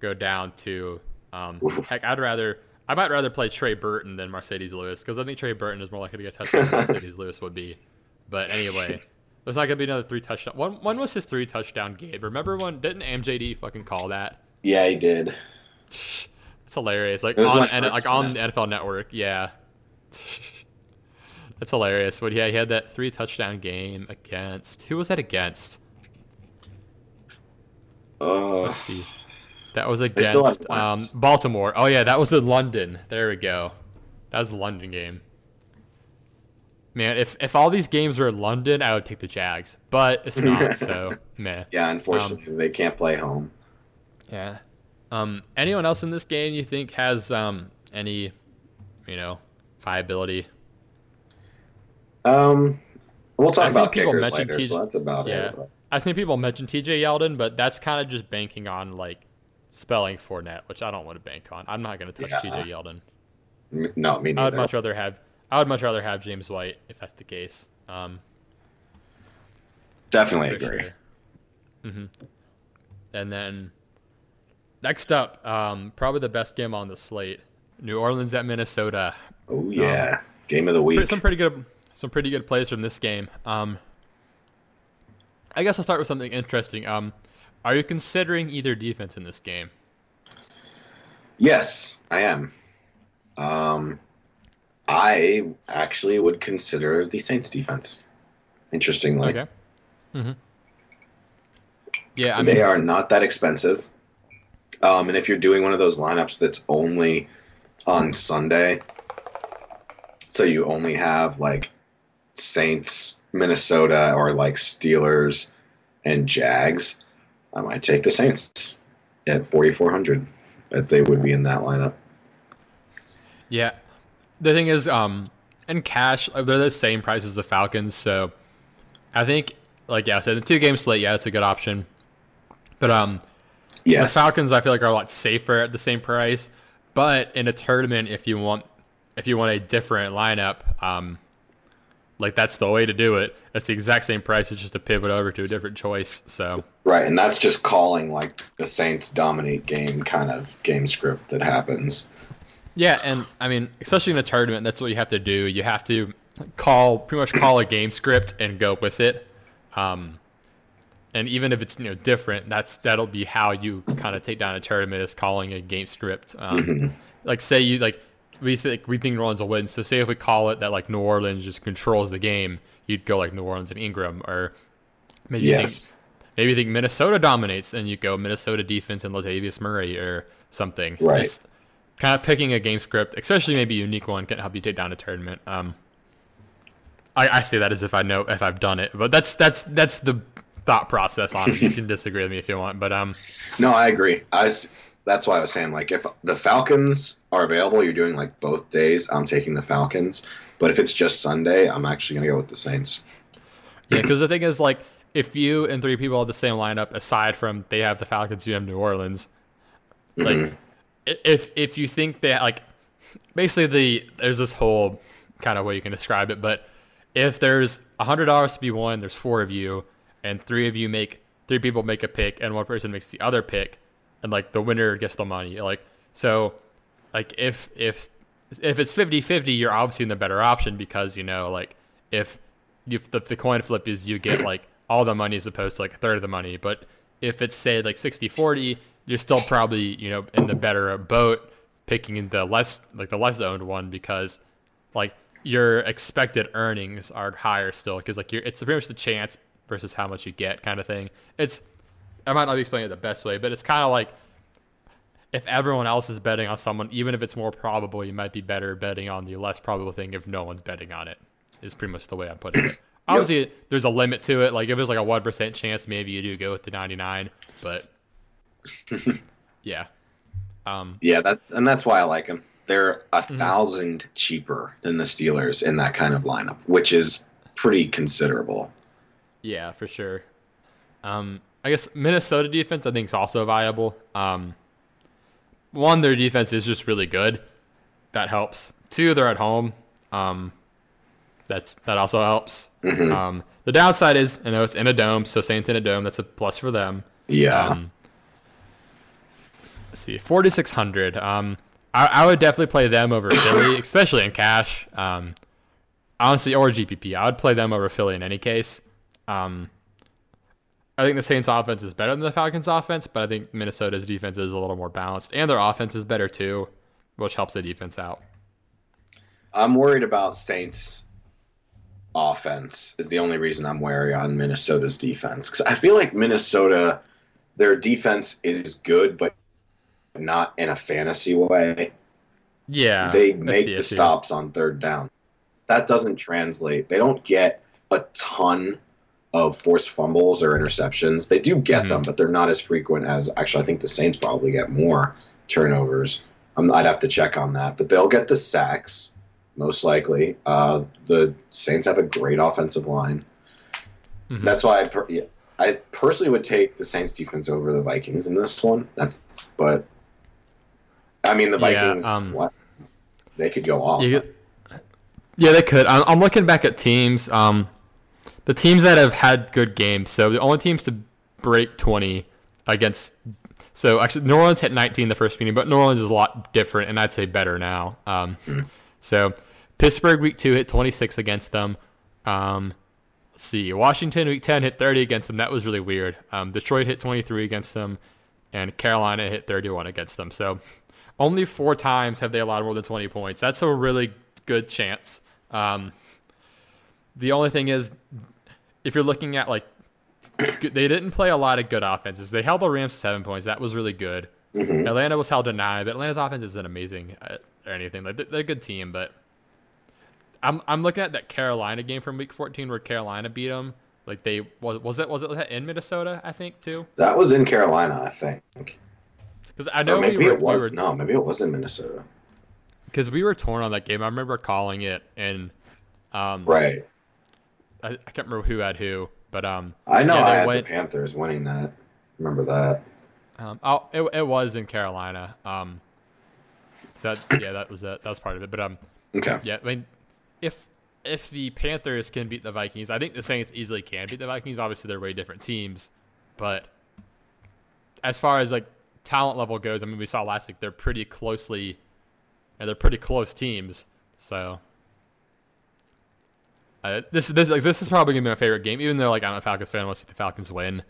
go down to. Um, heck, I'd rather. I might rather play Trey Burton than Marcedes Lewis because I think Trey Burton is more likely to get touchdowns than Marcedes Lewis would be. But anyway, *laughs* there's not gonna be another three touchdown. One, when was his three touchdown game? Remember when? Didn't MJD fucking call that? Yeah, he did. *sighs* It's hilarious. Like It on like like on the NFL Network. Yeah. *laughs* That's hilarious. But yeah, he had that three touchdown game against who was that against? Uh, Let's see. That was They still have against um, Baltimore. Oh yeah, that was in London. There we go. That was the London game. Man, if if all these games were in London, I would take the Jags, but it's *laughs* not. so meh. yeah, Um, unfortunately, they can't play home. Yeah. Um, anyone else in this game you think has um, any, you know, viability? Um, we'll talk I've about people kickers later, TJ so that's about Yeah. it. but- I've seen people mention TJ Yeldon, but that's kind of just banking on like spelling Fournette, which I don't want to bank on. I'm not going to touch Yeah. TJ Yeldon. No, me neither. I would much rather have I would much rather have James White if that's the case. Um, Definitely agree. sure. hmm And then next up, um, probably the best game on the slate: New Orleans at Minnesota. Oh yeah, game of the week. Some pretty good, some pretty good plays from this game. Um, I guess I'll start with something interesting. Are you considering either defense in this game? Yes, I am. Um, I actually would consider the Saints defense. Interestingly, Okay. hmm Yeah, I mean, they are not that expensive. Um, and if you're doing one of those lineups that's only on Sunday, so you only have like Saints, Minnesota, or like Steelers and Jags, I might take the Saints at 4,400 as they would be in that lineup. yeah. The thing is, um, in cash, uh, they're the same price as the Falcons, so I think, like, yeah, so the two game slate, yeah, it's a good option. But um, Yes. The Falcons, I feel like, are a lot safer at the same price. But in a tournament, if you want, if you want a different lineup, um, like that's the way to do it. That's the exact same price. It's just to pivot over to a different choice. So Right, and that's just calling like the Saints dominate game kind of game script that happens. yeah, and I mean, especially in a tournament, that's what you have to do. You have to call pretty much call a game script and go with it. Um, and even if it's you know different, that's that'll be how you kind of take down a tournament is calling a game script. Um, Mhm. like say you like we think we think New Orleans will win. So say if we call it that like New Orleans just controls the game, you'd go like New Orleans and Ingram, or maybe you think maybe you think Minnesota dominates, and you go Minnesota defense and Latavius Murray or something. Right. Just kind of picking a game script, especially maybe a unique one, can help you take down a tournament. Um, I, I say that as if I know if I've done it, but that's that's that's the thought process on it. You *laughs* can disagree with me if you want, but um, No, I agree. I, that's why I was saying like if the Falcons are available, you're doing like both days. I'm taking the Falcons, but if it's just Sunday, I'm actually gonna go with the Saints. Yeah, because the thing is, like, if you and three people have the same lineup, aside from they have the Falcons, you have New Orleans. Like, Mhm. if if you think that like, basically the there's this whole kind of way you can describe it, but if there's a hundred dollars to be won, there's four of you, and three of you make three people make a pick, and one person makes the other pick, and like the winner gets the money. Like so, like if if if it's 50-50, you're obviously in the better option because you know like if if the, the coin flip is you get like all the money as opposed to like a third of the money but if it's say like 60-40 you're still probably you know in the better boat picking the less like the less owned one because like your expected earnings are higher still because like you're it's pretty much the chance versus how much you get kind of thing it's i might not be explaining it the best way but it's kind of like if everyone else is betting on someone even if it's more probable you might be better betting on the less probable thing if no one's betting on it is pretty much the way i'm putting it *clears throat* obviously there's a limit to it like if there's like a 1% chance maybe you do go with the 99 but *laughs* yeah um Yeah, that's and that's why I like them. They're a Mhm. thousand cheaper than the Steelers in that kind of lineup, which is pretty considerable. Yeah, for sure. Um, I guess Minnesota defense I think is also viable. Um, one, their defense is just really good. That helps. Two, they're at home. Um, that's that also helps. Mhm. Um, the downside is I know it's in a dome, so Saints in a dome. That's a plus for them. Yeah, Um, let's see, forty six hundred. Um, I, I would definitely play them over *coughs* Philly, especially in cash. Um, honestly, or GPP. I would play them over Philly in any case. Um, I think the Saints' offense is better than the Falcons' offense, but I think Minnesota's defense is a little more balanced, and their offense is better too, which helps the defense out. I'm worried about Saints offense is the only reason I'm wary on Minnesota's defense because I feel like Minnesota, their defense is good, but not in a fantasy way. Yeah, they make the the stops on third down. That doesn't translate. They don't get a ton of forced fumbles or interceptions. They do get Mhm. them, but they're not as frequent as actually. I think the Saints probably get more turnovers. I'm, I'd have to check on that, but they'll get the sacks most likely. Uh, the Saints have a great offensive line. Mhm. That's why I, per- yeah, I personally would take the Saints defense over the Vikings in this one. That's but I mean the Yeah, Vikings. um, what they could go off. You yeah, they could. I'm, I'm looking back at teams. Um, the teams that have had good games. So the only teams to break 20 against. So actually, New Orleans hit 19 the first meeting, but New Orleans is a lot different, and I'd say better now. Um, Hmm. So Pittsburgh week two hit 26 against them. Um, let's see, Washington week 10 hit 30 against them. That was really weird. Um, Detroit hit 23 against them, and Carolina hit 31 against them. So only four times have they allowed more than 20 points. That's a really good chance. Um, the only thing is, if you're looking at like, *clears throat* they didn't play a lot of good offenses. They held the Rams seven points. That was really good. Mhm. Atlanta was held to nine, but Atlanta's offense isn't amazing uh, or anything. Like they're, they're a good team, but I'm I'm looking at that Carolina game from Week 14 where Carolina beat them. Like they was was it was it in Minnesota? I think too. That was in Carolina, I think. Because I know Or maybe we were, it was we were no, maybe it was in Minnesota. because we were torn on that game. I remember calling it, and um, Right. I, I can't remember who had who, but um, I know Yeah, I had went- the Panthers winning that. Remember that? um, oh, it, it was in Carolina. Um, so that yeah, that was that, that was part of it. But um, Okay. yeah, I mean, if if the Panthers can beat the Vikings, I think the Saints easily can beat the Vikings. Obviously, they're way different teams, but as far as like talent level goes, I mean, we saw last week they're pretty closely, and they're pretty close teams. So uh, this this like, this is probably gonna be my favorite game, even though like I'm a Falcons fan, I want to see the Falcons win.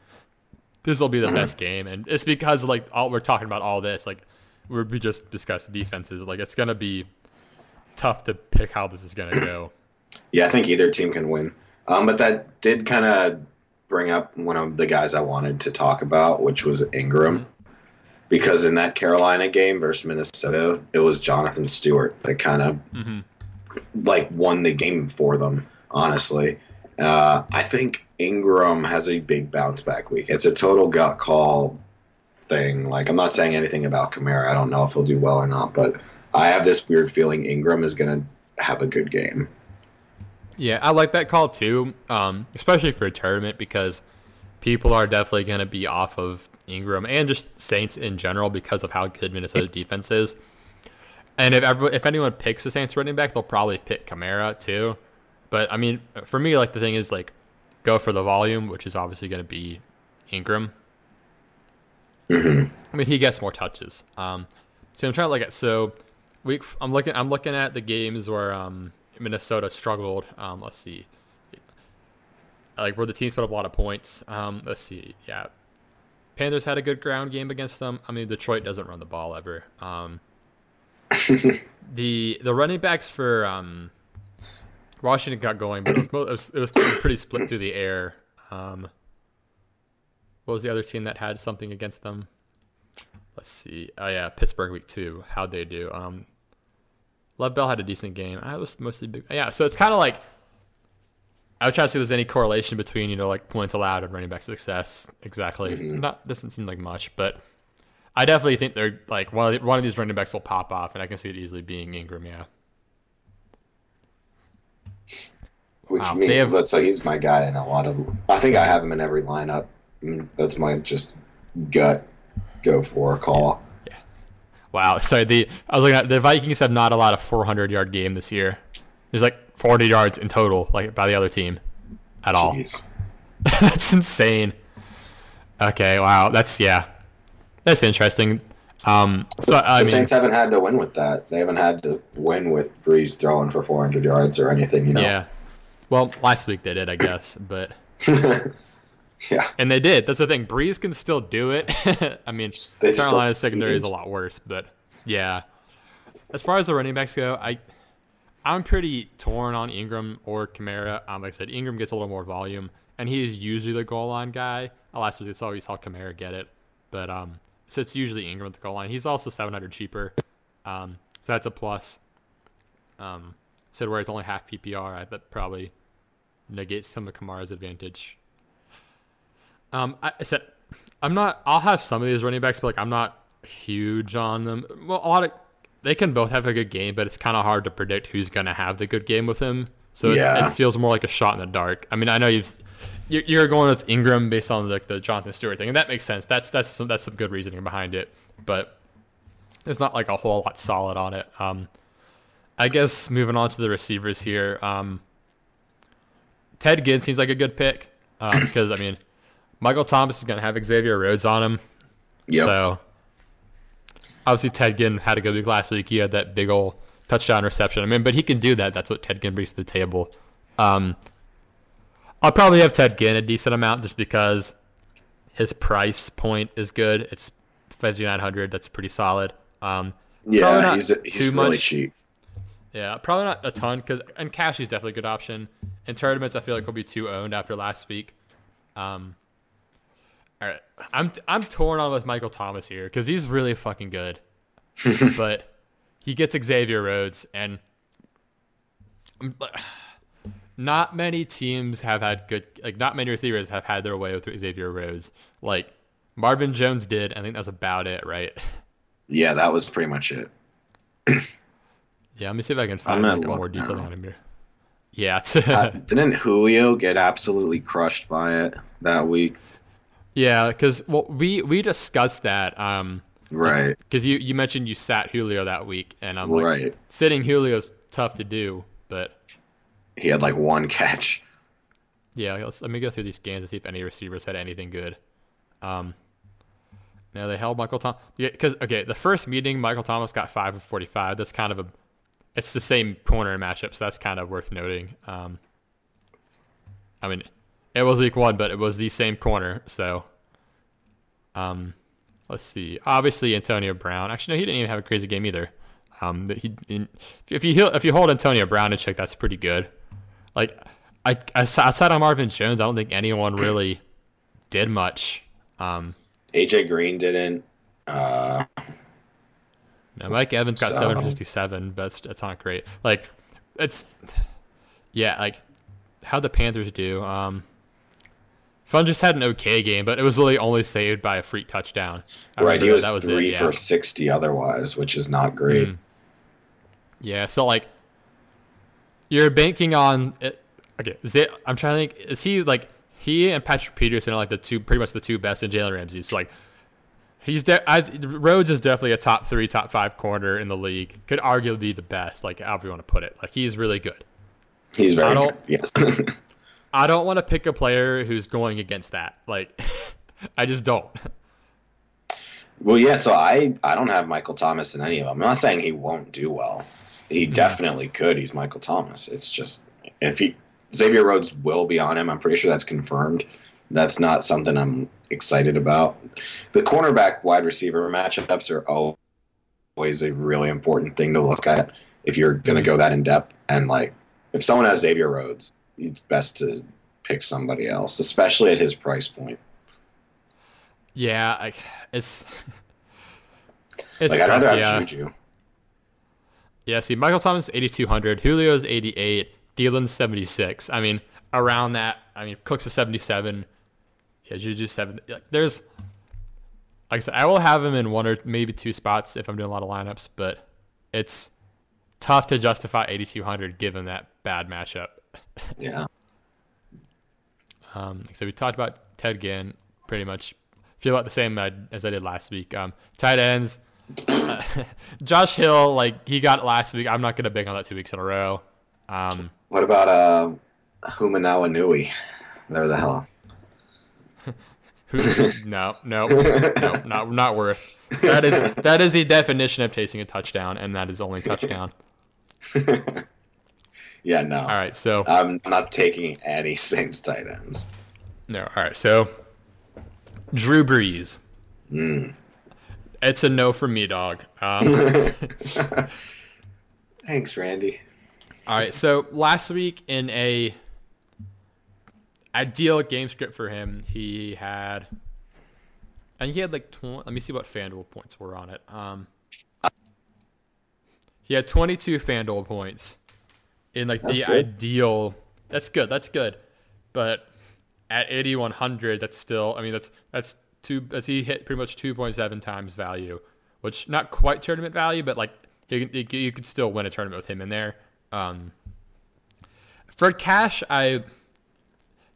This will be the Mhm. best game, and it's because like all we're talking about all this, like we're, we just discussed defenses. Like it's gonna be tough to pick how this is gonna go. *clears throat* Yeah, I think either team can win. Um, but that did kind of bring up one of the guys I wanted to talk about, which was Ingram. Because in that Carolina game versus Minnesota, it was Jonathan Stewart that kind of hmm like won the game for them. Honestly, uh, I think Ingram has a big bounce back week. It's a total gut call thing. Like I'm not saying anything about Kamara. I don't know if he'll do well or not, but I have this weird feeling Ingram is going to have a good game. Yeah, I like that call too, um, especially for a tournament because people are definitely going to be off of Ingram and just Saints in general because of how good Minnesota's defense is. And if ever, if anyone picks the Saints running back, they'll probably pick Kamara too. But I mean, for me, like the thing is like go for the volume, which is obviously going to be Ingram. Mm-hmm. I mean, he gets more touches. Um, so I'm trying to look at so week. I'm looking. I'm looking at the games where um, Minnesota struggled. Um, let's see, like where the teams put up a lot of points. Um, let's see. Yeah, Panthers had a good ground game against them. I mean, Detroit doesn't run the ball ever. Um, *laughs* the the running backs for um, Washington got going, but it was, it was, it was pretty split through the air. Um, what was the other team that had something against them? Let's see. Oh yeah, Pittsburgh week two. How'd they do? Um, Lev Bell had a decent game. I was mostly big. Yeah, so it's kind of like I was trying to see if there's any correlation between you know like points allowed and running back success. Exactly. Mhm. Not doesn't seem like much, but I definitely think they're like one of the, one of these running backs will pop off, and I can see it easily being Ingram. Yeah. Which Wow, means, have- but so he's my guy in a lot of. I think I have him in every lineup. Mm, That's my just gut go for call. Yeah. Wow. Sorry. The I was looking at the Vikings have not allowed a 400 yard game this year. There's like 40 yards in total, like by the other team, at all. Jeez. *laughs* That's insane. Okay, wow. That's yeah. That's interesting. Um so I the mean Saints haven't had to win with that. They haven't had to win with Brees throwing for 400 yards or anything. You know. yeah. Well, last week they did, I guess, but *laughs* yeah. and they did. That's the thing. Brees can still do it. *laughs* I mean, They Carolina's secondary is a lot worse, but yeah. As far as the running backs go, I I'm pretty torn on Ingram or Kamara. Um, like I said, Ingram gets a little more volume, and he is usually the goal line guy. Last week I saw we saw Kamara get it, but um, so it's usually Ingram at the goal line. He's also 700 cheaper, um, so that's a plus. Um, so where it's only half PPR, I that probably negates some of Kamara's advantage. Um, I, I said I'm not. I'll have some of these running backs, but like I'm not huge on them. Well, a lot of they can both have a good game, but it's kind of hard to predict who's gonna have the good game with him. So it's, Yeah. it feels more like a shot in the dark. I mean, I know you've you're you're going with Ingram based on like the Jonathan Stewart thing, and that makes sense. That's that's some, that's some good reasoning behind it, but there's not like a whole lot solid on it. Um, I guess moving on to the receivers here. Um, Ted Ginn seems like a good pick um, *clears throat* because I mean, Michael Thomas is gonna have Xavier Rhodes on him, Yep. so obviously Ted Ginn had a good week last week. He had that big old touchdown reception. I mean, but he can do that. That's what Ted Ginn brings to the table. Um, I'll probably have Ted Ginn a decent amount just because his price point is good. It's fifty nine hundred. That's pretty solid. Um, yeah, he's, he's too really much. cheap. yeah, probably not a ton because and cash is definitely a good option. In tournaments, I feel like he'll be too owned after last week. Um, all right, I'm I'm torn on with Michael Thomas here because he's really fucking good, *laughs* but he gets Xavier Rhodes and I'm- not many teams have had good like not many receivers have had their way with Xavier Rhodes. Like Marvin Jones did. I think that's about it, right? Yeah, that was pretty much it. Yeah, let me see if I can find little more detail now. on him here. Yeah, *laughs* Uh, didn't Julio get absolutely crushed by it that week? Yeah, because well, we we discussed that. Um, Right, because you you mentioned you sat Julio that week, and I'm like, right. sitting Julio's tough to do, but He had like one catch. yeah, let's, let me go through these games and see if any receivers had anything good. Um, now they held Michael Thomas. Yeah, because okay, the first meeting Michael Thomas got five of forty five. That's kind of a, it's the same corner matchup, so that's kind of worth noting. Um, I mean, it was week one, but it was the same corner, so. Um, let's see. Obviously, Antonio Brown. Actually, no, he didn't even have a crazy game either. Um, he if you if you hold Antonio Brown in check, that's pretty good. Like, I outside of Marvin Jones, I don't think anyone really did much. Um, AJ Green didn't. Uh, no, Mike Evans got So- 767, but that's, that's not great. Like, it's yeah, like how the Panthers do. Um, Funchess had an okay game, but it was really only saved by a freak touchdown. I right, he was, that, was three it, yeah. for sixty otherwise, which is not great. Mm. Yeah, so like you're banking on it. Okay, is it, I'm trying to think. Is he like he and Patrick Peterson are like the two, pretty much the two best in Jalen Ramsey? So like he's de- I, Rhodes is definitely a top three, top five corner in the league. Could arguably be the best, like however you want to put it. Like he's really good. He's I very don't- good. Yes. *laughs* I don't want to pick a player who's going against that. Like *laughs* I just don't. well, yeah. So I I don't have Michael Thomas in any of them. I'm not saying he won't do well. He definitely could. He's Michael Thomas. It's just if he Xavier Rhodes will be on him. I'm pretty sure that's confirmed. That's not something I'm excited about. The cornerback wide receiver matchups are always a really important thing to look at if you're going to mm-hmm. go that in depth. And like, if someone has Xavier Rhodes, it's best to pick somebody else, especially at his price point. Yeah, like it's *laughs* it's like, I'd tough. rather yeah. have Juju. Yeah, see, Michael Thomas eighty two hundred, Julio's eighty eight, Thielen's seventy six. I mean, around that. I mean, Cook's a seventy seven. Yeah, Juju seven. like, There's, like I said, I will have him in one or maybe two spots if I'm doing a lot of lineups, but it's tough to justify eighty two hundred given that bad matchup. *laughs* Yeah. Um, so we talked about Ted Ginn, pretty much feel about the same uh, as I did last week. Um, tight ends, uh, *laughs* Josh Hill, like he got last week. I'm not gonna big on that two weeks in a row. Um, What about uh, Hoomanawanui? There the hell. *laughs* no, no, no, not not worth. That is *laughs* that is the definition of chasing a touchdown, and that is only touchdown. *laughs* yeah, no. All right, so I'm not taking any Saints tight ends. no, all right, so Drew Brees. Mm. It's a no for me, dog. Um, Thanks, Randy. All right, so last week in a ideal game script for him, he had, I think he had like, tw- let me see what FanDuel points were on it. Um, he had 22 FanDuel points in like That's the good. ideal. That's good. That's good, but at 8100, that's still. I mean, that's that's two. That's he hit pretty much 2.7 times value, which not quite tournament value, but like you, you, you could still win a tournament with him in there. Um, for cash, I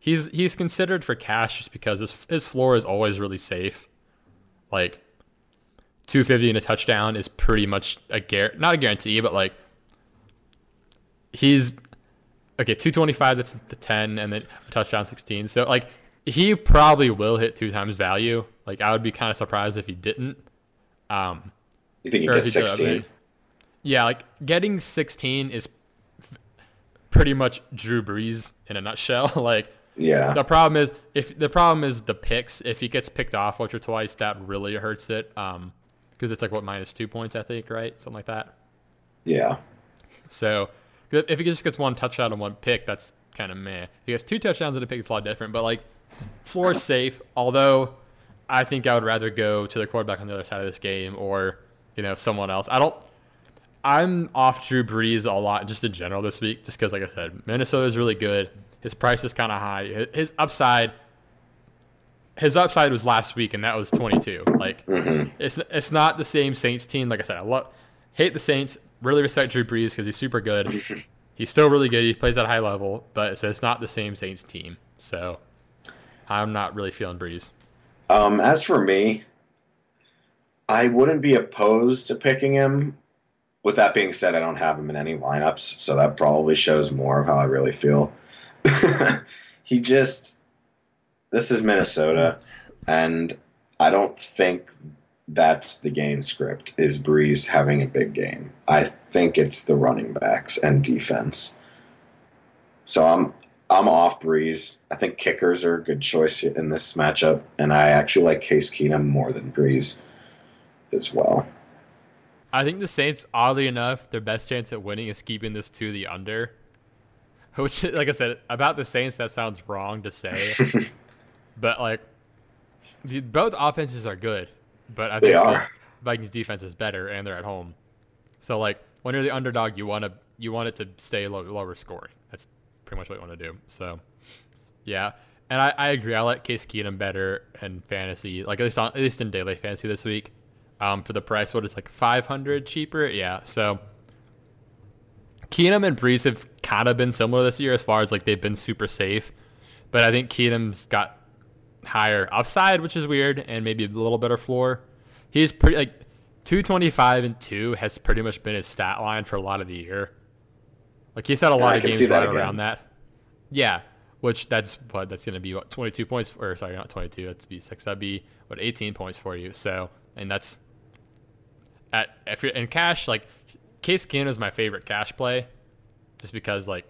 he's he's considered for cash just because his his floor is always really safe. Like 250 and a touchdown is pretty much a gar- not a guarantee, but like he's okay 225 that's the 10 and then a touchdown 16 so like he probably will hit two times value. Like i would be kind of surprised if he didn't. Um You think you or get if he did, 16? yeah like getting 16 is pretty much drew brees in a nutshell. *laughs* Like Yeah. the problem is if the problem is the picks if he gets picked off once or twice that really hurts it um because it's like what minus two points i think right something like that Yeah. so if he just gets one touchdown and one pick, that's kind of meh. If he gets two touchdowns and a pick, it's a lot different. But like, floor safe. Although, I think I would rather go to the quarterback on the other side of this game, or you know, someone else. I don't. I'm off Drew Brees a lot just in general this week, just because, like I said, Minnesota is really good. His price is kind of high. His- upside, his upside was last week, and that was 22. Like, hmm it's it's not the same Saints team. Like I said, I love hate the Saints. Really respect Drew Brees because he's super good. *laughs* he's still really good. He plays at a high level, but it's, it's not the same Saints team. So I'm not really feeling Brees. Um, as for me, I wouldn't be opposed to picking him. With that being said, I don't have him in any lineups, so that probably shows more of how I really feel. *laughs* he just, this is Minnesota, and I don't think that's the game script. Is Brees having a big game? I think it's the running backs and defense. So I'm I'm off Brees. I think kickers are a good choice in this matchup, and I actually like Case Keenum more than Brees as well. I think the Saints, oddly enough, their best chance at winning is keeping this to the under. *laughs* Which, like I said, about the Saints, that sounds wrong to say, *laughs* but like, the, both offenses are good, but I think the. Vikings defense is better, and they're at home. So like, when you're the underdog, you want to you want it to stay low, lower scoring. That's pretty much what you want to do. So, yeah. And I, I agree. I like Case Keenum better in fantasy, like at least on, at least in daily fantasy this week. Um, for the price, what is like five hundred cheaper? Yeah. So Keenum and Brees have kind of been similar this year as far as like they've been super safe, but I think Keenum's got higher upside, which is weird, and maybe a little better floor. He's pretty like two twenty five and two has pretty much been his stat line for a lot of the year. Like he's had a lot I of games right again. around that. Yeah, which that's what that's going to be what 22 points or sorry not 22 that's be six that'd be what 18 points for you so and that's at if you're in cash like Case Keenum is my favorite cash play just because like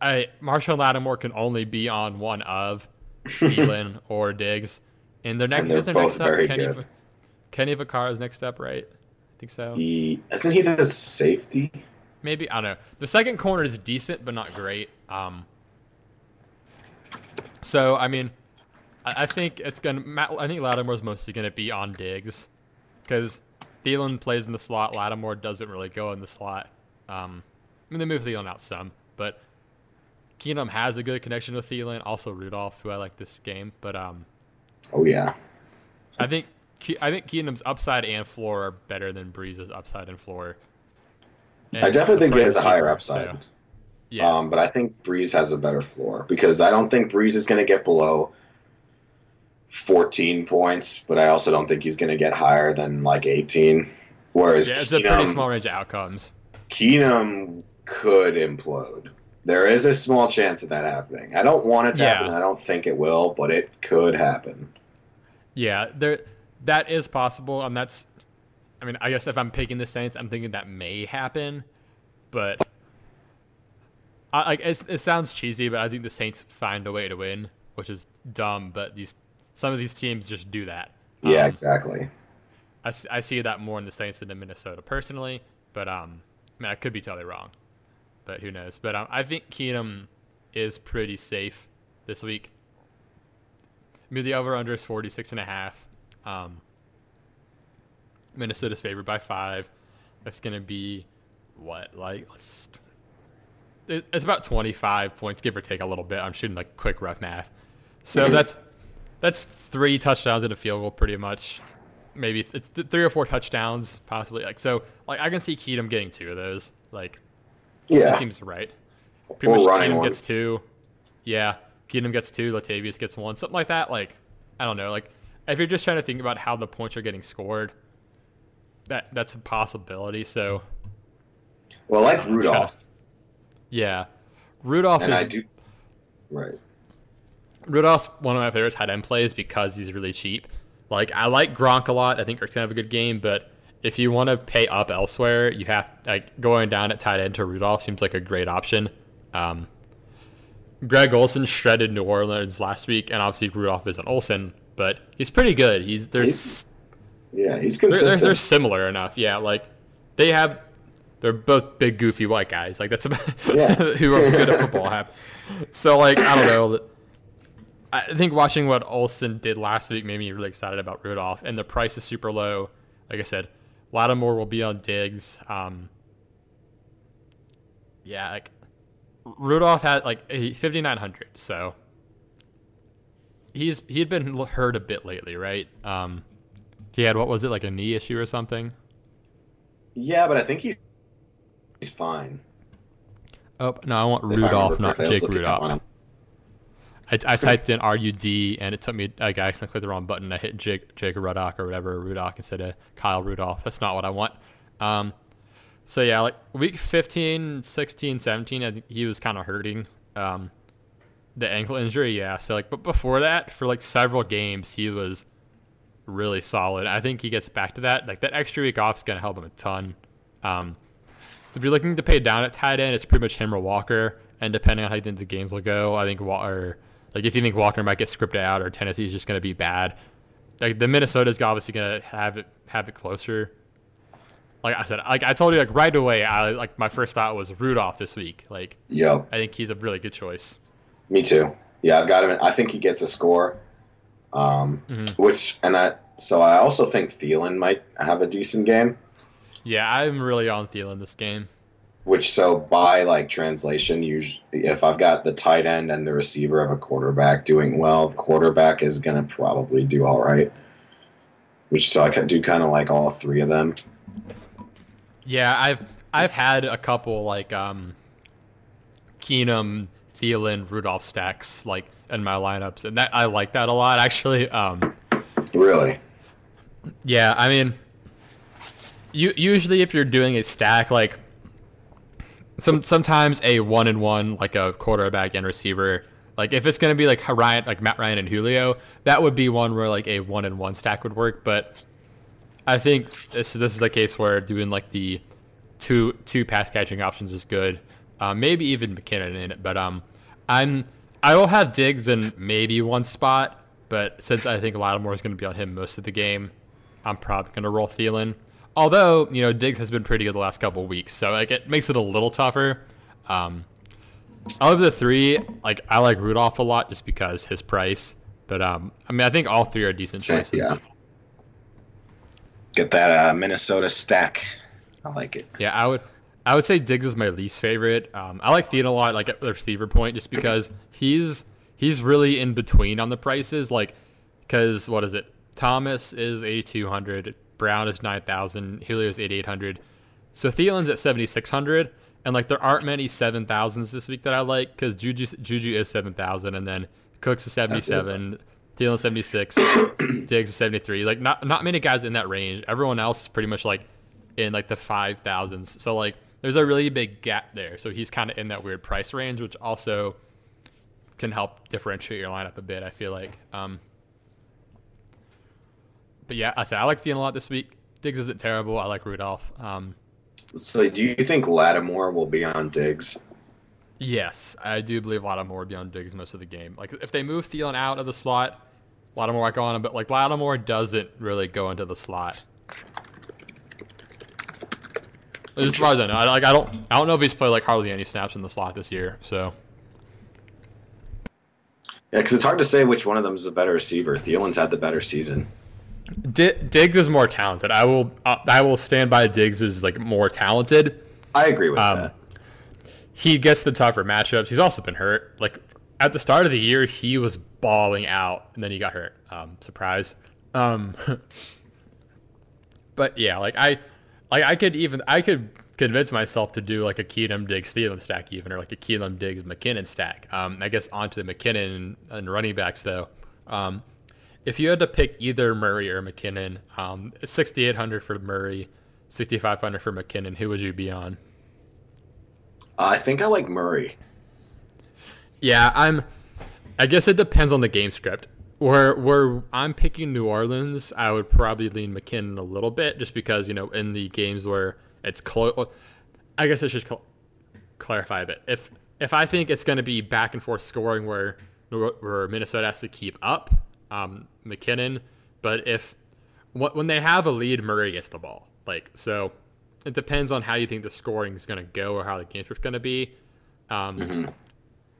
I Marshon Lattimore can only be on one of Thielen *laughs* or Diggs and their next And they're their next up very Kenny good. Kenny Vaccaro is next up right I think so He isn't he the safety? maybe I don't know. The second corner is decent, but not great. Um, so I mean, I, I think it's gonna. Matt, I think Lattimore's mostly gonna be on Diggs, because Thielen plays in the slot. Lattimore doesn't really go in the slot. Um, I mean, they move Thielen out some, but Keenum has a good connection with Thielen. Also Rudolph, who I like this game, but um, Oh yeah. I think I think Keenum's upside and floor are better than Brees's upside and floor. I definitely think he has a higher cheaper, upside. so, yeah. Um, but I think Brees has a better floor because I don't think Brees is going to get below 14 points, but I also don't think he's going to get higher than like 18. Whereas Yeah, it's a pretty small range of outcomes. Keenum could implode. There is a small chance of that happening. I don't want it to Yeah. happen. I don't think it will, but it could happen. Yeah, there that is possible, and that's. I mean, I guess if I'm picking the Saints, I'm thinking that may happen, but I, like it, it sounds cheesy, but I think the Saints find a way to win, which is dumb. But these some of these teams just do that. Yeah, Um, exactly. I see that more in the Saints than in Minnesota personally, but um, I mean, I could be totally wrong, but who knows? But um, I think Keenum is pretty safe this week. I mean, the over under is 46 and a half. Um, Minnesota's favored by five. That's gonna be what like let's. It's about 25 points, give or take a little bit. I'm shooting like quick rough math. So Mhm. that's that's three touchdowns and a field goal, pretty much. Maybe it's th- three or four touchdowns, possibly. Like so, like I can see Keenum getting two of those. Like Yeah. that seems right. Pretty Or much Keenum one. gets two. Yeah, Keenum gets two. Latavius gets one. Something like that. Like I don't know. Like if you're just trying to think about how the points are getting scored, that that's a possibility. So Well, I like to- Rudolph, yeah, Rudolph and is I do. Right. Rudolph's one of my favorite tight end plays because he's really cheap. Like I like Gronk a lot. I think Eric's gonna have a good game, but if you want to pay up elsewhere, you have like going down at tight end to Rudolph seems like a great option. Um, Greg Olsen shredded New Orleans last week, and obviously Rudolph isn't Olsen, but he's pretty good. He's there's Yeah, he's they're, they're, consistent. they're similar enough. Yeah, like they have they're both big goofy white guys. Like that's about *laughs* Yeah. who are good at football have. So like I don't know. I think watching what Olsen did last week made me really excited about Rudolph, and the price is super low. Like I said, Lattimore will be on Diggs. Um, yeah, like Rudolph had like fifty nine hundred, so he's he'd been hurt a bit lately, right? Um, he had what was it like a knee issue or something? yeah, but I think he, he's fine. Oh no, I want if Rudolph, not. I was Jake Rudolph. I, I typed in RUD and it took me like I accidentally clicked the wrong button. I hit Jake Jake Rudock or whatever Rudock instead of Kyle Rudolph. That's not what I want. Um, so yeah, like week 15, 16, 17, I think he was kind of hurting. Um, the ankle injury, yeah. So like, but before that, for like several games, he was really solid. I think he gets back to that. Like that extra week off is gonna help him a ton. Um, so if you're looking to pay down at tight end, it's pretty much him or Walker. And depending on how you think the games will go, I think Walker, like if you think Walker might get scripted out or Tennessee's just going to be bad, like the Minnesota's obviously going to have it have it closer. Like I said, like I told you, like right away, I like my first thought was Rudolph this week. Like Yep, I think he's a really good choice. me too. Yeah, I've got him. in- I think he gets a score. Um, Mhm. which and I so I also think Thielen might have a decent game. Yeah, I'm really on Thielen this game. Which so by like translation, usually if I've got the tight end and the receiver of a quarterback doing well, the quarterback is gonna probably do all right. Which so I could do kind of like all three of them. Yeah, I've I've had a couple like um Keenum, Thielen, Rudolph stacks like in my lineups, and that I like that a lot actually. Um, really? Yeah, I mean, you usually if you're doing a stack like some sometimes a one and one like a quarterback and receiver. Like if it's gonna be like Ryan, like Matt Ryan and Julio, that would be one where like a one and one stack would work. But I think this this is the case where doing like the two two pass catching options is good. Um, maybe even McKinnon in it, but um, I'm I will have Diggs in maybe one spot, but since I think Lattimore is going to be on him most of the game, I'm probably going to roll Thielen. Although you know Diggs has been pretty good the last couple weeks, so like it makes it a little tougher. Um, out of the three, like I like Rudolph a lot just because his price. But um, I mean, I think all three are decent choices. Yeah. Get that uh, Minnesota stack. I like it. Yeah, I would. I would say Diggs is my least favorite. Um, I like Thielen a lot, like at the receiver point, just because he's he's really in between on the prices. Like, because what is it? Thomas is eighty two hundred, Brown is nine thousand, Julio is eighty eight hundred. So Thielen's at seventy six hundred, and like there aren't many seven thousands this week that I like because Juju Juju is seven thousand, and then Cooks is seventy seven, Thielen seventy six, *coughs* Diggs is seventy three. Like not not many guys in that range. Everyone else is pretty much like in like the five thousands. So like there's a really big gap there. So he's kind of in that weird price range, which also can help differentiate your lineup a bit. I feel like. Um, but yeah, I said I like Thielen a lot this week. Diggs isn't terrible. I like Rudolph. Um, so do you think Lattimore will be on Diggs? Yes, I do believe Lattimore will be on Diggs most of the game. Like if they move Thielen out of the slot, Lattimore might go on him, but like Lattimore doesn't really go into the slot. As far as I know, I, like I don't, I don't know if he's played like hardly any snaps in the slot this year. So yeah, because it's hard to say which one of them is a better receiver. Thielen's had the better season. D- Diggs is more talented. I will, uh, I will stand by Diggs is like more talented. I agree with um, that. He gets the tougher matchups. He's also been hurt. Like at the start of the year, he was balling out, and then he got hurt. Um, surprise. Um, *laughs* but yeah, like I like I could even I could convince myself to do like a Keenum Diggs Thielen stack even or like a Keenum Diggs McKinnon stack. Um, I guess onto the McKinnon and running backs though. Um, if you had to pick either Murray or McKinnon, um, 6,800 for Murray, 6,500 for McKinnon, who would you be on? I think I like Murray. Yeah, I'm. I guess it depends on the game script. Where where I'm picking New Orleans, I would probably lean McKinnon a little bit, just because you know in the games where it's close. I guess I should cl- clarify a bit. If if I think it's going to be back and forth scoring where where Minnesota has to keep up, um, McKinnon. But if when they have a lead, Murray gets the ball. Like so, it depends on how you think the scoring is going to go or how the game script's going to be. Um, mm-hmm.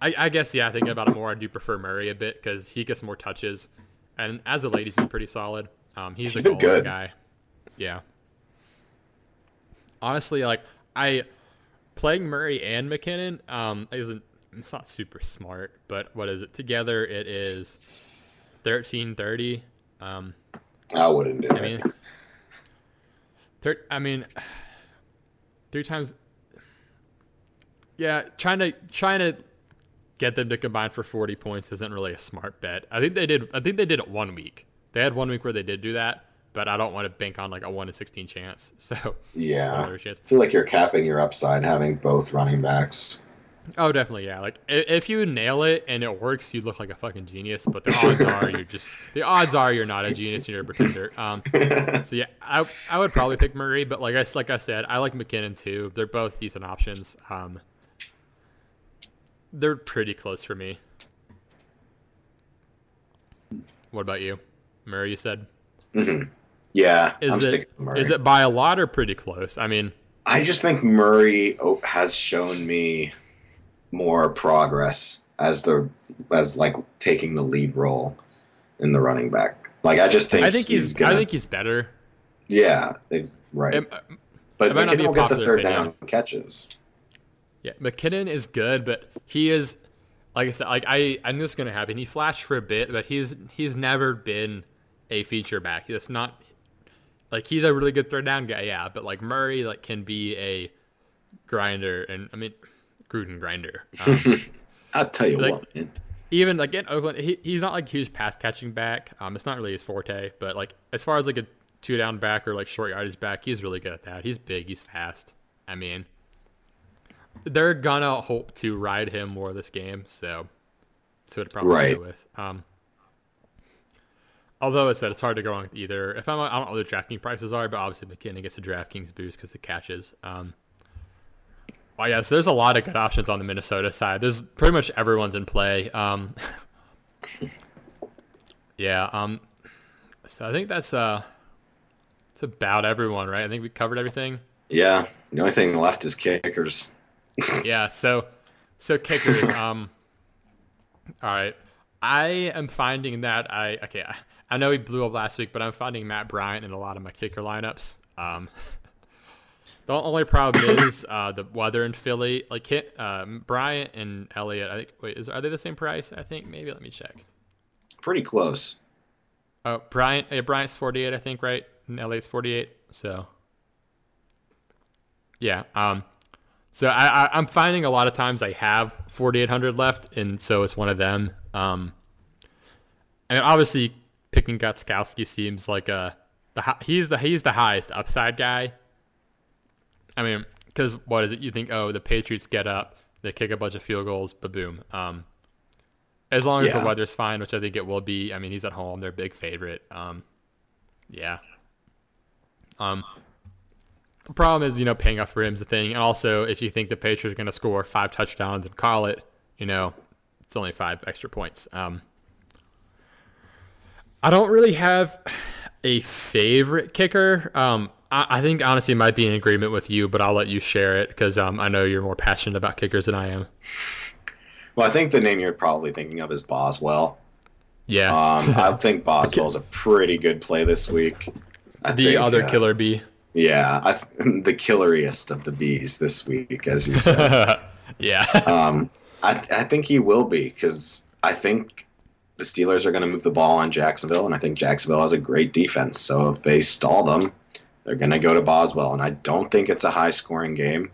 I, I, guess yeah. Thinking about it more, I do prefer Murray a bit because he gets more touches, and as a late, he's been pretty solid. Um, he's, he's a good guy. Yeah. Honestly, like I playing Murray and McKinnon um, isn't it's not super smart, but what is it together? It is thirteen thirty. Um, I wouldn't do I it. Mean, thir- I mean, three times. Yeah, trying to trying to get them to combine for 40 points isn't really a smart bet. I think they did. I think they did it one week. They had one week where they did do that, but I don't want to bank on like a one to 16 chance. *laughs* So yeah, I feel like you're capping your upside having both running backs. Oh, definitely, yeah. Like if you nail it and it works, you look like a fucking genius. But the odds are you're just the odds are you're not a genius and you're a pretender. Um, so yeah, I I would probably pick Murray, but like I like I said, I like McKinnon too. They're both decent options. Um, they're pretty close for me. What about you, Murray? You said. Mm-hmm. Yeah, is I'm it is it by a lot or pretty close? I mean, I just think Murray has shown me more progress as the as like taking the lead role in the running back. Like I just think I think he's, he's gonna, I think he's better. Yeah, right. It, uh, but it might not be a get the third opinion. down catches. Yeah, McKinnon is good, but he is like I said, like I I knew this was gonna happen. He flashed for a bit, but he's he's never been a feature back. That's not like he's a really good third down guy, yeah. But like Murray, like can be a grinder, and I mean Gruden grinder. *laughs* Um, I'll tell you Like- what, man. even like in Oakland, he, he's not like huge pass catching back. Um, it's not really his forte, but like as far as like a two down back or like short yardage back, he's really good at that. He's big, he's fast. I mean, they're gonna hope to ride him more this game, so so it'd probably Right. with. Um, although I said it's hard to go wrong with either. If I'm, I don't know what the DraftKings prices are, but obviously McKinnon gets a DraftKings boost because the catches. Um, well, yeah, so there's a lot of good options on the Minnesota side. There's pretty much everyone's in play. Um, *laughs* yeah, um, so I think that's uh, it's about everyone, right? I think we covered everything. Yeah, the only thing left is kickers. *laughs* yeah, so so kickers. Um, all right, I am finding that I okay. I, I know he blew up last week, but I'm finding Matt Bryant in a lot of my kicker lineups. Um, the only problem is uh, the weather in Philly. Like hit, um, Bryant and Elliott. I think. Wait, is are they the same price? I think maybe. Let me check. Pretty close. Oh, Bryant. Yeah, Bryant's 48, I think, right? And Elliott's 48. So, yeah. Um, so I, I I'm finding a lot of times I have 4,800 left, and so it's one of them. Um, and obviously picking Gostkowski seems like a the he's the he's the highest upside guy. I mean, because what is it? You think, oh, the Patriots get up, they kick a bunch of field goals, ba boom. Um, as long as the Yeah. weather's fine, which I think it will be. I mean, he's at home; they're a big favorite. Um, yeah. Um, the problem is, you know, paying off for him's the thing, and also if you think the Patriots are going to score five touchdowns and call it, you know, it's only five extra points. Um, I don't really have a favorite kicker. Um, I, I think honestly might be in agreement with you, but I'll let you share it because um, I know you're more passionate about kickers than I am. Well, I think the name you're probably thinking of is Boswell. Yeah, Um, I *laughs* think Boswell's a pretty good play this week. I the think, other uh, killer bee. Yeah, I, *laughs* the killeriest of the bees this week, as you said. *laughs* yeah, um, I, I think he will be because I think the Steelers are going to move the ball on Jacksonville, and I think Jacksonville has a great defense. So if they stall them, they're going to go to Boswell, and I don't think it's a high scoring game,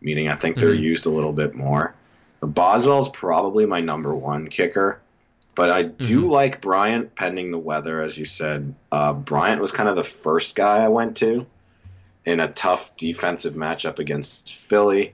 meaning I think they're Mhm. used a little bit more. Boswell's probably my number one kicker, but I do Mhm. like Bryant pending the weather, as you said. Uh, Bryant was kind of the first guy I went to in a tough defensive matchup against Philly.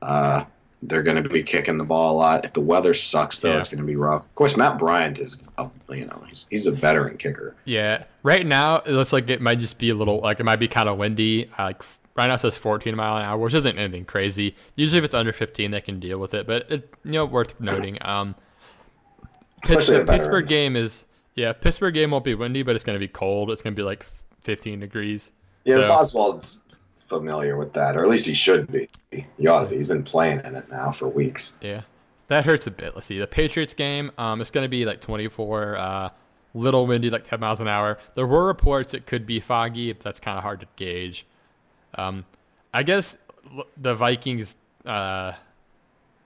Uh, they're going to be kicking the ball a lot. If the weather sucks, though, Yeah. it's going to be rough. Of course, Matt Bryant is, a, you know, he's, he's a veteran kicker. yeah. Right now, it looks like it might just be a little like it might be kind of windy. Like right now, says 14 mile an hour, which isn't anything crazy. Usually, if it's under 15, they can deal with it. But it, you know, worth noting. Um, Especially Pittsburgh. Pittsburgh game is yeah. Pittsburgh game won't be windy, but it's going to be cold. It's going to be like 15 degrees. Yeah, So- Boswell's familiar with that, or at least he should be. He ought to be. He's been playing in it now for weeks. Yeah, that hurts a bit. Let's see the Patriots game. Um, it's going to be like 24, uh, little windy, like 10 miles an hour. There were reports it could be foggy, but that's kind of hard to gauge. Um, I guess the Vikings uh,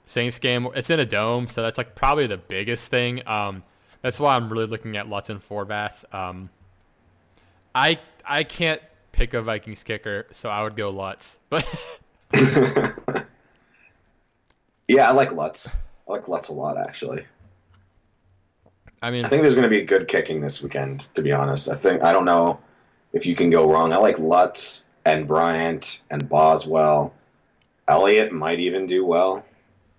Saints game. It's in a dome, so that's like probably the biggest thing. Um, that's why I'm really looking at Lutz and Forbath. Um, I I can't pick a Vikings kicker, so I would go Lutz, but. *laughs* yeah, I like Lutz. I like Lutz a lot, actually. I mean, I think there's going to be good kicking this weekend. To be honest, I think I don't know if you can go wrong. I like Lutz and Bryant and Boswell. Elliott might even do well.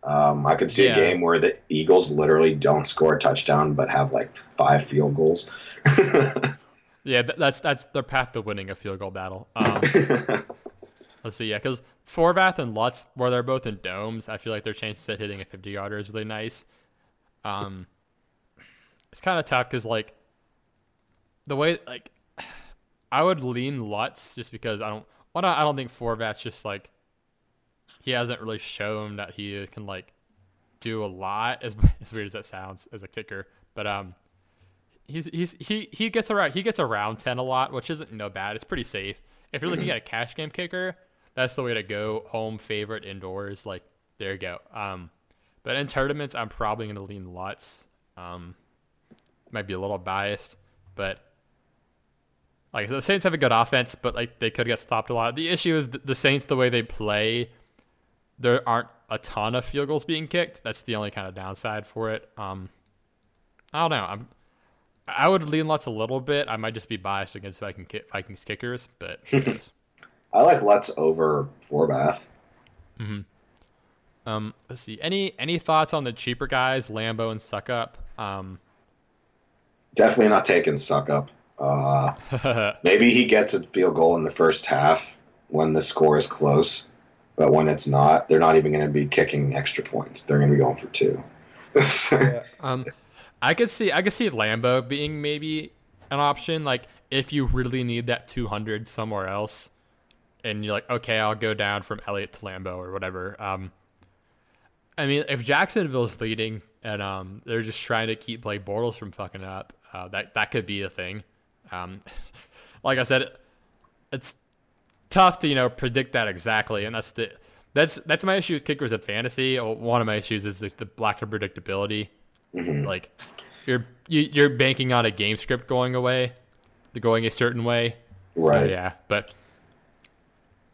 Um, I could see Yeah. a game where the Eagles literally don't score a touchdown but have like five field goals. *laughs* Yeah, that's that's their path to winning a field goal battle. Um, *laughs* let's see, yeah, because Forbath and Lutz, where they're both in domes, I feel like their chances at hitting a 50 yarder is really nice. Um, it's kind of tough because like the way like *sighs* I would lean Lutz just because I don't. One, I don't think Forbath's just like he hasn't really shown that he can like do a lot as *laughs* as weird as that sounds as a kicker, but um he's he's he he gets around he gets around 10 a lot which isn't no bad it's pretty safe if you're looking at a cash game kicker that's the way to go home favorite indoors like there you go. Um, but in tournaments, I'm probably going to lean Lutz. Um, might be a little biased, but like the Saints have a good offense, but like they could get stopped a lot. The issue is the Saints, the way they play, there aren't a ton of field goals being kicked. That's the only kind of downside for it. Um, I don't know. I'm I would lean Lutz a little bit. I might just be biased against Viking Vikings kickers, but *laughs* I like Lutz over Forbath. Mm-hmm. Um, let's see. Any any thoughts on the cheaper guys, Lambo and Succop? Um, Definitely not taking Succop. Uh, *laughs* maybe he gets a field goal in the first half when the score is close, but when it's not, they're not even going to be kicking extra points. They're going to be going for two. *laughs* yeah. Um, I could see I could see Lambo being maybe an option. Like if you really need that 200 somewhere else, and you're like, okay, I'll go down from Elliott to Lambo or whatever. Um, I mean, if Jacksonville's leading and um, they're just trying to keep Blake Bortles from fucking up, uh, that that could be a thing. Um, *laughs* like I said, it's tough to you know predict that exactly, and that's the that's that's my issue with kickers at fantasy. One of my issues is the, the lack of predictability. Mm-hmm. Like you're you, are you are banking on a game script going away, going a certain way. Right. So, yeah, but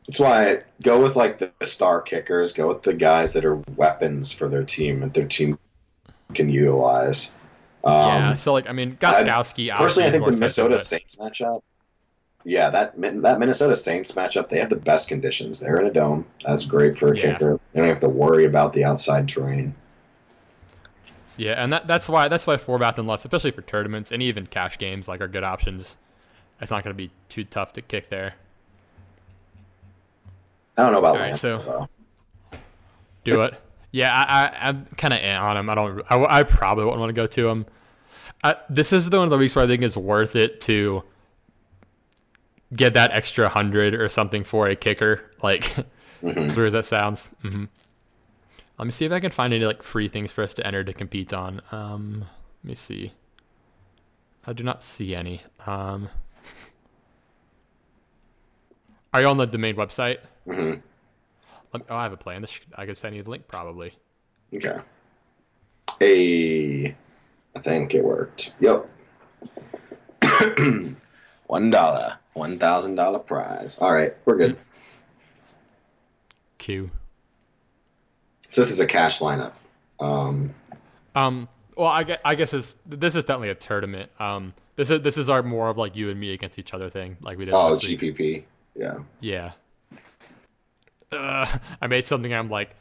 that's why I go with like the star kickers. Go with the guys that are weapons for their team and their team can utilize. Um, yeah. So like I mean, Gostkowski. Personally, I think the Minnesota Saints matchup. Yeah, that that Minnesota Saints matchup, they have the best conditions. They're in a dome. That's great for a yeah. kicker. They don't have to worry about the outside terrain. Yeah, and that, that's why that's why Forbath and Lutz, especially for tournaments and even cash games, like are good options. It's not going to be too tough to kick there. I don't know about All so do it. Yeah, I, I am kind of on him. I don't. I, I probably wouldn't want to go to him. I, this is the one of the weeks where I think it's worth it to get that extra hundred or something for a kicker. Like, *laughs* mm-hmm. as weird as that sounds. Mm-hmm. Let me see if I can find any like free things for us to enter to compete on. Um, let me see. I do not see any. Um, are you on the, the main website? Mm-hmm. Me, oh, I have a plan. This I could send you the link probably. Okay. A, I think it worked. Yep. *clears throat* One dollar, one thousand dollar prize. All right, we're good. Q. So this is a cash lineup. Um, um well, I guess, I guess this this is definitely a tournament. Um, this is this is our more of like you and me against each other thing, like we did. Oh, GPP. Week. Yeah. Yeah. Uh, *laughs* I made something. I'm like,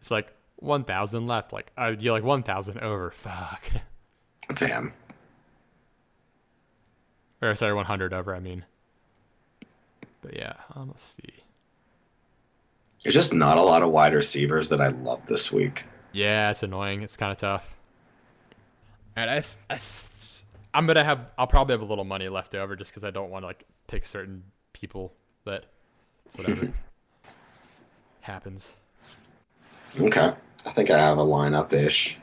it's like one thousand left. Like I you like one thousand over. Fuck. Damn. Or sorry, one hundred over. I mean. But yeah, um, let's see. There's just not a lot of wide receivers that I love this week. Yeah, it's annoying. It's kind of tough. And I, I, I'm gonna have. I'll probably have a little money left over just because I don't want to like pick certain people, but it's whatever *laughs* happens. Okay, I think I have a lineup ish.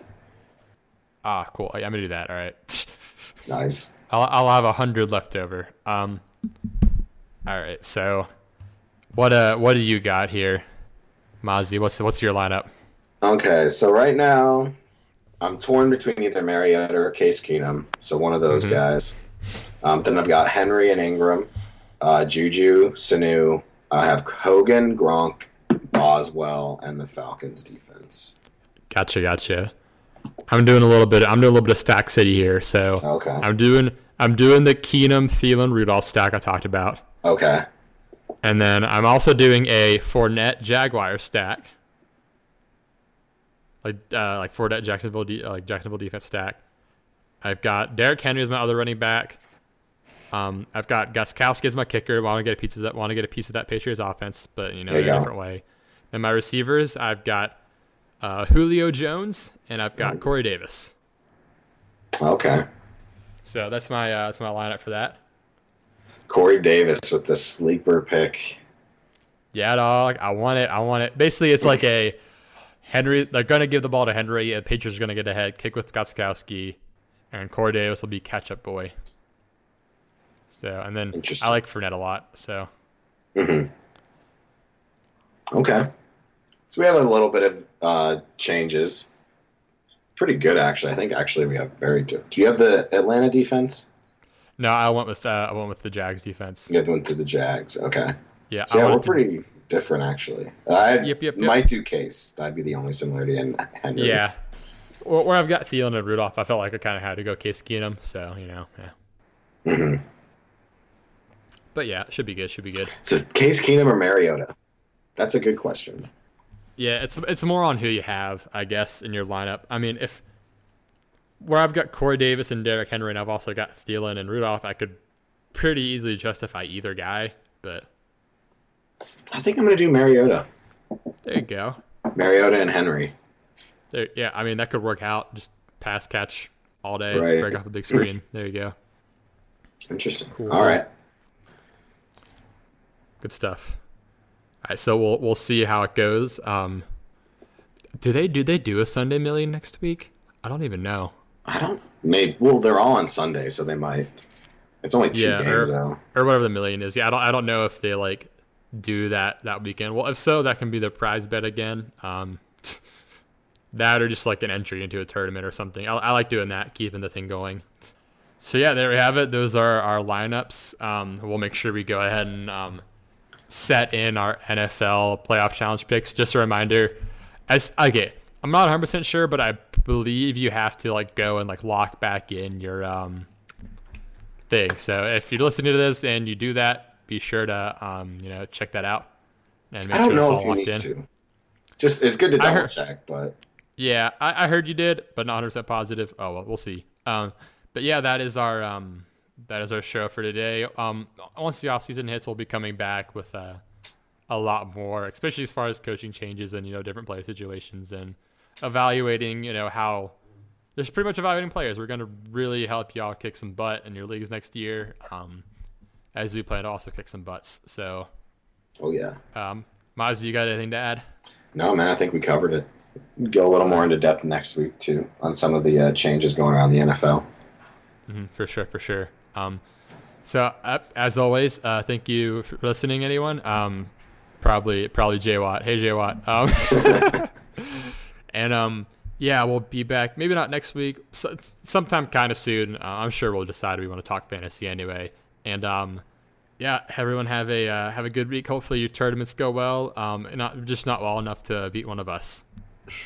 Ah, cool. I'm gonna do that. All right. *laughs* nice. I'll I'll have a hundred left over. Um. All right. So what uh what do you got here, Mozzie? What's what's your lineup? Okay, so right now I'm torn between either Mariota or Case Keenum, so one of those mm-hmm. guys. Um, then I've got Henry and Ingram, uh, Juju, Sanu. I have Hogan, Gronk, Boswell, and the Falcons defense. Gotcha, gotcha. I'm doing a little bit. I'm doing a little bit of Stack City here, so okay. I'm doing I'm doing the Keenum, Thielen, Rudolph stack I talked about. Okay. And then I'm also doing a Fournette Jaguar stack, like uh, like Fournette Jacksonville de- like Jacksonville defense stack. I've got Derrick Henry as my other running back. Um, I've got Gus Gostkowski as my kicker. Want to get a piece of that? Want to get a piece of that Patriots offense, but you know, in a different way. And my receivers, I've got uh, Julio Jones and I've got Corey Davis. Okay. So that's my uh, that's my lineup for that. Corey Davis with the sleeper pick. Yeah, dog. I want it. I want it. Basically, it's like *laughs* a Henry. They're gonna give the ball to Henry. And Patriots are gonna get ahead. Kick with Gostkowski, and Corey Davis will be catch up boy. So, and then I like Fournette a lot. So. hmm Okay. So we have a little bit of uh, changes. Pretty good, actually. I think actually we have very. Do you have the Atlanta defense? No, I went with uh, I went with the Jags defense. You went to the Jags. Okay. Yeah, So I yeah, we're to- pretty different, actually. I Yep, yep, yep. might do Case. That'd be the only similarity. And Henry. Yeah. Where where I've got Thielen and Rudolph, I felt like I kind of had to go Case Keenum. So you know, yeah. hmm But yeah, should be good. Should be good. So Case Keenum or Mariota? That's a good question. Yeah, it's it's more on who you have, I guess, in your lineup. I mean, if where I've got Corey Davis and Derrick Henry, and I've also got Thielen and Rudolph, I could pretty easily justify either guy. But I think I'm going to do Mariota. there you go. Mariota and Henry. There, yeah, I mean that could work out. Just pass catch all day, Right. break off a big screen. *laughs* There you go. Interesting. Cool. All right. Good stuff. All right, so we'll we'll see how it goes. Um, do they do they do a Sunday million next week? I don't even know. I don't. Maybe. Well, they're all on Sunday, so they might. It's only two Yeah, games or- though. or whatever the million is. Yeah, I don't I don't know if they like do that that weekend. Well, if so, that can be the prize bet again. Um, *laughs* that or just like an entry into a tournament or something. I, I like doing that, keeping the thing going. So yeah, there we have it. Those are our lineups. Um, we'll make sure we go ahead and um, set in our NFL playoff challenge picks. Just a reminder, as okay, I'm not 100 percent sure, but I believe you have to like go and like lock back in your um, thing. So if you're listening to this and you do that, be sure to um, you know check that out and make I don't sure it's know all if you locked need in. to. Just it's good to double heard- check, but Yeah, I, I heard you did, but not 100 percent positive. Oh well, we'll see. Um, but yeah, that is our um, that is our show for today. Um, once the off season hits, we'll be coming back with uh, a lot more, especially as far as coaching changes and you know different player situations and evaluating. You know how there's pretty much evaluating players. We're gonna really help y'all kick some butt in your leagues next year. Um, as we plan to also kick some butts. So, oh yeah. um, Maz, you got anything to add? No, man, I think we covered it. Go a little more into depth next week too on some of the uh, changes going around the NFL. hmm for sure, for sure. Um, so uh, as always, uh, thank you for listening, anyone. Um, probably, probably Jay Watt. Hey, Jay Watt. Um, *laughs* *laughs* and um, yeah, we'll be back. Maybe not next week. So, sometime kind of soon. Uh, I'm sure we'll decide we want to talk fantasy anyway. And um, yeah, everyone have a uh, have a good week. Hopefully your tournaments go well. Um, and not just not well enough to beat one of us. *laughs*